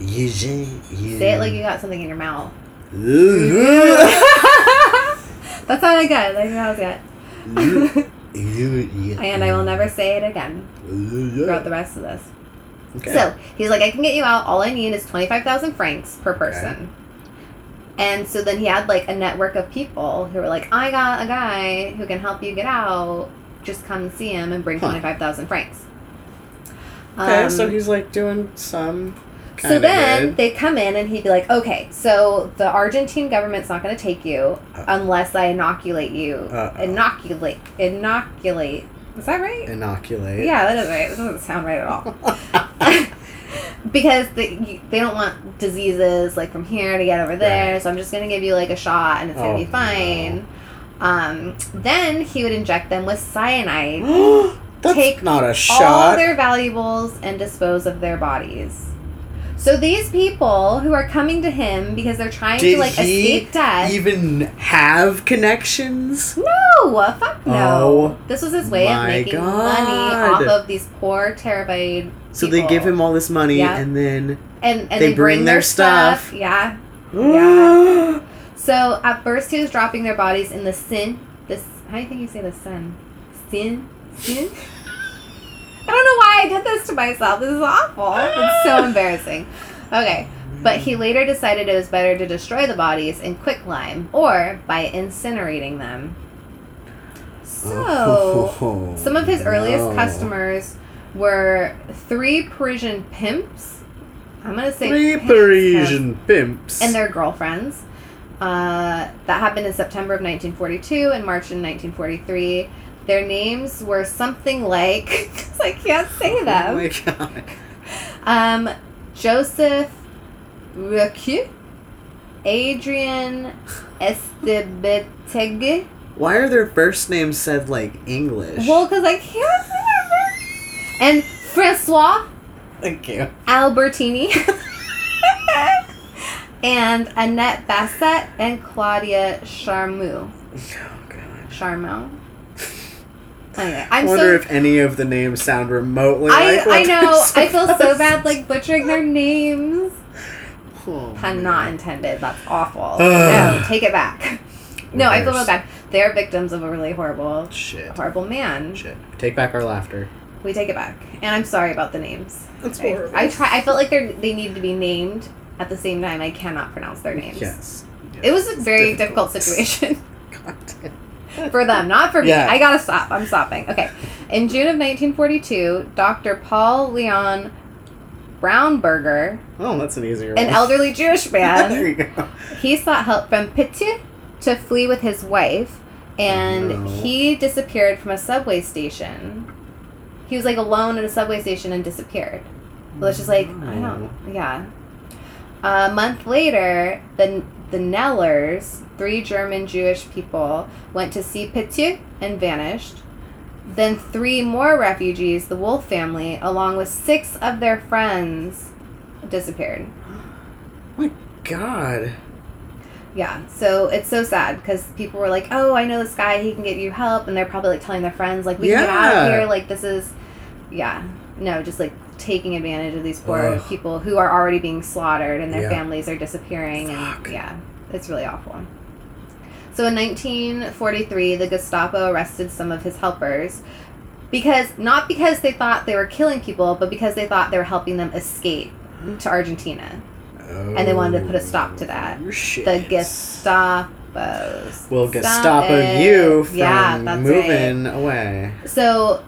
Eugene.
Say it like you got something in your mouth. [laughs]
That's
that sounded good. Like that was good. [laughs]
You-
and I will never say it again throughout the rest of this.
Okay.
So he's like, I can get you out. All I need is twenty five thousand francs per person. And so then he had like a network of people who were like, I got a guy who can help you get out. Just come and see him and bring
Huh.
twenty five thousand francs.
okay,
Um,
so he's like doing some.
So then
good.
they come in and he'd be like, okay, so the Argentine government's not going to take you
Uh.
unless I inoculate you.
Uh-oh.
Inoculate. Inoculate. Is that right?
inoculate.
Yeah, that is right. That doesn't sound right at all. [laughs] because they, they don't want diseases like from here to get over there,
Right.
so I'm just going to give you like a shot and it's going
Oh,
to be fine. Um, then he would inject them with cyanide, [gasps] Take
not a shot.
all their valuables, and dispose of their bodies. So these people who are coming to him because they're trying
Did
to like
he
escape death.
even have connections?
no, fuck no.
Oh,
this was his way of
my
making money off of these poor, terrified.
So they
people.
give him all this money,
Yeah.
and then
and and
they bring their
stuff. Yeah. [gasps] Yeah. So at first he was dropping their bodies in the sin. This how do you think you say the sun? Sin. Sin. I don't know why I did this to myself. This is awful. It's so [laughs] embarrassing. Okay. But he later decided it was better to destroy the bodies in quicklime or by incinerating them. So, [laughs] some of his earliest
no.
customers were three Parisian pimps. I'm going to say
Three
pimps
Parisian pimps.
and their girlfriends. Uh, that happened in September of 1942 and March in 1943. Their names were something like, [laughs] I can't say them.
Oh
them.
my god.
Um, Joseph Recue, Adrian Estebetege.
Why are their first names said like English?
Well, because I can't remember. And Francois
thank you.
Albertini. [laughs] [laughs] and Annette Bassett and Claudia Charmou.
Oh god.
Charmel. Anyway,
I
I'm
wonder
so.
if any of the names sound remotely
I,
like
I know. I feel so bad, like butchering their names.
Oh,
Pun not intended. That's awful. No, take it back. No, I feel real bad. They're victims of a really horrible,
Shit.
horrible man.
Shit. Take back our laughter.
We take it back, and I'm sorry about the names.
That's
I,
horrible.
I try. I felt like they they needed to be named at the same time. I cannot pronounce their names.
Yes.
It was a very
difficult.
difficult situation. [laughs]
God damn.
For them, not for me. I gotta stop. I'm stopping. Okay. In June of 1942, Dr. Paul Leon Braunberger,
Oh, that's an easier
an elderly [laughs] Jewish man.
there you go.
he sought help from Petiot to flee with his wife, and
Oh, no.
he disappeared from a subway station. He was like alone at a subway station and disappeared. Well, it's just like I don't. Yeah. A month later, the the Nellers, three German Jewish people, went to see Petiot and vanished. Then three more refugees, the Wolf family, along with six of their friends, disappeared.
My God.
Yeah, so it's so sad because people were like, "Oh, I know this guy. He can get you help," and they're probably like telling their friends, "Like, we can get out of here. Like, this is, yeah, no, just like taking advantage of these poor
Ugh.
people who are already being slaughtered and their
Yeah.
families are disappearing,
Fuck.
and yeah, it's really awful." So in 1943, the Gestapo arrested some of his helpers because not because they thought they were killing people, but because they thought they were helping them escape to Argentina. And they wanted to put a stop to that.
Oh, shit.
The Gestapos.
will
Stop
Gestapo
it.
you from
Yeah,
moving away.
So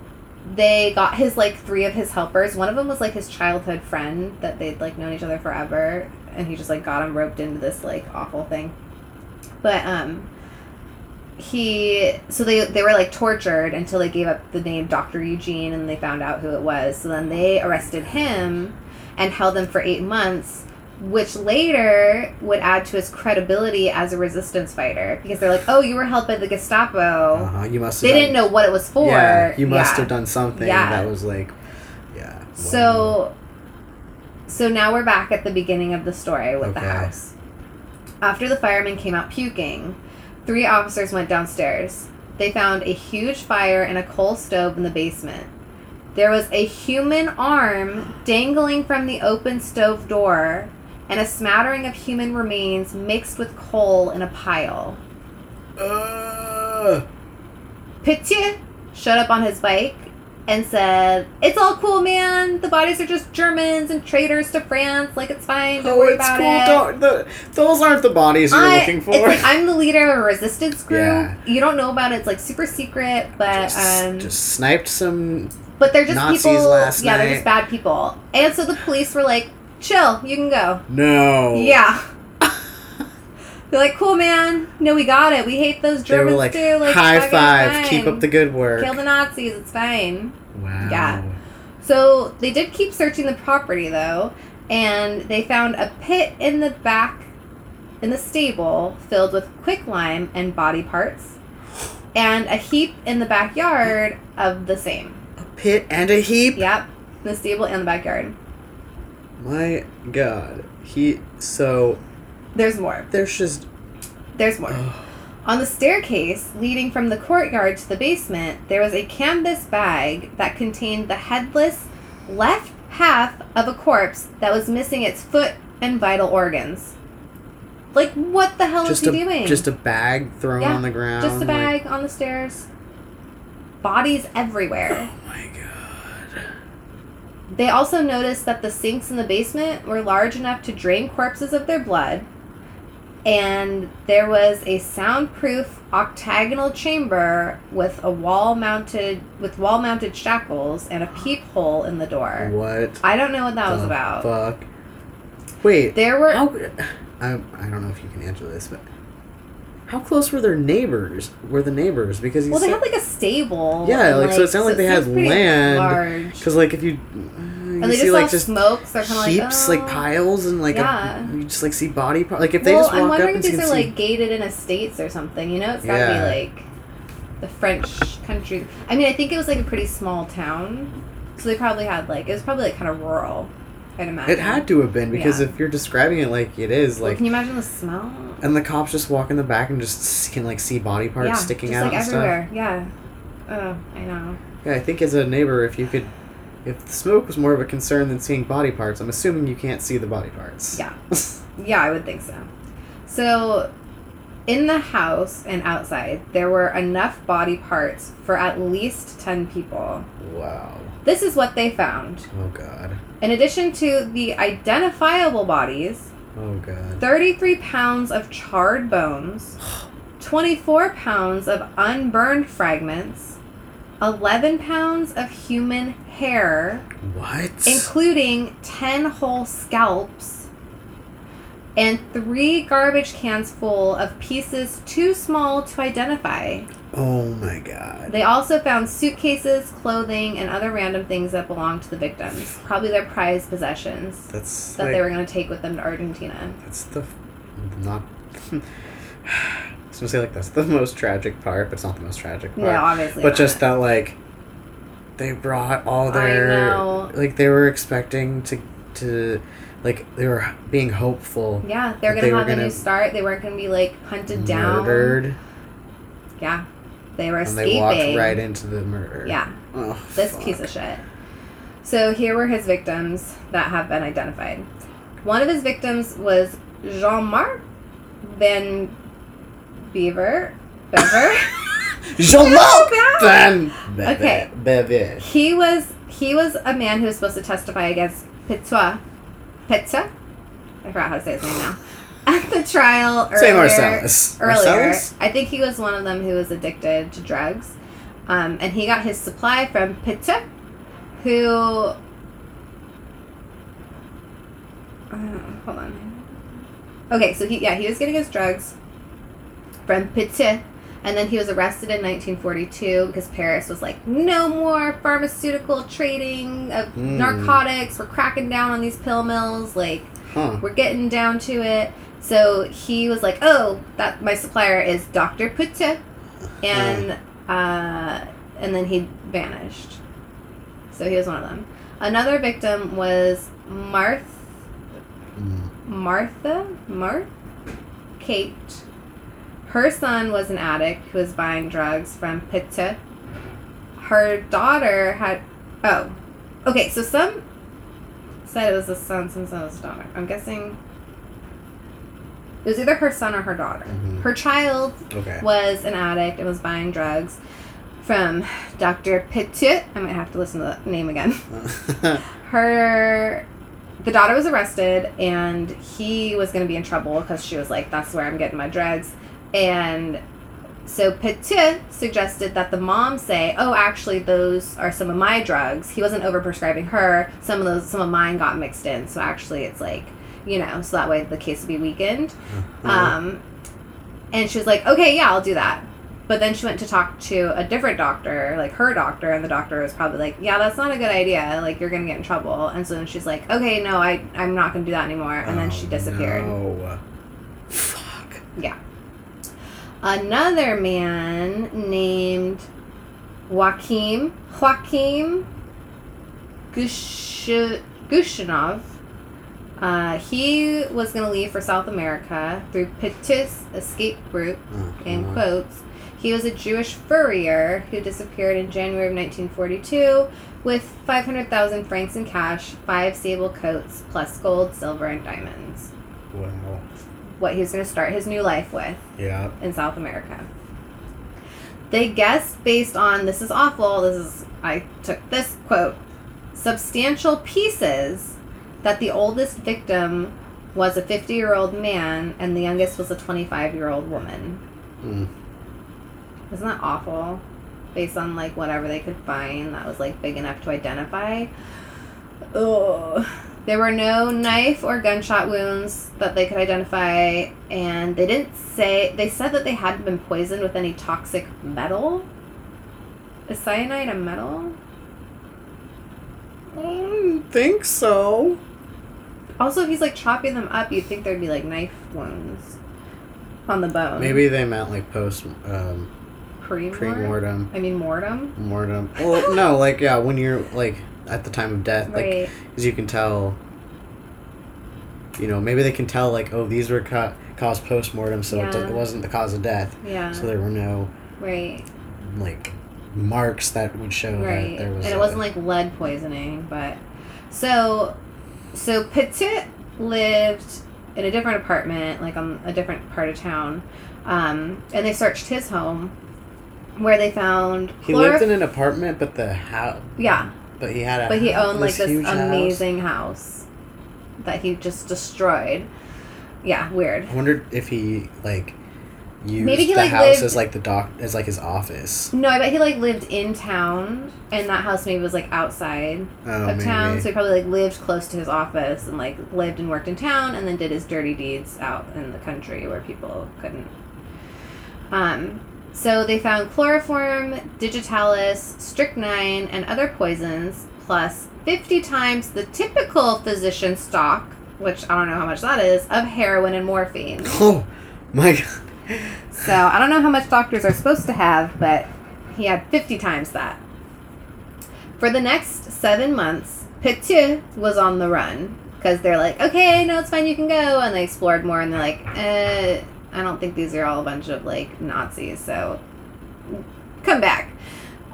they got his like three of his helpers. One of them was like his childhood friend that they'd like known each other forever, and he just like got him roped into this like awful thing. But um, he so they they were like tortured until they gave up the name Dr. Eugene and they found out who it was. So then they arrested him and held him for eight months, which later would add to his credibility as a resistance fighter because they're like, oh, you were held by the Gestapo.
Uh-huh. You must. Have
They
done,
didn't know what it was for.
Yeah, you must
Yeah.
have done something
Yeah.
that was like, yeah.
So, so now we're back at the beginning of the story with the house. After the fireman came out puking, three officers went downstairs. They found a huge fire and a coal stove in the basement. There was a human arm dangling from the open stove door and a smattering of human remains mixed with coal in a pile.
Uh,
Pitié showed up on his bike and said, It's all cool, man. The bodies are just Germans and traitors to France. Like, it's fine. Don't
oh,
worry
it's
about
cool.
it.
Don't, the, those aren't the bodies you're
I-
looking for.
Like I'm the leader of a resistance group.
Yeah.
You don't know about it. It's like super secret, but
just,
um,
just sniped some.
but they're just
Nazis
people.
last
yeah, they're just bad people. And so the police were like, "Chill, you can go."
No.
Yeah. They're like, "Cool, man. No, we got it. We hate those
They were
Germans
like,
too. Like,
high five. Keep up the good work.
kill the Nazis. It's fine."
wow.
Yeah. So they did keep searching the property though, and they found a pit in the back in the stable filled with quicklime and body parts, and a heap in the backyard of the same.
A pit and a heap.
Yep, the stable and the backyard.
My God. He. So
There's more.
there's just.
There's more. On the staircase leading from the courtyard to the basement, there was a canvas bag that contained the headless left half of a corpse that was missing its foot and vital organs. Like, what the hell
just
is
a
he doing?
just a bag thrown
Yeah,
on the ground.
Just a
like-
bag on the stairs. Bodies everywhere.
oh my god.
They also noticed that the sinks in the basement were large enough to drain corpses of their blood, and there was a soundproof octagonal chamber with a wall mounted with wall mounted shackles and a peephole in the door.
What?
I don't know what that was about.
Fuck. Wait.
There were
How? I, I don't know if you can answer this, but how close were their neighbors? Were the neighbors? Because
well, they had like a stable.
Yeah,
and,
like, so it sounded like they had land,
Large.
because like if you,
And
you
they
see
just
like just
smoke, so they're kind of like
heaps
oh.
like piles and like
Yeah.
a, you just like see body part. Like if they
well,
just
I'm
walk up
wondering if these are
see.
like gated in estates or something. You know, it's gotta
Yeah.
be like the French country. I mean, I think it was like a pretty small town, so they probably had like it was probably like kind of rural. I'd imagine.
it had to have been because
Yeah.
if you're describing it like it is,
Well,
like,
can you imagine the smell?
and the cops just walk in the back and just can like see body parts
yeah,
sticking
just
out
like
and
everywhere. Yeah. Oh, I know.
Yeah, I think as a neighbor, if you could, if the smoke was more of a concern than seeing body parts, I'm assuming you can't see the body parts.
Yeah. Yeah, I would think so. So, in the house and outside, there were enough body parts for at least 10 people.
wow.
This is what they found.
Oh god.
In addition to the identifiable bodies,
Oh god.
33 pounds of charred bones, [gasps] 24 pounds of unburned fragments, 11 pounds of human hair,
What?
including 10 whole scalps, and three garbage cans full of pieces too small to identify.
oh my god.
They also found suitcases, clothing, and other random things that belonged to the victims, probably their prized possessions
That's
that
like,
they were going to take with them to Argentina.
That's the f- not. [laughs] Gonna say like that's the most tragic part, but it's not the most tragic part.
No, obviously.
but
not.
just that like they brought all
I
their
know.
like they were expecting to to like they were being hopeful
Yeah, they're gonna
they were
have a
gonna
new start. They weren't gonna be like hunted down.
murdered
Yeah, they were
and they walked right into the murder.
Yeah,
Oh,
this
fuck.
piece of shit. So here were his victims that have been identified. One of his victims was Jean-Marc Van Bever. Bever.
Jean-Marc
bad.
Van
Okay.
Beve.
he was he was a man who was supposed to testify against Pitois. Pizza? I forgot how to say his name now. [laughs] At the trial earlier.
Say Marcellus.
earlier.
Marcellus?
I think he was one of them who was addicted to drugs. Um, and he got his supply from Pitta, who. Uh, hold on. Okay, so he yeah he was getting his drugs from Pitta, and then he was arrested in 1942 because Paris was like, no more pharmaceutical trading of
Hmm.
narcotics. We're cracking down on these pill mills. Like
Huh.
we're getting down to it. So he was like, "Oh, that my supplier is Doctor Putte," and uh, and then he vanished. So he was one of them. Another victim was Marth
Mm.
Martha Marth Kate. Her son was an addict who was buying drugs from Pitta. Her daughter had oh, okay. So some said it was a son, some said it was a daughter. I'm guessing it was either her son or her daughter.
Mhm.
Her child
Okay.
was an addict and was buying drugs from Dr. Petiot. I might have to listen to the name again. [laughs] Her, the daughter was arrested, and he was going to be in trouble because she was like, "That's where I'm getting my drugs," and so Petiot suggested that the mom say, "Oh, actually, those are some of my drugs." He wasn't overprescribing her. Some of those, some of mine got mixed in. So actually, it's like, you know, so that way the case would be weakened. Um, and she was like, okay, yeah, I'll do that. But then she went to talk to a different doctor, like her doctor, and the doctor was probably like, yeah, that's not a good idea. Like, you're going to get in trouble. And so then she's like, okay, no, I, I'm not going to do that anymore. And then she
Oh,
disappeared.
No. Fuck.
Yeah. Another man named Joachim, Joachim Gush- Guschinow Uh, he was going to leave for South America through Petiot's escape route, in
Uh-huh.
quotes. He was a Jewish furrier who disappeared in January of 1942 with 500,000 francs in cash, five sable coats, plus gold, silver, and diamonds.
Wow.
What he's going to start his new life with
Yeah.
in South America. They guessed based on this is awful. This is I took this quote substantial pieces that the oldest victim was a 50 year old man and the youngest was a 25 year old woman.
Mm.
Isn't that awful? Based on like whatever they could find that was like big enough to identify. Ugh. There were no knife or gunshot wounds that they could identify, and they didn't say. They said that they hadn't been poisoned with any toxic metal. Is cyanide a metal?
I don't think so.
Also, if he's like chopping them up, you'd think there'd be like knife wounds on the bone.
Maybe they meant like post um,
pre
pre-mortem,
I mean mortem.
mortem. Well, no, like yeah, when you're like at the time of death, like as you can tell. You know, maybe they can tell like, oh, these were ca- caused post-mortem, so it,
Yeah.
it wasn't the cause of death.
Yeah.
So there were no
right.
like marks that would show
right
that there was.
and it
a-
wasn't like lead poisoning but so so Petiot lived in a different apartment like on a different part of town um, and they searched his home where they found
He lived in an apartment, but the house,
yeah
but he had a.
but he owned like this
huge house.
amazing house that he just destroyed yeah weird
I wondered if he like used
Maybe he,
the
like,
house
lived-
as like the doc as like his office.
no i bet he like lived in town and that house maybe was like outside
Oh,
of
maybe.
town, so he probably like lived close to his office and like lived and worked in town, and then did his dirty deeds out in the country where people couldn't. Um, so they found chloroform, digitalis, strychnine, and other poisons, plus fifty times the typical physician stock, which I don't know how much that is, of heroin and morphine.
Oh my god.
So I don't know how much doctors are supposed to have, but he had 50 times that. For the next seven months, Petiot was on the run because they're like, okay, no, it's fine, you can go. And they explored more and they're like, eh, I don't think these are all a bunch of like Nazis, so come back.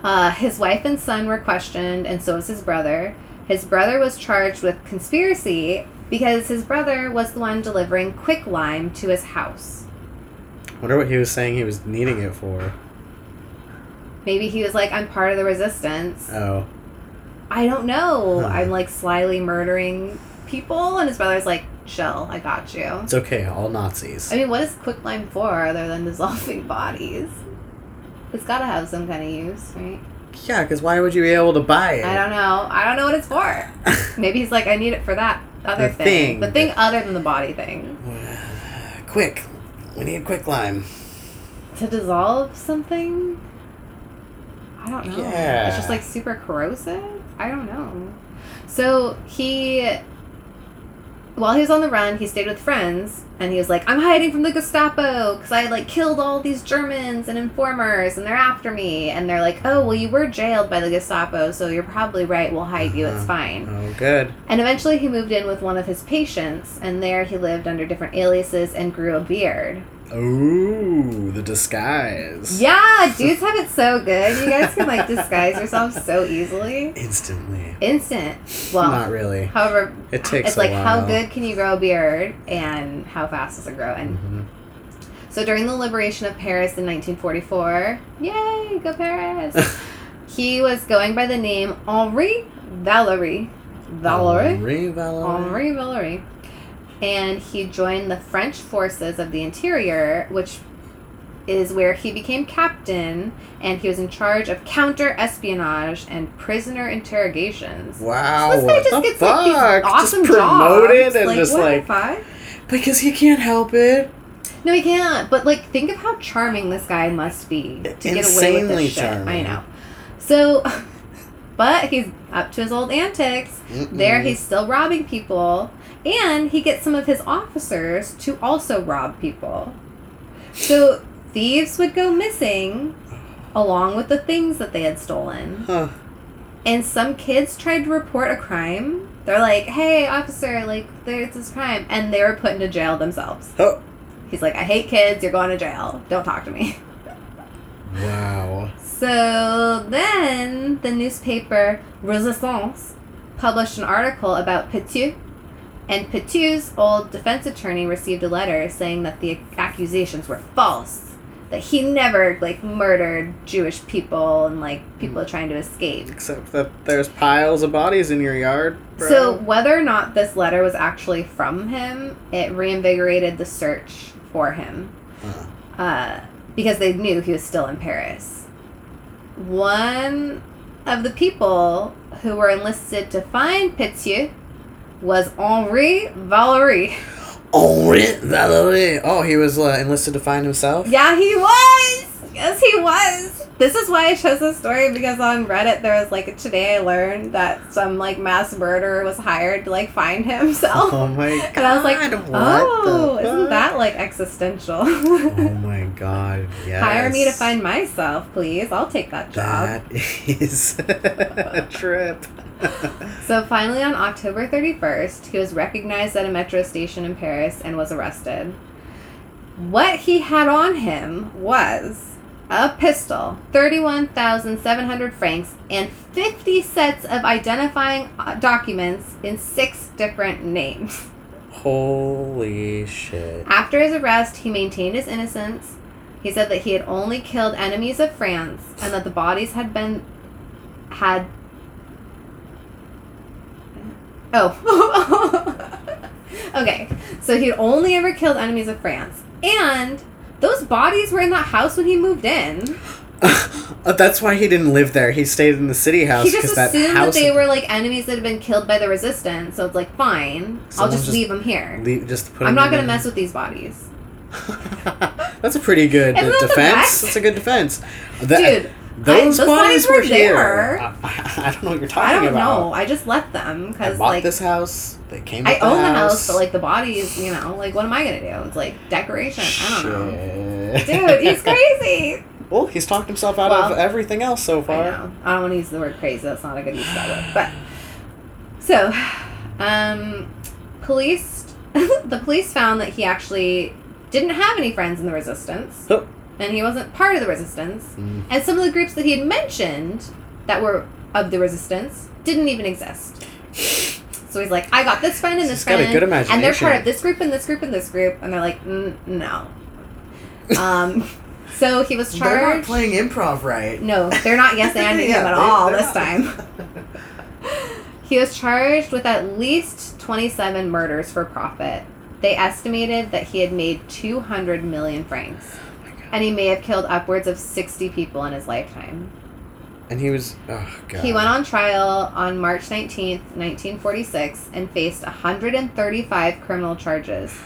Uh, his wife and son were questioned, and so was his brother. His brother was charged with conspiracy because his brother was the one delivering quicklime to his house.
Wonder what he was saying he was needing it for.
Maybe he was like, I'm part of the resistance.
Oh.
I don't know.
Huh.
I'm like slyly murdering people. And his brother's like, chill, I got you.
It's okay, all Nazis.
I mean, what is quicklime for other than dissolving [laughs] bodies? It's gotta have some kind of use, right?
Yeah, because why would you be able to buy it?
I don't know. I don't know what it's for. [laughs] Maybe he's like, I need it for that other
The
thing.
thing.
The thing other than the body thing. [sighs]
Quick, we need quicklime.
To dissolve something? I don't know.
Yeah.
It's just like super corrosive? I don't know. So he, while he was on the run, he stayed with friends and he was like, I'm hiding from the Gestapo because I like killed all these Germans and informers and they're after me. And they're like, oh, well, you were jailed by the Gestapo, so you're probably right. We'll hide you. It's
Uh-huh.
fine.
Oh, good.
And eventually he moved in with one of his patients and there he lived under different aliases and grew a beard.
Ooh, the disguise.
Yeah, dudes have it so good. You guys can like disguise yourselves so easily.
Instantly.
Instant. Well,
Not really.
however,
It takes
it's like how good can you grow a beard and how fast does it grow? And
Mhm.
so during the liberation of Paris in 1944, yay, go Paris! [laughs] he was going by the name Henri Valery. Valery?
Henri Valery.
Henri Valery. And he joined the French forces of the interior, which is where he became captain, and he was in charge of counter espionage and prisoner interrogations.
Wow,
So this guy
what
just
the
gets
fuck?
like these awesome
just promoted
jobs.
and
like,
just
what
like because he can't help it.
No, he can't. But like, think of how charming this guy must be to get away with this shit. I
charming.
know. So, [laughs] but he's up to his old antics. There,
Mm-mm.
he's still robbing people, and he gets some of his officers to also rob people. So thieves would go missing, along with the things that they had stolen.
Huh.
And some kids tried to report a crime, They're like, "Hey, officer, like there's this crime," and they were put into jail themselves.
Oh.
He's like, "I hate kids. You're going to jail. Don't talk to me." [laughs]
Wow.
So then the newspaper Resistance published an article about Petiot, and Petiot's old defense attorney received a letter saying that the accusations were false, that he never like murdered Jewish people and like people trying to escape.
Except that there's piles of bodies in your yard. Bro.
So whether or not this letter was actually from him, it reinvigorated the search for him.
Uh.
Uh, because they knew he was still in Paris. One of the people who were enlisted to find Petiot was Henri Valery.
Henri Valery. Oh, he was uh, enlisted to find himself.
Yeah, he was! Yes, he was! This is why I chose this story because on Reddit there was like today I learned that some like mass murderer was hired to like find himself.
Oh my god. [laughs]
And I was like, oh, isn't that like existential?
Oh [laughs] my god. Yes.
Hire me to find myself, please. I'll take that job.
That [laughs] is a trip. [laughs]
So finally, on October 31st, he was recognized at a metro station in Paris and was arrested. What he had on him was a pistol, 31,700 francs, and 50 sets of identifying uh, documents in six different names.
Holy shit.
After his arrest, he maintained his innocence. He said that he had only killed enemies of France and that the bodies had been had Oh. [laughs] okay. So he'd only ever killed enemies of France. And those bodies were in that house when he moved in. [laughs]
Uh, That's why he didn't live there. He stayed in the city house
He just assumed that
house.
they were like enemies that had been killed by the resistance. So it's like, fine, I'll just,
just
leave them here.
Le- just put
I'm not gonna mess with these bodies. [laughs]
That's a pretty good defense. That's a good defense. That-
Dude,
those,
I- those
bodies,
bodies
were,
were
here.
there.
I, I don't know what you're talking about.
I don't
about.
know. I just left them
I
because
bought
like
this house. They came.
I
with
own the
house,
house, but like the bodies, you know, like what am I gonna do? It's like decoration. I don't know. Dude, he's crazy. [laughs]
Well, he's talked himself out
Well,
of everything else so
I
far.
know. I don't want to use the word crazy. That's not a good use of that word. But so, um, police, [laughs] the police found that he actually didn't have any friends in the resistance,
Oh.
And he wasn't part of the resistance.
Mm.
And some of the groups that he had mentioned that were of the resistance didn't even exist. So he's like, I got this friend and this
He's got a
friend,
good
and they're part of this group and this group and this group, and they're like, mm, no. Um, [laughs] so he was charged.
They're not playing improv right.
No, they're not yes [laughs] anding
Yeah,
him at
they-
all this
not.
time. [laughs] He was charged with at least 27 murders for profit. They estimated that he had made 200 million francs. And he may have killed upwards of 60 people in his lifetime.
And he was. Oh god.
He went on trial on March 19th, 1946, and faced 135 criminal charges.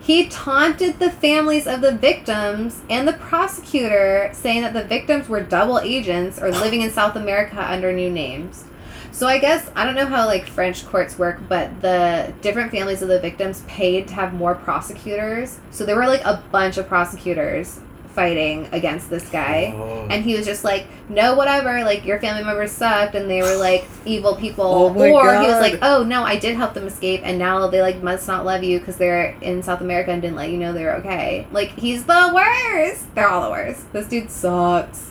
He taunted the families of the victims and the prosecutor, saying that the victims were double agents or living in South America under new names. So I guess I don't know how like French courts work, but the different families of the victims paid to have more prosecutors. So there were like a bunch of prosecutors fighting against this guy.
Oh.
And he was just like, no, whatever. Like your family members sucked, and they were like evil people.
Oh
or
my
he was like, oh no, I did help them escape, and now they like must not love you because they're in South America and didn't let you know they're okay. Like he's the worst. They're all the worst. This dude sucks.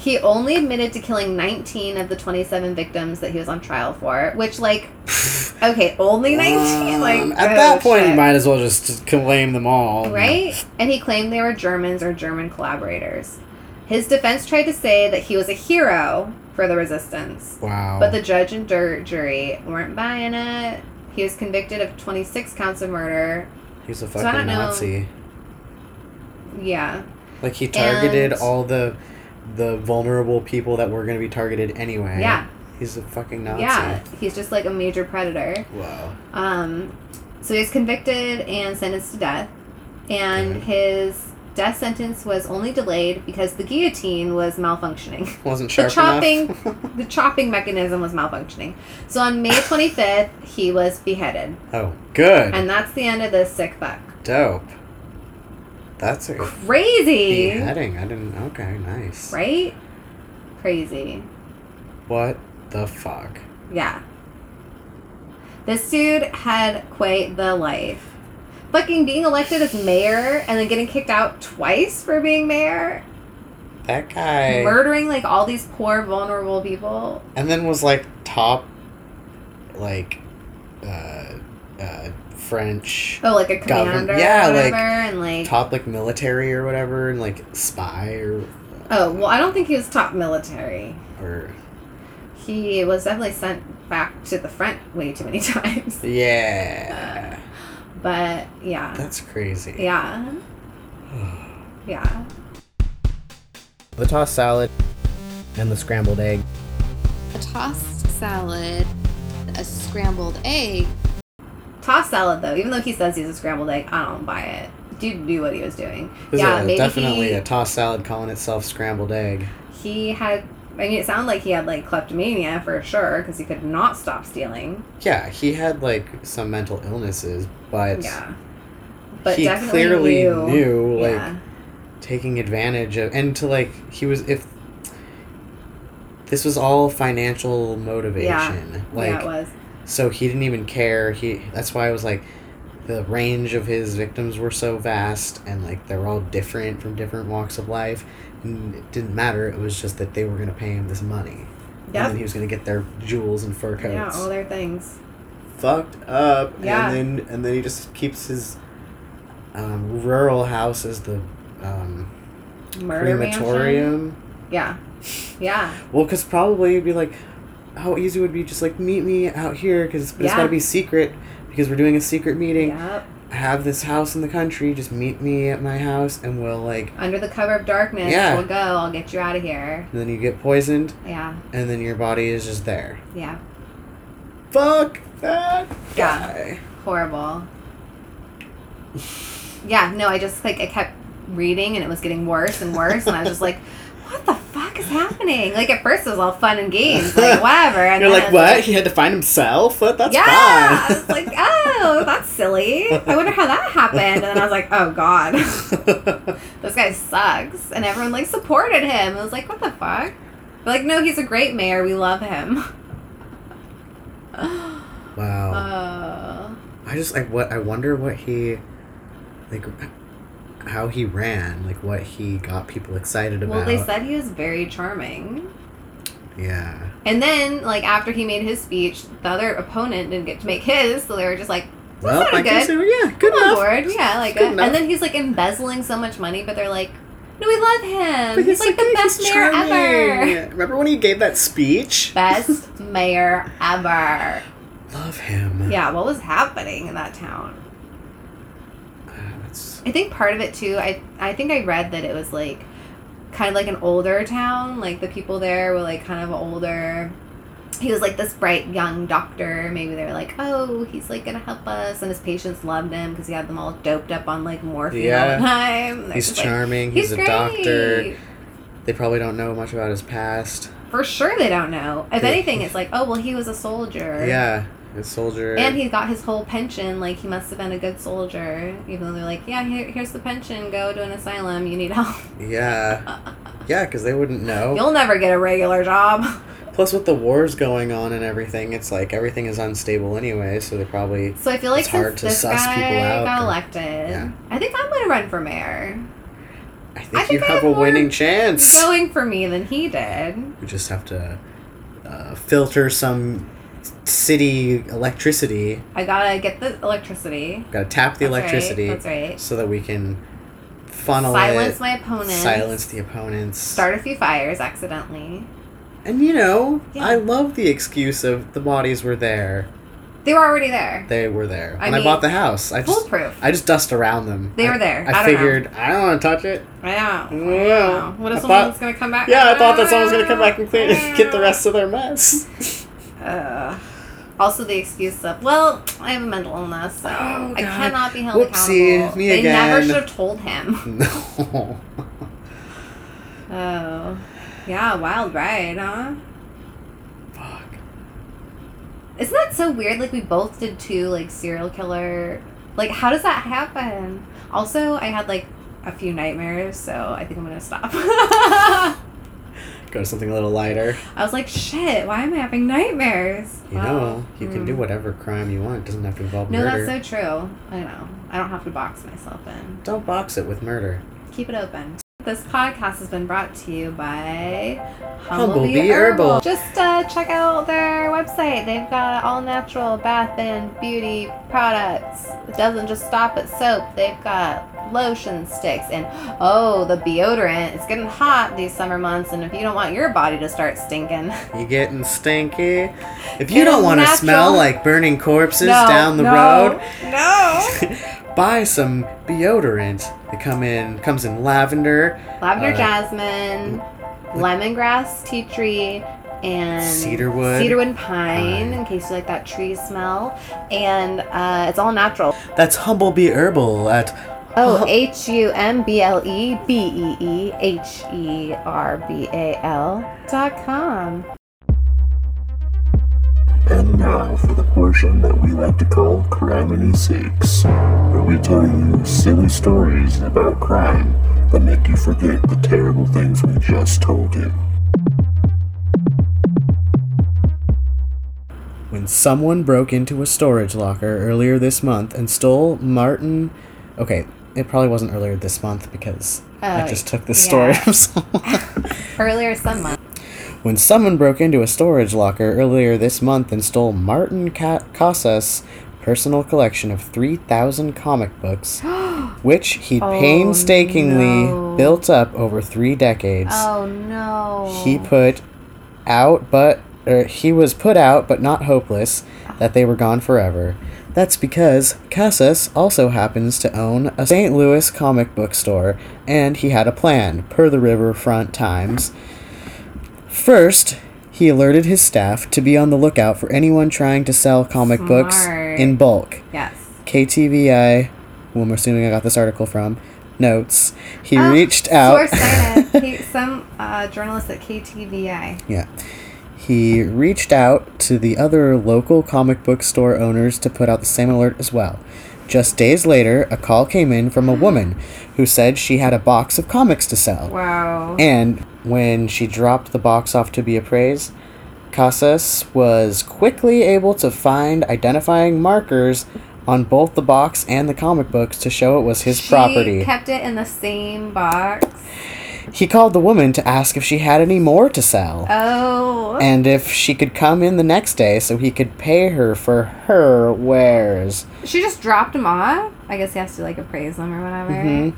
He only admitted to killing 19 of the 27 victims that he was on trial for, which like, [sighs] okay, only 19. like
Um, at
oh,
that point,
shit.
you might as well just claim them all.
Right? And he claimed they were Germans or German collaborators. His defense tried to say that he was a hero for the resistance,
Wow.
but the judge and jury weren't buying it. He was convicted of 26 counts of murder.
He's a fucking
know.
Nazi.
Yeah.
Like he targeted
And-
all the the vulnerable people that were going to be targeted anyway.
Yeah.
He's a fucking Nazi.
Yeah. He's just like a major predator.
Wow.
Um, so he's convicted and sentenced to death. And his death sentence was only delayed because the guillotine was malfunctioning. [laughs]
Wasn't
the chopping
enough. [laughs]
the chopping mechanism was malfunctioning. So on May 25th, he was beheaded.
oh, good.
And that's the end of this sick fuck.
Dope. That's a
Crazy.
beheading. I didn't. Okay, nice.
Right? Crazy.
What the fuck?
Yeah. This dude had quite the life. Fucking being elected as mayor and then getting kicked out twice for being mayor,
That guy.
murdering like all these poor, vulnerable people.
and then was like top, like, uh, uh, French,
Oh, like a
Government-
commander,
yeah,
or
like,
whatever, and like
top like military or whatever, and like spy or
oh well, I don't think he was top military.
or
He was definitely sent back to the front way too many [laughs] times.
yeah.
But yeah,
That's crazy.
yeah, yeah.
The tossed salad and the scrambled egg.
A tossed salad, a scrambled egg.
Tossed salad though, even though he says he's a scrambled egg, I don't buy it. Dude knew what he was doing.
This
yeah,
a- definitely
he,
a toss salad calling itself scrambled egg.
he had. I mean, it sounded like he had like kleptomania for sure because he could not stop stealing.
Yeah, he had like some mental illnesses, but
Yeah, but
he clearly
knew.
knew, like
yeah,
taking advantage of and to like he was if this was all financial motivation like
yeah, it was.
So he didn't even care. He that's why i was like the range of his victims were so vast and like they're all different from different walks of life. And it didn't matter. It was just that they were going to pay him this money. And then he was going to get their jewels and fur coats.
Yeah, all their things.
fucked up.
Yeah.
and then and then he just keeps his um, rural house as the um,
Murder mansion.
crematorium.
Yeah, yeah.
Well, because probably it'd be like, how easy would it be just like meet me out here because it's got to be secret because we're doing a secret meeting.
Yep.
I have this house in the country. Just meet me at my house and we'll like.
Under the cover of darkness,
Yeah.
we'll go. I'll get you out of here.
And then you get poisoned
Yeah,
and then your body is just there.
yeah.
Fuck that
Yeah.
guy.
Horrible. Yeah, no, I just like I kept reading and it was getting worse and worse, and I was just like, "What the fuck is happening?" Like at first it was all fun and games, like [laughs] whatever. And
You're like, what? He had to find himself? What? That's
yeah, I
fine.
was like, "Oh, that's silly." I wonder how that happened. And then I was like, "Oh God, [laughs] this guy sucks," and everyone like supported him. I was like, "What the fuck?" They're like, "No, he's a great mayor. We love him."
wow.
Uh,
I just like what I wonder what he like how he ran, like what he got people excited about.
well, they said he was very charming.
yeah.
And then, like after he made his speech, the other opponent didn't get to make his, so they were just like,
Well, I guess
good.
it- yeah, good
"Come
enough.
board, yeah, like."
Good enough.
and then he's like embezzling so much money, but they're like, "No, we love him.
But
he's, like the best mayor
charming.
ever. [laughs]
Remember when he gave that speech?
Best [laughs] mayor ever."
Love him.
Yeah, what was happening in that town? I think part of it too. I I think I read that it was like kind of like an older town. Like the people there were like kind of older. He was like this bright young doctor. Maybe they were like, oh, he's like gonna help us, and his patients loved him because he had them all doped up on like morphine all the time. They're
he's
just like,
charming.
he's
he's, a
great.
doctor. They probably don't know much about his past.
For sure, they don't know. If anything, it's [laughs] like, oh well, he was a soldier.
Yeah, a soldier.
And he got his whole pension. Like he must have been a good soldier. Even though they're like, yeah, here, here's the pension. Go to an asylum. You need help. [laughs]
yeah, yeah, because they wouldn't know.
You'll never get a regular job. [laughs]
Plus, with the wars going on and everything, it's like everything is unstable anyway. So they probably
So I feel like
It's hard to
this
suss
guy
people out,
got elected,
yeah.
I think I'm gonna run for mayor.
I think,
I think
you
I
have
have
a winning chance.
Going for me than he did.
We just have to uh, filter some city electricity.
I gotta get the electricity.
Got to tap the
That's right,
electricity
That's right.
so that we can funnel
Silence
it,
my opponents.
silence the opponents.
Start a few fires accidentally.
And you know,
Yeah.
I love the excuse of the bodies were there.
They were already there.
They were there.
I
When I, bought the house, I just
Foolproof.
I just dust around them.
They
I-
were there.
I,
I don't know.
figured I don't want to touch it.
What if
I
someone's
thought-
gonna come back?
Yeah, I thought that someone was gonna come back and clean [laughs] get the rest of their mess. [laughs]
Uh, also, the excuse of, well, I have a mental illness, so
Oh,
I cannot be held
Whoopsie,
accountable.
me
they never should have told him. [laughs]
no. [laughs]
Oh, yeah, wild ride, huh?
Fuck.
Isn't that so weird? Like we both did two like serial killer. Like, how does that happen? Also, I had like a few nightmares, so I think I'm gonna stop. [laughs]
Go to something a little lighter.
I was like, shit, why am I having nightmares?
You
Well,
know, you can do
mm.
whatever crime you want. It doesn't have to involve
No,
murder.
No, that's so true. I know. I don't have to box myself in.
Don't box it with murder.
Keep it open. This podcast has been brought to you by
Humblebee
Humblebee
Herbal.
Just uh, check out their website. They've got all natural bath and beauty products. It doesn't just stop at soap. They've got lotion sticks and oh, the deodorant. It's getting hot these summer months, and if you don't want your body to start stinking, [laughs]
you're getting stinky? If you don't want to smell like burning corpses
No,
down the
no,
road, [laughs]
no. [laughs]
buy some deodorant. It come in comes in lavender,
Lavender
Uh,
jasmine, lemongrass, tea tree, and
Cedarwood.
cedarwood and pine,
Pine.
in case you like that tree smell. And uh, it's all natural.
That's Humblebee Herbal at
Oh, H U M B L E B E E H E R B A L dot com.
And now for the portion that we like to call Criminy Sakes, where we tell you silly stories about crime that make you forget the terrible things we just told you.
when someone broke into a storage locker earlier this month and stole Martin. Okay, it probably wasn't earlier this month because I
Oh,
just took this story from someone. [laughs]
Earlier some month.
When someone broke into a storage locker earlier this month and stole Martin Ca- Casas' personal collection of 3,000 comic books, [gasps] which he
Oh,
painstakingly
no.
built up over three decades.
Oh no.
He put out, but er, he was put out, but not hopeless that they were gone forever. That's because Casas also happens to own a St. Louis comic book store, and he had a plan, per the Riverfront Times. First, he alerted his staff to be on the lookout for anyone trying to sell comic books in bulk.
Yes.
KTVI, who I'm assuming I got this article from, notes he
Oh,
reached out.
He- [laughs] Some uh, journalist at KTVI.
Yeah. He reached out to the other local comic book store owners to put out the same alert as well. Just days later, a call came in from a woman who said she had a box of comics to sell.
Wow.
And when she dropped the box off to be appraised, Casas was quickly able to find identifying markers on both the box and the comic books to show it was his
She
property.
kept it in the same box.
He called the woman to ask if she had any more to sell.
Oh.
and if she could come in the next day so he could pay her for her wares.
She just dropped him off. I guess he has to like appraise them or whatever.
Mhm.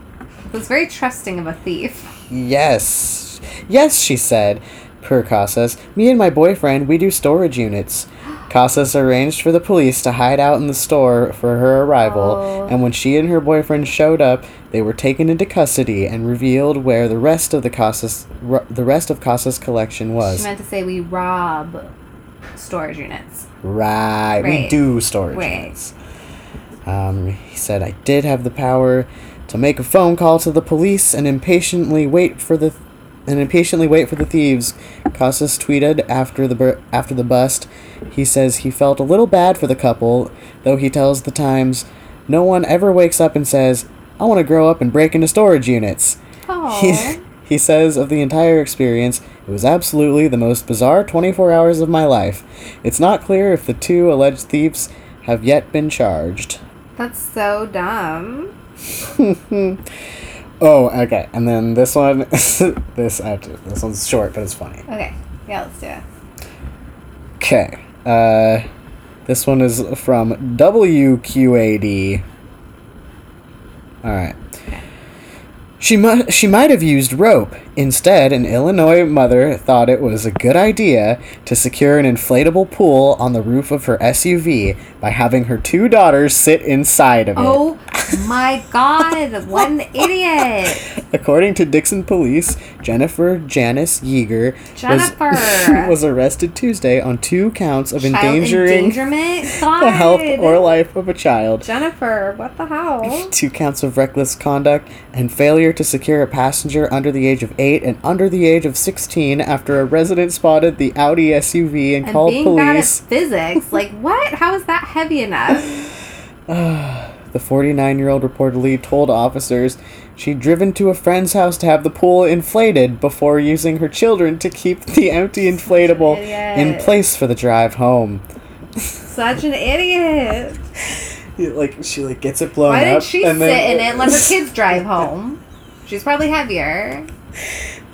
It's very trusting of a thief.
Yes. Yes, she said. Per Casas, me and my boyfriend, we do storage units. Casas arranged for the police to hide out in the store for her arrival,
Oh.
and when she and her boyfriend showed up, they were taken into custody and revealed where the rest of the Casas, r- the rest of Casas' collection was.
She meant to say we rob storage units.
Right, we do storage
Right.
units. Um, he said, I did have the power to make a phone call to the police and impatiently wait for the and impatiently wait for the thieves. Casas tweeted after the bur- after the bust. He says he felt a little bad for the couple, though he tells the Times, "No one ever wakes up and says, I want to grow up and break into storage units." He, [laughs] he says of the entire experience, it was absolutely the most bizarre 24 hours of my life. It's not clear if the two alleged thieves have yet been charged.
That's so dumb. [laughs]
Oh, okay. And then this one, [laughs] this actually, this one's short, but it's funny.
Okay. Yeah, let's do it.
Okay. Uh, this one is from WQAD. All right. She mu- she might have used rope. Instead, an Illinois mother thought it was a good idea to secure an inflatable pool on the roof of her SUV by having her two daughters sit inside of it.
Oh my god, what an [laughs] idiot.
According to Dixon police, Jennifer Janice Yeager
Jennifer.
was, [laughs] was arrested Tuesday on two counts of
Child
endangering
endangerment? [laughs]
The health or life of a child.
Jennifer, what the hell?
Two counts of reckless conduct and failure to secure a passenger under the age of 8 and under the age of 16 after a resident spotted the Audi SUV and,
And
called
being bad at
police.
physics, like what? How is that heavy enough? [sighs] [sighs] [sighs]
The 49 year old reportedly told officers she'd driven to a friend's house to have the pool inflated before using her children to keep [laughs] the empty inflatable in place for the drive home.
Such an idiot. [laughs]
Like she like gets it blown
Why
up.
didn't she sit
and then-
in it and let her [laughs] kids drive home? She's probably heavier.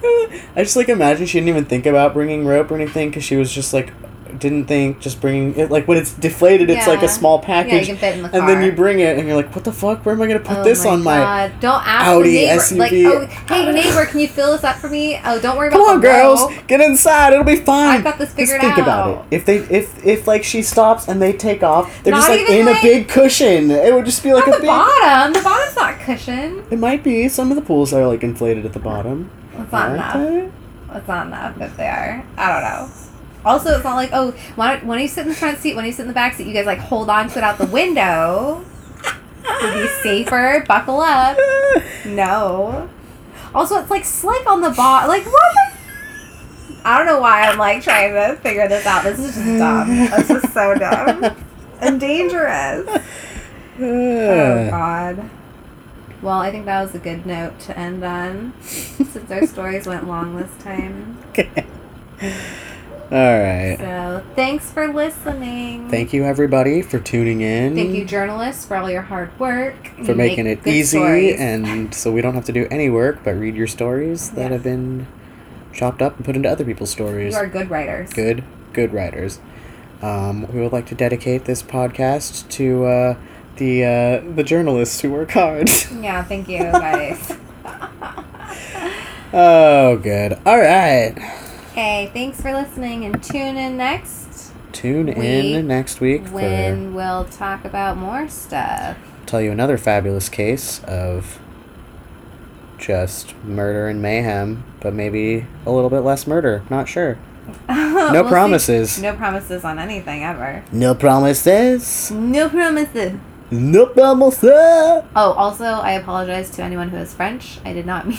I just like imagine she didn't even think about bringing rope or anything because she was just like didn't think just bringing it like when it's deflated it's like a small
Yeah,
package
you can fit in the
and then you bring it and you're like what the fuck where am I gonna put
Oh
this on my
God. Don't ask
Audi
neighbor.
SUV.
Like, oh, hey neighbor, can you fill this up for me? Oh, don't worry
Come
about
on, girls, get inside. It'll be fine.
I've got this figured Just
think about it. If they, if, if like she stops and they take off, they're
Not
just like in
like-
a big cushion. It would just be like a
the
big.
bottom. The bottom's not cushion.
It might be some of the pools are like inflated at the bottom.
That's not enough. That's not enough if they are. I don't know. Also, it's not like oh, why don't, when you sit in the front seat, when you sit in the back seat, you guys like hold on to it out the window. to be safer. Buckle up. No. Also, it's like slick on the bottom. Like what? The- I don't know why I'm like trying to figure this out. This is just dumb. This is so dumb and dangerous. Oh [sighs] God. Well, I think that was a good note to end on, since our stories went long this time. [laughs]
All right.
So, thanks for listening.
Thank you everybody for tuning in.
Thank you, journalists, for all your hard work.
for
You
making it easy
stories.
and so we don't have to do any work but read your stories that have been chopped up and put into other people's stories.
you are good writers.
good, good writers. Um, we would like to dedicate this podcast to uh, the uh, the journalists who work hard. [laughs]
Yeah, thank you, guys. [laughs]
oh, good. All right.
Okay, thanks for listening, and tune in next
Tune
Week
in next week for
when we'll talk about more stuff.
tell you another fabulous case of just murder and mayhem, but maybe a little bit less murder. Not sure. No [laughs]
We'll see.
promises.
No promises on anything ever.
No promises.
No promises.
No promises.
Oh, also, I apologize to anyone who is French. I did not [laughs] mean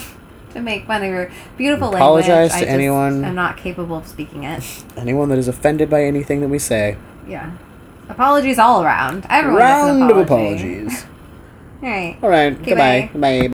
to make fun of your beautiful
Apologize
language. I
to
just
anyone-
am not capable of speaking it.
Anyone that is offended by anything that we say,
Yeah. Apologies all around. Everyone
round
gets
of
an apology.
apologies. [laughs]
All right.
All right. Goodbye.
bye.
Bye.